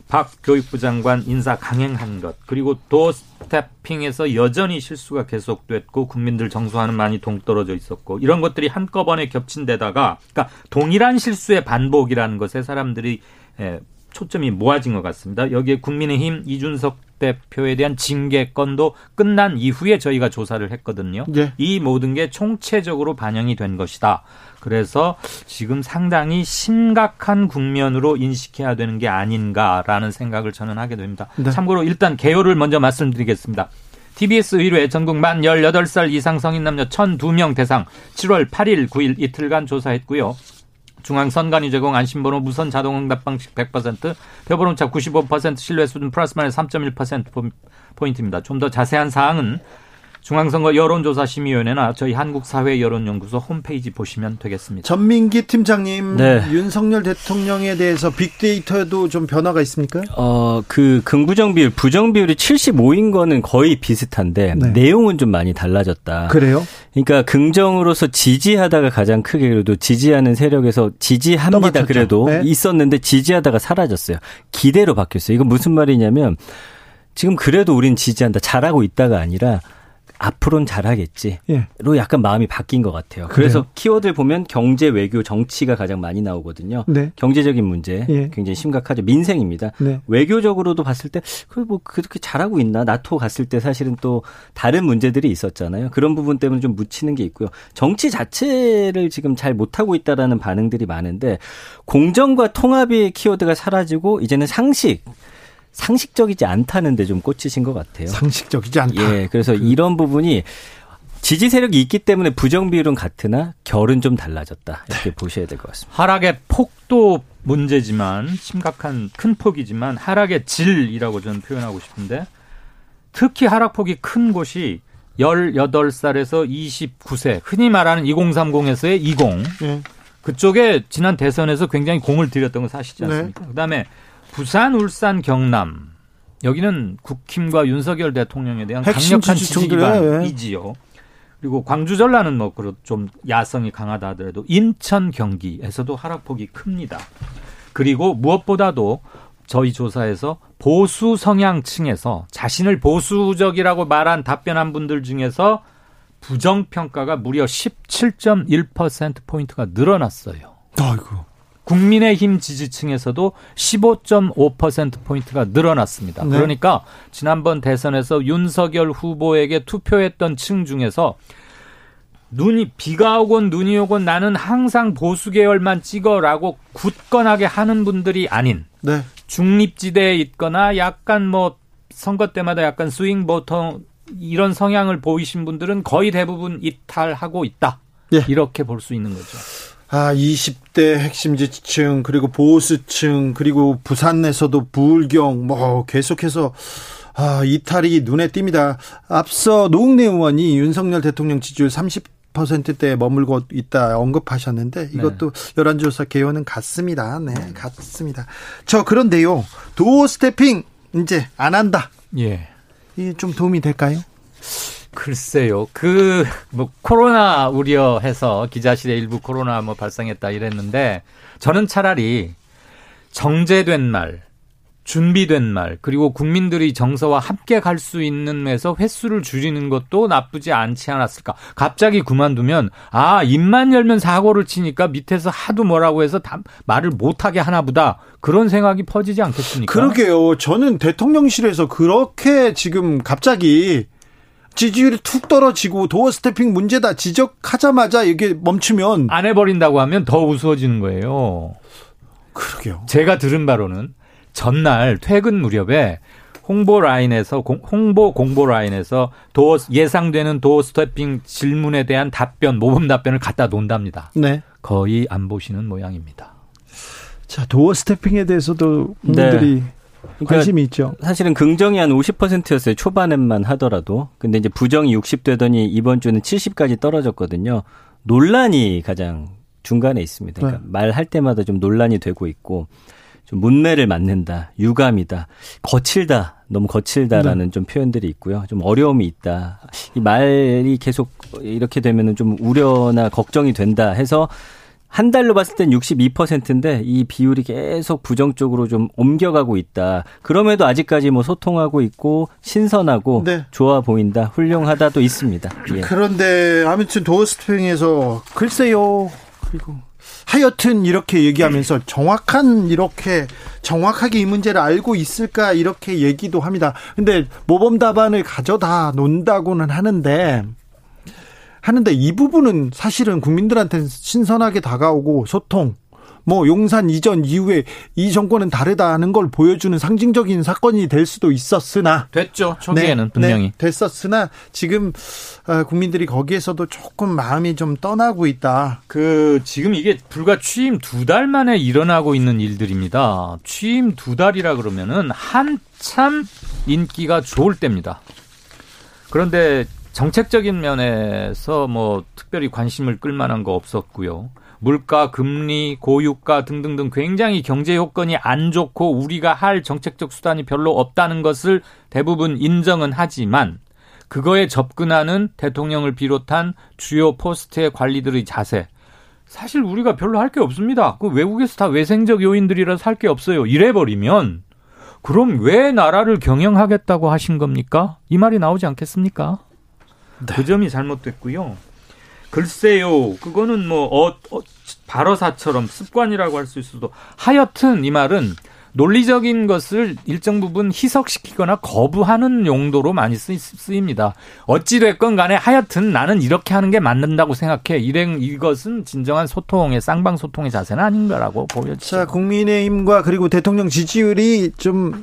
박 교육부 장관 인사 강행한 것 그리고 도스태핑에서 여전히 실수가 계속됐고 국민들 정서와는 많이 동떨어져 있었고 이런 것들이 한꺼번에 겹친 데다가 그러니까 동일한 실수의 반복이라는 것에 사람들이 에, 초점이 모아진 것 같습니다. 여기에 국민의힘 이준석 대표에 대한 징계 건도 끝난 이후에 저희가 조사를 했거든요. 네. 이 모든 게 총체적으로 반영이 된 것이다. 그래서 지금 상당히 심각한 국면으로 인식해야 되는 게 아닌가라는 생각을 저는 하게 됩니다. 네. 참고로 일단 개요를 먼저 말씀드리겠습니다. TBS 의뢰 전국 만 18살 이상 성인 남녀 1002명 대상 7월 8일, 9일 이틀간 조사했고요. 중앙선관위 제공 안심번호 무선 자동응답 방식 100%, 표본오차 95% 신뢰 수준 플러스 마이너스 3.1% 포인트입니다. 좀 더 자세한 사항은 중앙선거 여론조사심의위원회나 저희 한국사회여론연구소 홈페이지 보시면 되겠습니다. 전민기 팀장님, 네. 윤석열 대통령에 대해서 빅데이터에도 좀 변화가 있습니까? 어, 그 긍부정 비율, 부정 비율이 75인 거는 거의 비슷한데 네. 내용은 좀 많이 달라졌다. 그래요? 그러니까 긍정으로서 지지하다가 가장 크게 그래도 지지하는 세력에서 지지합니다. 그래도 네. 있었는데 지지하다가 사라졌어요. 기대로 바뀌었어요. 이거 무슨 말이냐면 지금 그래도 우린 지지한다. 잘하고 있다가 아니라 앞으로는 잘하겠지로 예. 약간 마음이 바뀐 것 같아요. 그래서 그래요? 키워드를 보면 경제, 외교, 정치가 가장 많이 나오거든요. 네. 경제적인 문제 예. 굉장히 심각하죠. 민생입니다. 네. 외교적으로도 봤을 때 그뭐 그렇게 잘하고 있나? 나토 갔을 때 사실은 또 다른 문제들이 있었잖아요. 그런 부분 때문에 좀 묻히는 게 있고요. 정치 자체를 지금 잘 못하고 있다라는 반응들이 많은데 공정과 통합의 키워드가 사라지고 이제는 상식 상식적이지 않다는 데 좀 꽂히신 것 같아요. 상식적이지 않다. 예, 그래서 그... 이런 부분이 지지 세력이 있기 때문에 부정 비율은 같으나 결은 좀 달라졌다. 이렇게 네. 보셔야 될 것 같습니다. 하락의 폭도 문제지만 심각한 큰 폭이지만 하락의 질이라고 저는 표현하고 싶은데 특히 하락폭이 큰 곳이 18살에서 29세, 흔히 말하는 2030에서의 20. 네. 그쪽에 지난 대선에서 굉장히 공을 들였던 건 사실이지 않습니까? 네. 그다음에 부산, 울산, 경남 여기는 국힘과 윤석열 대통령에 대한 강력한 지지 기반이지요. 그리고 광주 전라는 뭐좀 야성이 강하다 하더라도 인천 경기에서도 하락폭이 큽니다. 그리고 무엇보다도 저희 조사에서 보수 성향층에서 자신을 보수적이라고 말한 답변한 분들 중에서 부정 평가가 무려 17.1%포인트가 늘어났어요. 아이고. 국민의힘 지지층에서도 15.5%포인트가 늘어났습니다. 네. 그러니까 지난번 대선에서 윤석열 후보에게 투표했던 층 중에서 눈이 비가 오건 눈이 오건 나는 항상 보수 계열만 찍어라고 굳건하게 하는 분들이 아닌 네. 중립지대에 있거나 약간 뭐 선거 때마다 약간 스윙 보통 이런 성향을 보이신 분들은 거의 대부분 이탈하고 있다. 예. 이렇게 볼 수 있는 거죠. 아, 20대 핵심 지지층, 그리고 보수층, 그리고 부산에서도 불경, 뭐, 계속해서, 아, 이탈이 눈에 띕니다. 앞서 노웅래 의원이 윤석열 대통령 지지율 30%대에 머물고 있다 언급하셨는데 이것도 네. 여론조사 개요는 같습니다. 네, 같습니다. 저 그런데요. 도어 스태핑 이제 안 한다. 예. 이좀 도움이 될까요? 글쎄요. 그, 뭐, 코로나 우려해서 기자실에 일부 코로나 뭐 발생했다 이랬는데, 저는 차라리 정제된 말, 준비된 말, 그리고 국민들이 정서와 함께 갈 수 있는 면에서 횟수를 줄이는 것도 나쁘지 않지 않았을까. 갑자기 그만두면, 아, 입만 열면 사고를 치니까 밑에서 하도 뭐라고 해서 다 말을 못하게 하나 보다. 그런 생각이 퍼지지 않겠습니까? 그러게요. 저는 대통령실에서 그렇게 지금 갑자기 지지율이 툭 떨어지고 doorstepping 문제다 지적하자마자 이게 멈추면 안 해버린다고 하면 더 우스워지는 거예요. 그러게요. 제가 들은 바로는 전날 퇴근 무렵에 홍보 라인에서 홍보 공보 라인에서 도어 예상되는 doorstepping 질문에 대한 답변 모범 답변을 갖다 놓는답니다. 네. 거의 안 보시는 모양입니다. 자 도어 스태핑에 대해서도 국민들이 네. 그러니까 관심이 있죠. 사실은 긍정이 한 50%였어요. 초반에만 하더라도. 근데 이제 부정이 60 되더니 이번 주는 70까지 떨어졌거든요. 논란이 가장 중간에 있습니다. 그러니까 네. 말할 때마다 좀 논란이 되고 있고 좀 문매를 맞는다, 유감이다, 거칠다, 너무 거칠다라는 네. 좀 표현들이 있고요. 좀 어려움이 있다. 이 말이 계속 이렇게 되면은 좀 우려나 걱정이 된다 해서 한 달로 봤을 땐 62%인데 이 비율이 계속 부정적으로 좀 옮겨가고 있다. 그럼에도 아직까지 뭐 소통하고 있고 신선하고 네. 좋아 보인다, 훌륭하다도 있습니다. 예. 그런데 아무튼 도어스프링에서 글쎄요. 그리고 하여튼 이렇게 얘기하면서 정확한 이렇게 정확하게 이 문제를 알고 있을까 이렇게 얘기도 합니다. 근데 모범 답안을 가져다 논다고는 하는데 하는데 이 부분은 사실은 국민들한테 신선하게 다가오고 소통 뭐 용산 이전 이후에 이 정권은 다르다는 걸 보여주는 상징적인 사건이 될 수도 있었으나 됐죠 초기에는 네, 분명히 네, 됐었으나 지금 어, 국민들이 거기에서도 조금 마음이 좀 떠나고 있다. 그 지금 이게 불과 취임 두 달 만에 일어나고 있는 일들입니다. 취임 두 달이라 그러면은 한참 인기가 좋을 때입니다. 그런데 정책적인 면에서 뭐 특별히 관심을 끌 만한 거 없었고요. 물가, 금리, 고유가 등등등 굉장히 경제 요건이 안 좋고 우리가 할 정책적 수단이 별로 없다는 것을 대부분 인정은 하지만 그거에 접근하는 대통령을 비롯한 주요 포스트의 관리들의 자세. 사실 우리가 별로 할 게 없습니다. 그 외국에서 다 외생적 요인들이라서 할 게 없어요. 이래버리면 그럼 왜 나라를 경영하겠다고 하신 겁니까? 이 말이 나오지 않겠습니까? 네. 그 점이 잘못됐고요. 글쎄요, 그거는 뭐, 어, 어 발어사처럼 습관이라고 할 수 있어도 하여튼 이 말은 논리적인 것을 일정 부분 희석시키거나 거부하는 용도로 많이 쓰 입니다. 어찌됐건 간에 하여튼 나는 이렇게 하는 게 맞는다고 생각해. 일행 이것은 진정한 소통의 쌍방 소통의 자세는 아닌가라고 보여지죠. 자, 국민의힘과 그리고 대통령 지지율이 좀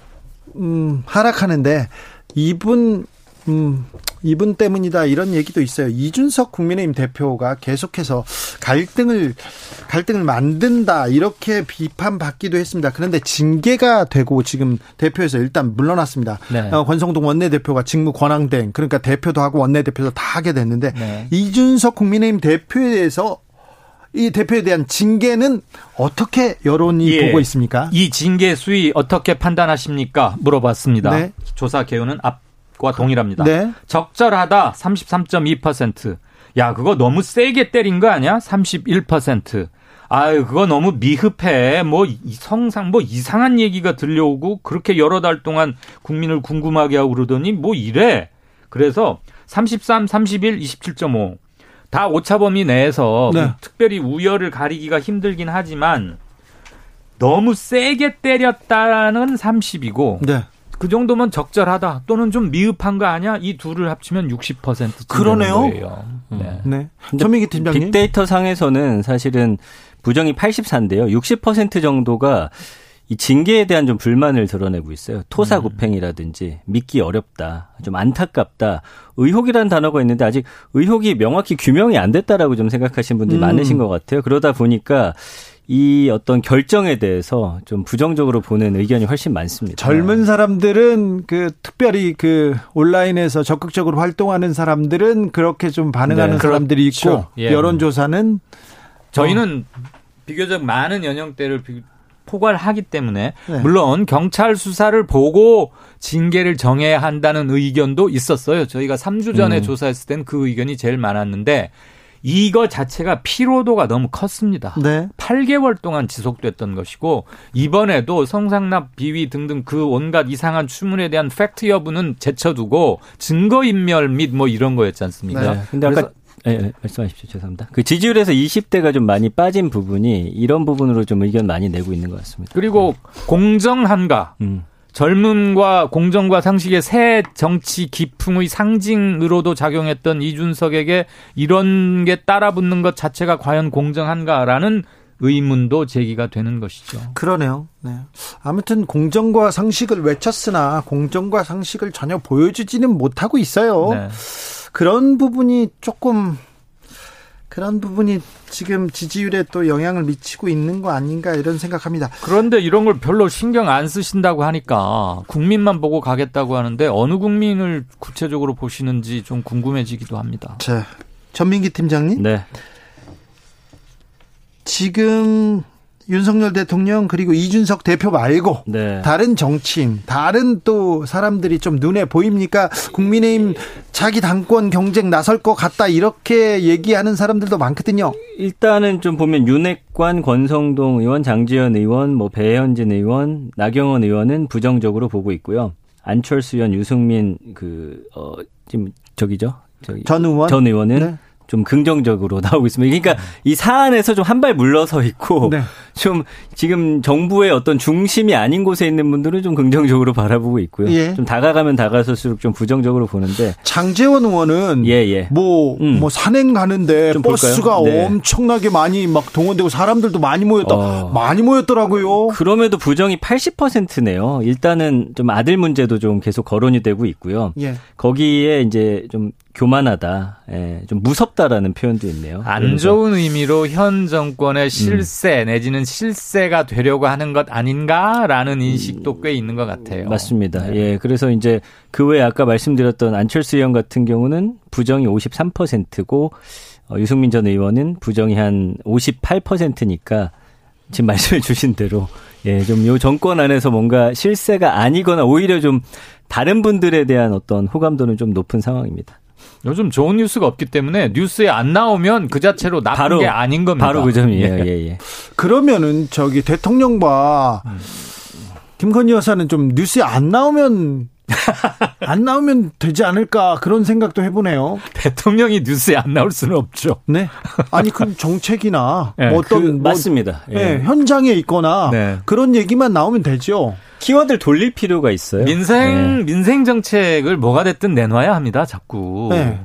음, 하락하는데 이분 음, 이분 때문이다 이런 얘기도 있어요. 이준석 국민의힘 대표가 계속해서 갈등을 갈등을 만든다 이렇게 비판받기도 했습니다. 그런데 징계가 되고 지금 대표에서 일단 물러났습니다. 네. 어, 권성동 원내대표가 직무 권한대행 그러니까 대표도 하고 원내대표도 다 하게 됐는데 네. 이준석 국민의힘 대표에 대해서 이 대표에 대한 징계는 어떻게 여론이 예. 보고 있습니까? 이 징계 수위 어떻게 판단하십니까? 물어봤습니다. 네. 조사 개요는 앞 과 동일합니다. 네. 적절하다 33.2%. 야, 그거 너무 세게 때린 거 아니야? 31%. 아유, 그거 너무 미흡해. 뭐, 성상, 뭐, 이상한 얘기가 들려오고, 그렇게 여러 달 동안 국민을 궁금하게 하고 그러더니, 뭐, 이래. 그래서 33, 31, 27.5. 다 오차범위 내에서 네. 뭐 특별히 우열을 가리기가 힘들긴 하지만 너무 세게 때렸다는 30이고 네. 그 정도면 적절하다 또는 좀 미흡한 거 아니야? 이 둘을 합치면 60% 그러네요. 거예요. 음. 네. 네. 전민기 팀장님. 빅데이터 상에서는 사실은 부정이 84인데요. 60% 정도가 이 징계에 대한 좀 불만을 드러내고 있어요. 토사구팽이라든지 믿기 어렵다, 좀 안타깝다, 의혹이라는 단어가 있는데 아직 의혹이 명확히 규명이 안 됐다라고 좀 생각하시는 분들이 음. 많으신 것 같아요. 그러다 보니까 이 어떤 결정에 대해서 좀 부정적으로 보는 의견이 훨씬 많습니다. 젊은 사람들은 그 특별히 그 온라인에서 적극적으로 활동하는 사람들은 그렇게 좀 반응하는 네, 사람들이 있고 그렇죠. 예. 여론조사는 저희는 어. 비교적 많은 연령대를 포괄하기 때문에 네. 물론 경찰 수사를 보고 징계를 정해야 한다는 의견도 있었어요. 저희가 3주 전에 음. 조사했을 땐 그 의견이 제일 많았는데 이거 자체가 피로도가 너무 컸습니다. 네. 8개월 동안 지속됐던 것이고 이번에도 성상납 비위 등등 그 온갖 이상한 추문에 대한 팩트 여부는 제쳐두고 증거 인멸 및 뭐 이런 거였지 않습니까? 네. 근데 아까 네, 네, 말씀하십시오. 죄송합니다. 그 지지율에서 20대가 좀 많이 빠진 부분이 이런 부분으로 좀 의견 많이 내고 있는 것 같습니다. 그리고 공정한가? 음. 젊음과 공정과 상식의 새 정치 기풍의 상징으로도 작용했던 이준석에게 이런 게 따라붙는 것 자체가 과연 공정한가라는 의문도 제기가 되는 것이죠. 그러네요. 네. 아무튼 공정과 상식을 외쳤으나 공정과 상식을 전혀 보여주지는 못하고 있어요. 네. 그런 부분이 조금 그런 부분이 지금 지지율에 또 영향을 미치고 있는 거 아닌가 이런 생각합니다. 그런데 이런 걸 별로 신경 안 쓰신다고 하니까 국민만 보고 가겠다고 하는데 어느 국민을 구체적으로 보시는지 좀 궁금해지기도 합니다. 자, 전민기 팀장님. 네. 지금 윤석열 대통령 그리고 이준석 대표 말고 네. 다른 정치인, 다른 또 사람들이 좀 눈에 보입니까? 국민의힘 자기 당권 경쟁 나설 것 같다 이렇게 얘기하는 사람들도 많거든요. 일단은 좀 보면 윤핵관, 권성동 의원, 장지현 의원, 뭐 배현진 의원, 나경원 의원은 부정적으로 보고 있고요. 안철수 의원, 유승민 그 어 지금 저기죠. 저기 전 의원 전 의원은 네. 좀 긍정적으로 나오고 있습니다. 그러니까 이 사안에서 좀 한 발 물러서 있고 네. 좀 지금 정부의 어떤 중심이 아닌 곳에 있는 분들은 좀 긍정적으로 바라보고 있고요. 예. 좀 다가가면 다가설수록 좀 부정적으로 보는데 장재원 의원은 예, 예. 뭐, 음. 뭐 산행 가는데 버스가 네. 엄청나게 많이 막 동원되고 사람들도 많이 모였다. 어. 많이 모였더라고요. 그럼에도 부정이 80%네요. 일단은 좀 아들 문제도 좀 계속 거론이 되고 있고요. 예. 거기에 이제 좀 교만하다, 예, 좀 무섭다라는 표현도 있네요. 안 좋은 의미로 현 정권의 실세 음. 내지는 실세가 되려고 하는 것 아닌가라는 인식도 음, 꽤 있는 것 같아요. 맞습니다. 네. 예, 그래서 이제 그 외에 아까 말씀드렸던 안철수 의원 같은 경우는 부정이 53%고 어, 유승민 전 의원은 부정이 한 58%니까 지금 말씀해 주신 대로 예, 좀 요 정권 안에서 뭔가 실세가 아니거나 오히려 좀 다른 분들에 대한 어떤 호감도는 좀 높은 상황입니다. 요즘 좋은 뉴스가 없기 때문에 뉴스에 안 나오면 그 자체로 나쁜 바로, 게 아닌 겁니다. 바로 그 점이에요. 예, 예. 예. 그러면은 저기 대통령과 음. 김건희 여사는 좀 뉴스에 안 나오면 안 나오면 되지 않을까 그런 생각도 해보네요. 대통령이 뉴스에 안 나올 수는 없죠. 네. 아니 그럼 정책이나 네, 뭐 어떤 그, 뭐, 맞습니다. 예. 네, 현장에 있거나 네. 그런 얘기만 나오면 되죠. 키워드를 돌릴 필요가 있어요. 민생 네. 민생 정책을 뭐가 됐든 내놔야 합니다. 자꾸. 네.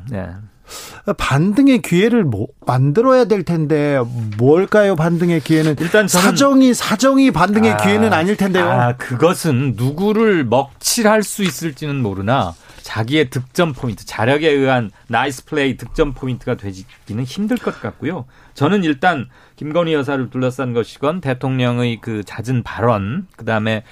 네. 반등의 기회를 뭐 만들어야 될 텐데 뭘까요? 반등의 기회는 일단 사정이 사정이 반등의 아, 기회는 아닐 텐데요. 아, 그것은 누구를 먹칠할 수 있을지는 모르나 자기의 득점 포인트, 자력에 의한 nice play 득점 포인트가 되기는 힘들 것 같고요. 저는 일단 김건희 여사를 둘러싼 것이건 대통령의 그 잦은 발언, 그다음에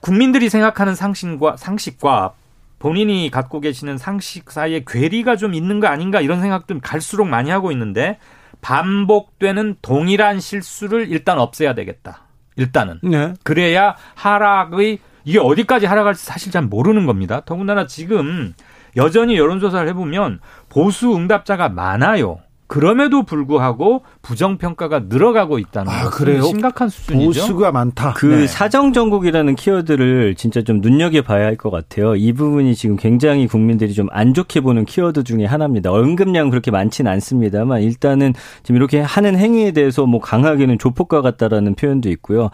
국민들이 생각하는 상식과 상식과 본인이 갖고 계시는 상식 사이에 괴리가 좀 있는 거 아닌가 이런 생각도 갈수록 많이 하고 있는데 반복되는 동일한 실수를 일단 없애야 되겠다. 일단은. 네. 그래야 하락의 이게 어디까지 하락할지 사실 잘 모르는 겁니다. 더군다나 지금 여전히 여론조사를 해보면 보수 응답자가 많아요. 그럼에도 불구하고 부정 평가가 늘어가고 있다는 아, 그래요? 심각한 수준이죠. 보수가 많다. 그 네. 사정 정국이라는 키워드를 진짜 좀 눈여겨 봐야 할 것 같아요. 이 부분이 지금 굉장히 국민들이 좀 안 좋게 보는 키워드 중에 하나입니다. 언급량 그렇게 많지는 않습니다만 일단은 지금 이렇게 하는 행위에 대해서 뭐 강하게는 조폭과 같다라는 표현도 있고요.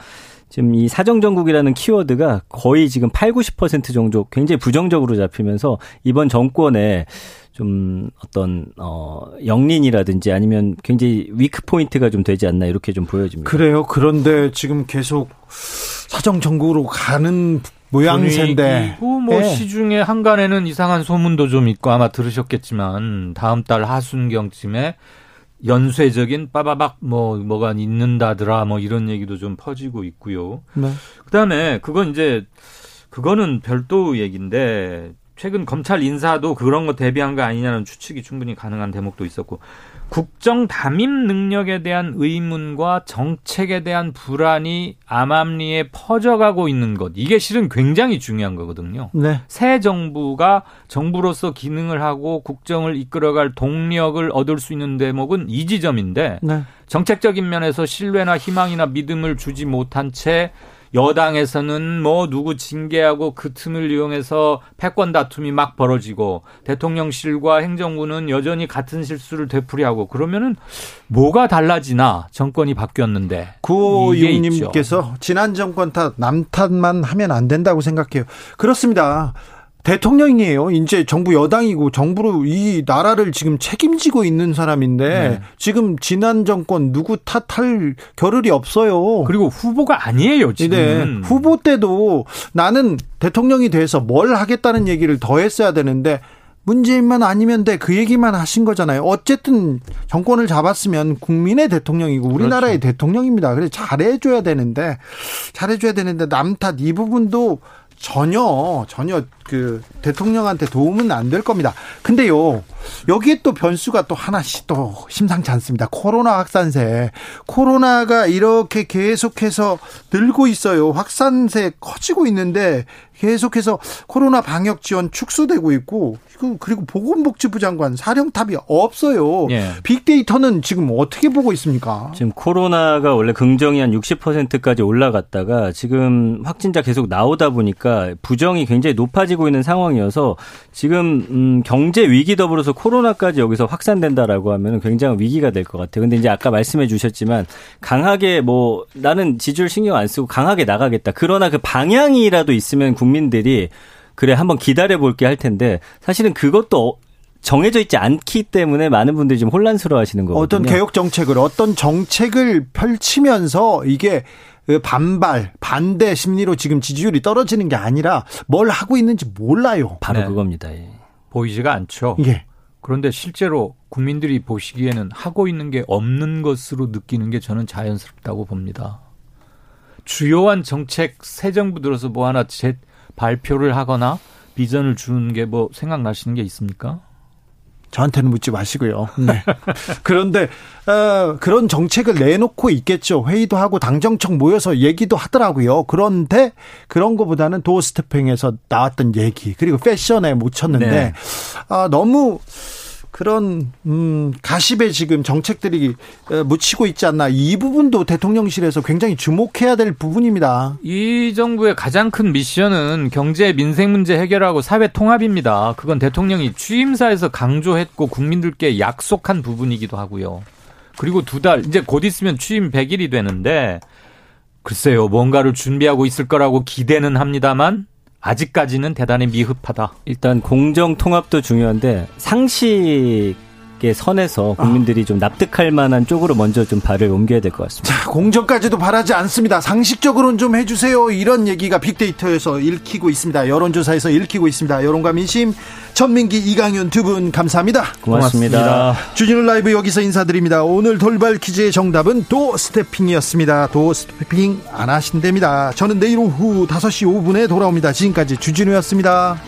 지금 이 사정정국이라는 키워드가 거의 지금 8, 90% 정도 굉장히 부정적으로 잡히면서 이번 정권에 좀 어떤 어 영린이라든지 아니면 굉장히 위크 포인트가 좀 되지 않나 이렇게 좀 보여집니다. 그래요. 그런데 지금 계속 사정 정국으로 가는 모양새인데. 뭐 네. 시중에 한간에는 이상한 소문도 좀 있고 아마 들으셨겠지만 다음 달 하순경쯤에 연쇄적인 빠바박 뭐 뭐가 있는다더라 뭐 이런 얘기도 좀 퍼지고 있고요. 네. 그다음에 그건 이제 그거는 별도 얘기인데 최근 검찰 인사도 그런 거 대비한 거 아니냐는 추측이 충분히 가능한 대목도 있었고 국정 담임 능력에 대한 의문과 정책에 대한 불안이 암암리에 퍼져가고 있는 것 이게 실은 굉장히 중요한 거거든요. 네. 새 정부가 정부로서 기능을 하고 국정을 이끌어갈 동력을 얻을 수 있는 대목은 이 지점인데 네. 정책적인 면에서 신뢰나 희망이나 믿음을 주지 못한 채 여당에서는 뭐 누구 징계하고 그 틈을 이용해서 패권 다툼이 막 벌어지고 대통령실과 행정부는 여전히 같은 실수를 되풀이하고 그러면은 뭐가 달라지나 정권이 바뀌었는데 구호육님께서 지난 정권 탓 남탓만 하면 안 된다고 생각해요. 그렇습니다. 대통령이에요. 이제 정부 여당이고 정부로 이 나라를 지금 책임지고 있는 사람인데 네. 지금 지난 정권 누구 탓할 겨를이 없어요. 그리고 후보가 아니에요, 지금. 네. 후보 때도 나는 대통령이 돼서 뭘 하겠다는 얘기를 더 했어야 되는데 문재인만 아니면 돼. 그 얘기만 하신 거잖아요. 어쨌든 정권을 잡았으면 국민의 대통령이고 우리나라의 그렇죠. 대통령입니다. 그래서 잘해줘야 되는데, 잘해줘야 되는데, 남탓 이 부분도 전혀 전혀 그 대통령한테 도움은 안 될 겁니다. 근데요. 여기에 또 변수가 또 하나씩 또 심상치 않습니다. 코로나 확산세. 코로나가 이렇게 계속해서 늘고 있어요. 확산세 커지고 있는데 계속해서 코로나 방역 지원 축소되고 있고 그리고 보건복지부 장관 사령탑이 없어요. 예. 빅데이터는 지금 어떻게 보고 있습니까? 지금 코로나가 원래 긍정이 한 60%까지 올라갔다가 지금 확진자 계속 나오다 보니까 부정이 굉장히 높아지고 있는 상황이어서 지금 음 경제 위기 더불어서 코로나까지 여기서 확산된다라고 하면 굉장히 위기가 될 것 같아요. 근데 이제 아까 말씀해 주셨지만 강하게 뭐 나는 지지율 신경 안 쓰고 강하게 나가겠다. 그러나 그 방향이라도 있으면 국 민들이 그래 한번 기다려 볼게 할 텐데 사실은 그것도 정해져 있지 않기 때문에 많은 분들이 좀 혼란스러워 하시는 거거든요. 어떤 개혁 정책을 어떤 정책을 펼치면서 이게 그 반발, 반대 심리로 지금 지지율이 떨어지는 게 아니라 뭘 하고 있는지 몰라요. 바로 네. 그겁니다. 예. 보이지가 않죠. 예. 그런데 실제로 국민들이 보시기에는 하고 있는 게 없는 것으로 느끼는 게 저는 자연스럽다고 봅니다. 주요한 정책 새 정부 들어서 뭐 하나 제 발표를 하거나 비전을 주는 게 뭐 생각나시는 게 있습니까? 저한테는 묻지 마시고요. 네. 그런데 어, 그런 정책을 내놓고 있겠죠. 회의도 하고 당정청 모여서 얘기도 하더라고요. 그런데 그런 것보다는 도어 스태핑에서 나왔던 얘기 그리고 패션에 묻혔는데 네. 아, 너무 그런 음 가십에 지금 정책들이 어, 묻히고 있지 않나 이 부분도 대통령실에서 굉장히 주목해야 될 부분입니다. 이 정부의 가장 큰 미션은 경제 민생 문제 해결하고 사회 통합입니다. 그건 대통령이 취임사에서 강조했고 국민들께 약속한 부분이기도 하고요. 그리고 두 달 이제 곧 있으면 취임 100일이 되는데 글쎄요 뭔가를 준비하고 있을 거라고 기대는 합니다만 아직까지는 대단히 미흡하다. 일단 공정 통합도 중요한데 상식 의 선에서 국민들이 아. 좀 납득할 만한 쪽으로 먼저 좀 발을 옮겨야 될 것 같습니다. 자, 공정까지도 바라지 않습니다. 상식적으로는 좀 해주세요. 이런 얘기가 빅데이터에서 읽히고 있습니다. 여론조사에서 읽히고 있습니다. 여론과 민심 전민기 이강윤 두 분 감사합니다. 고맙습니다. 고맙습니다. 주진우 라이브 여기서 인사드립니다. 오늘 돌발 퀴즈의 정답은 도스태핑이었습니다. 도스태핑 안 하신답니다. 저는 내일 오후 5시 5분에 돌아옵니다. 지금까지 주진우였습니다.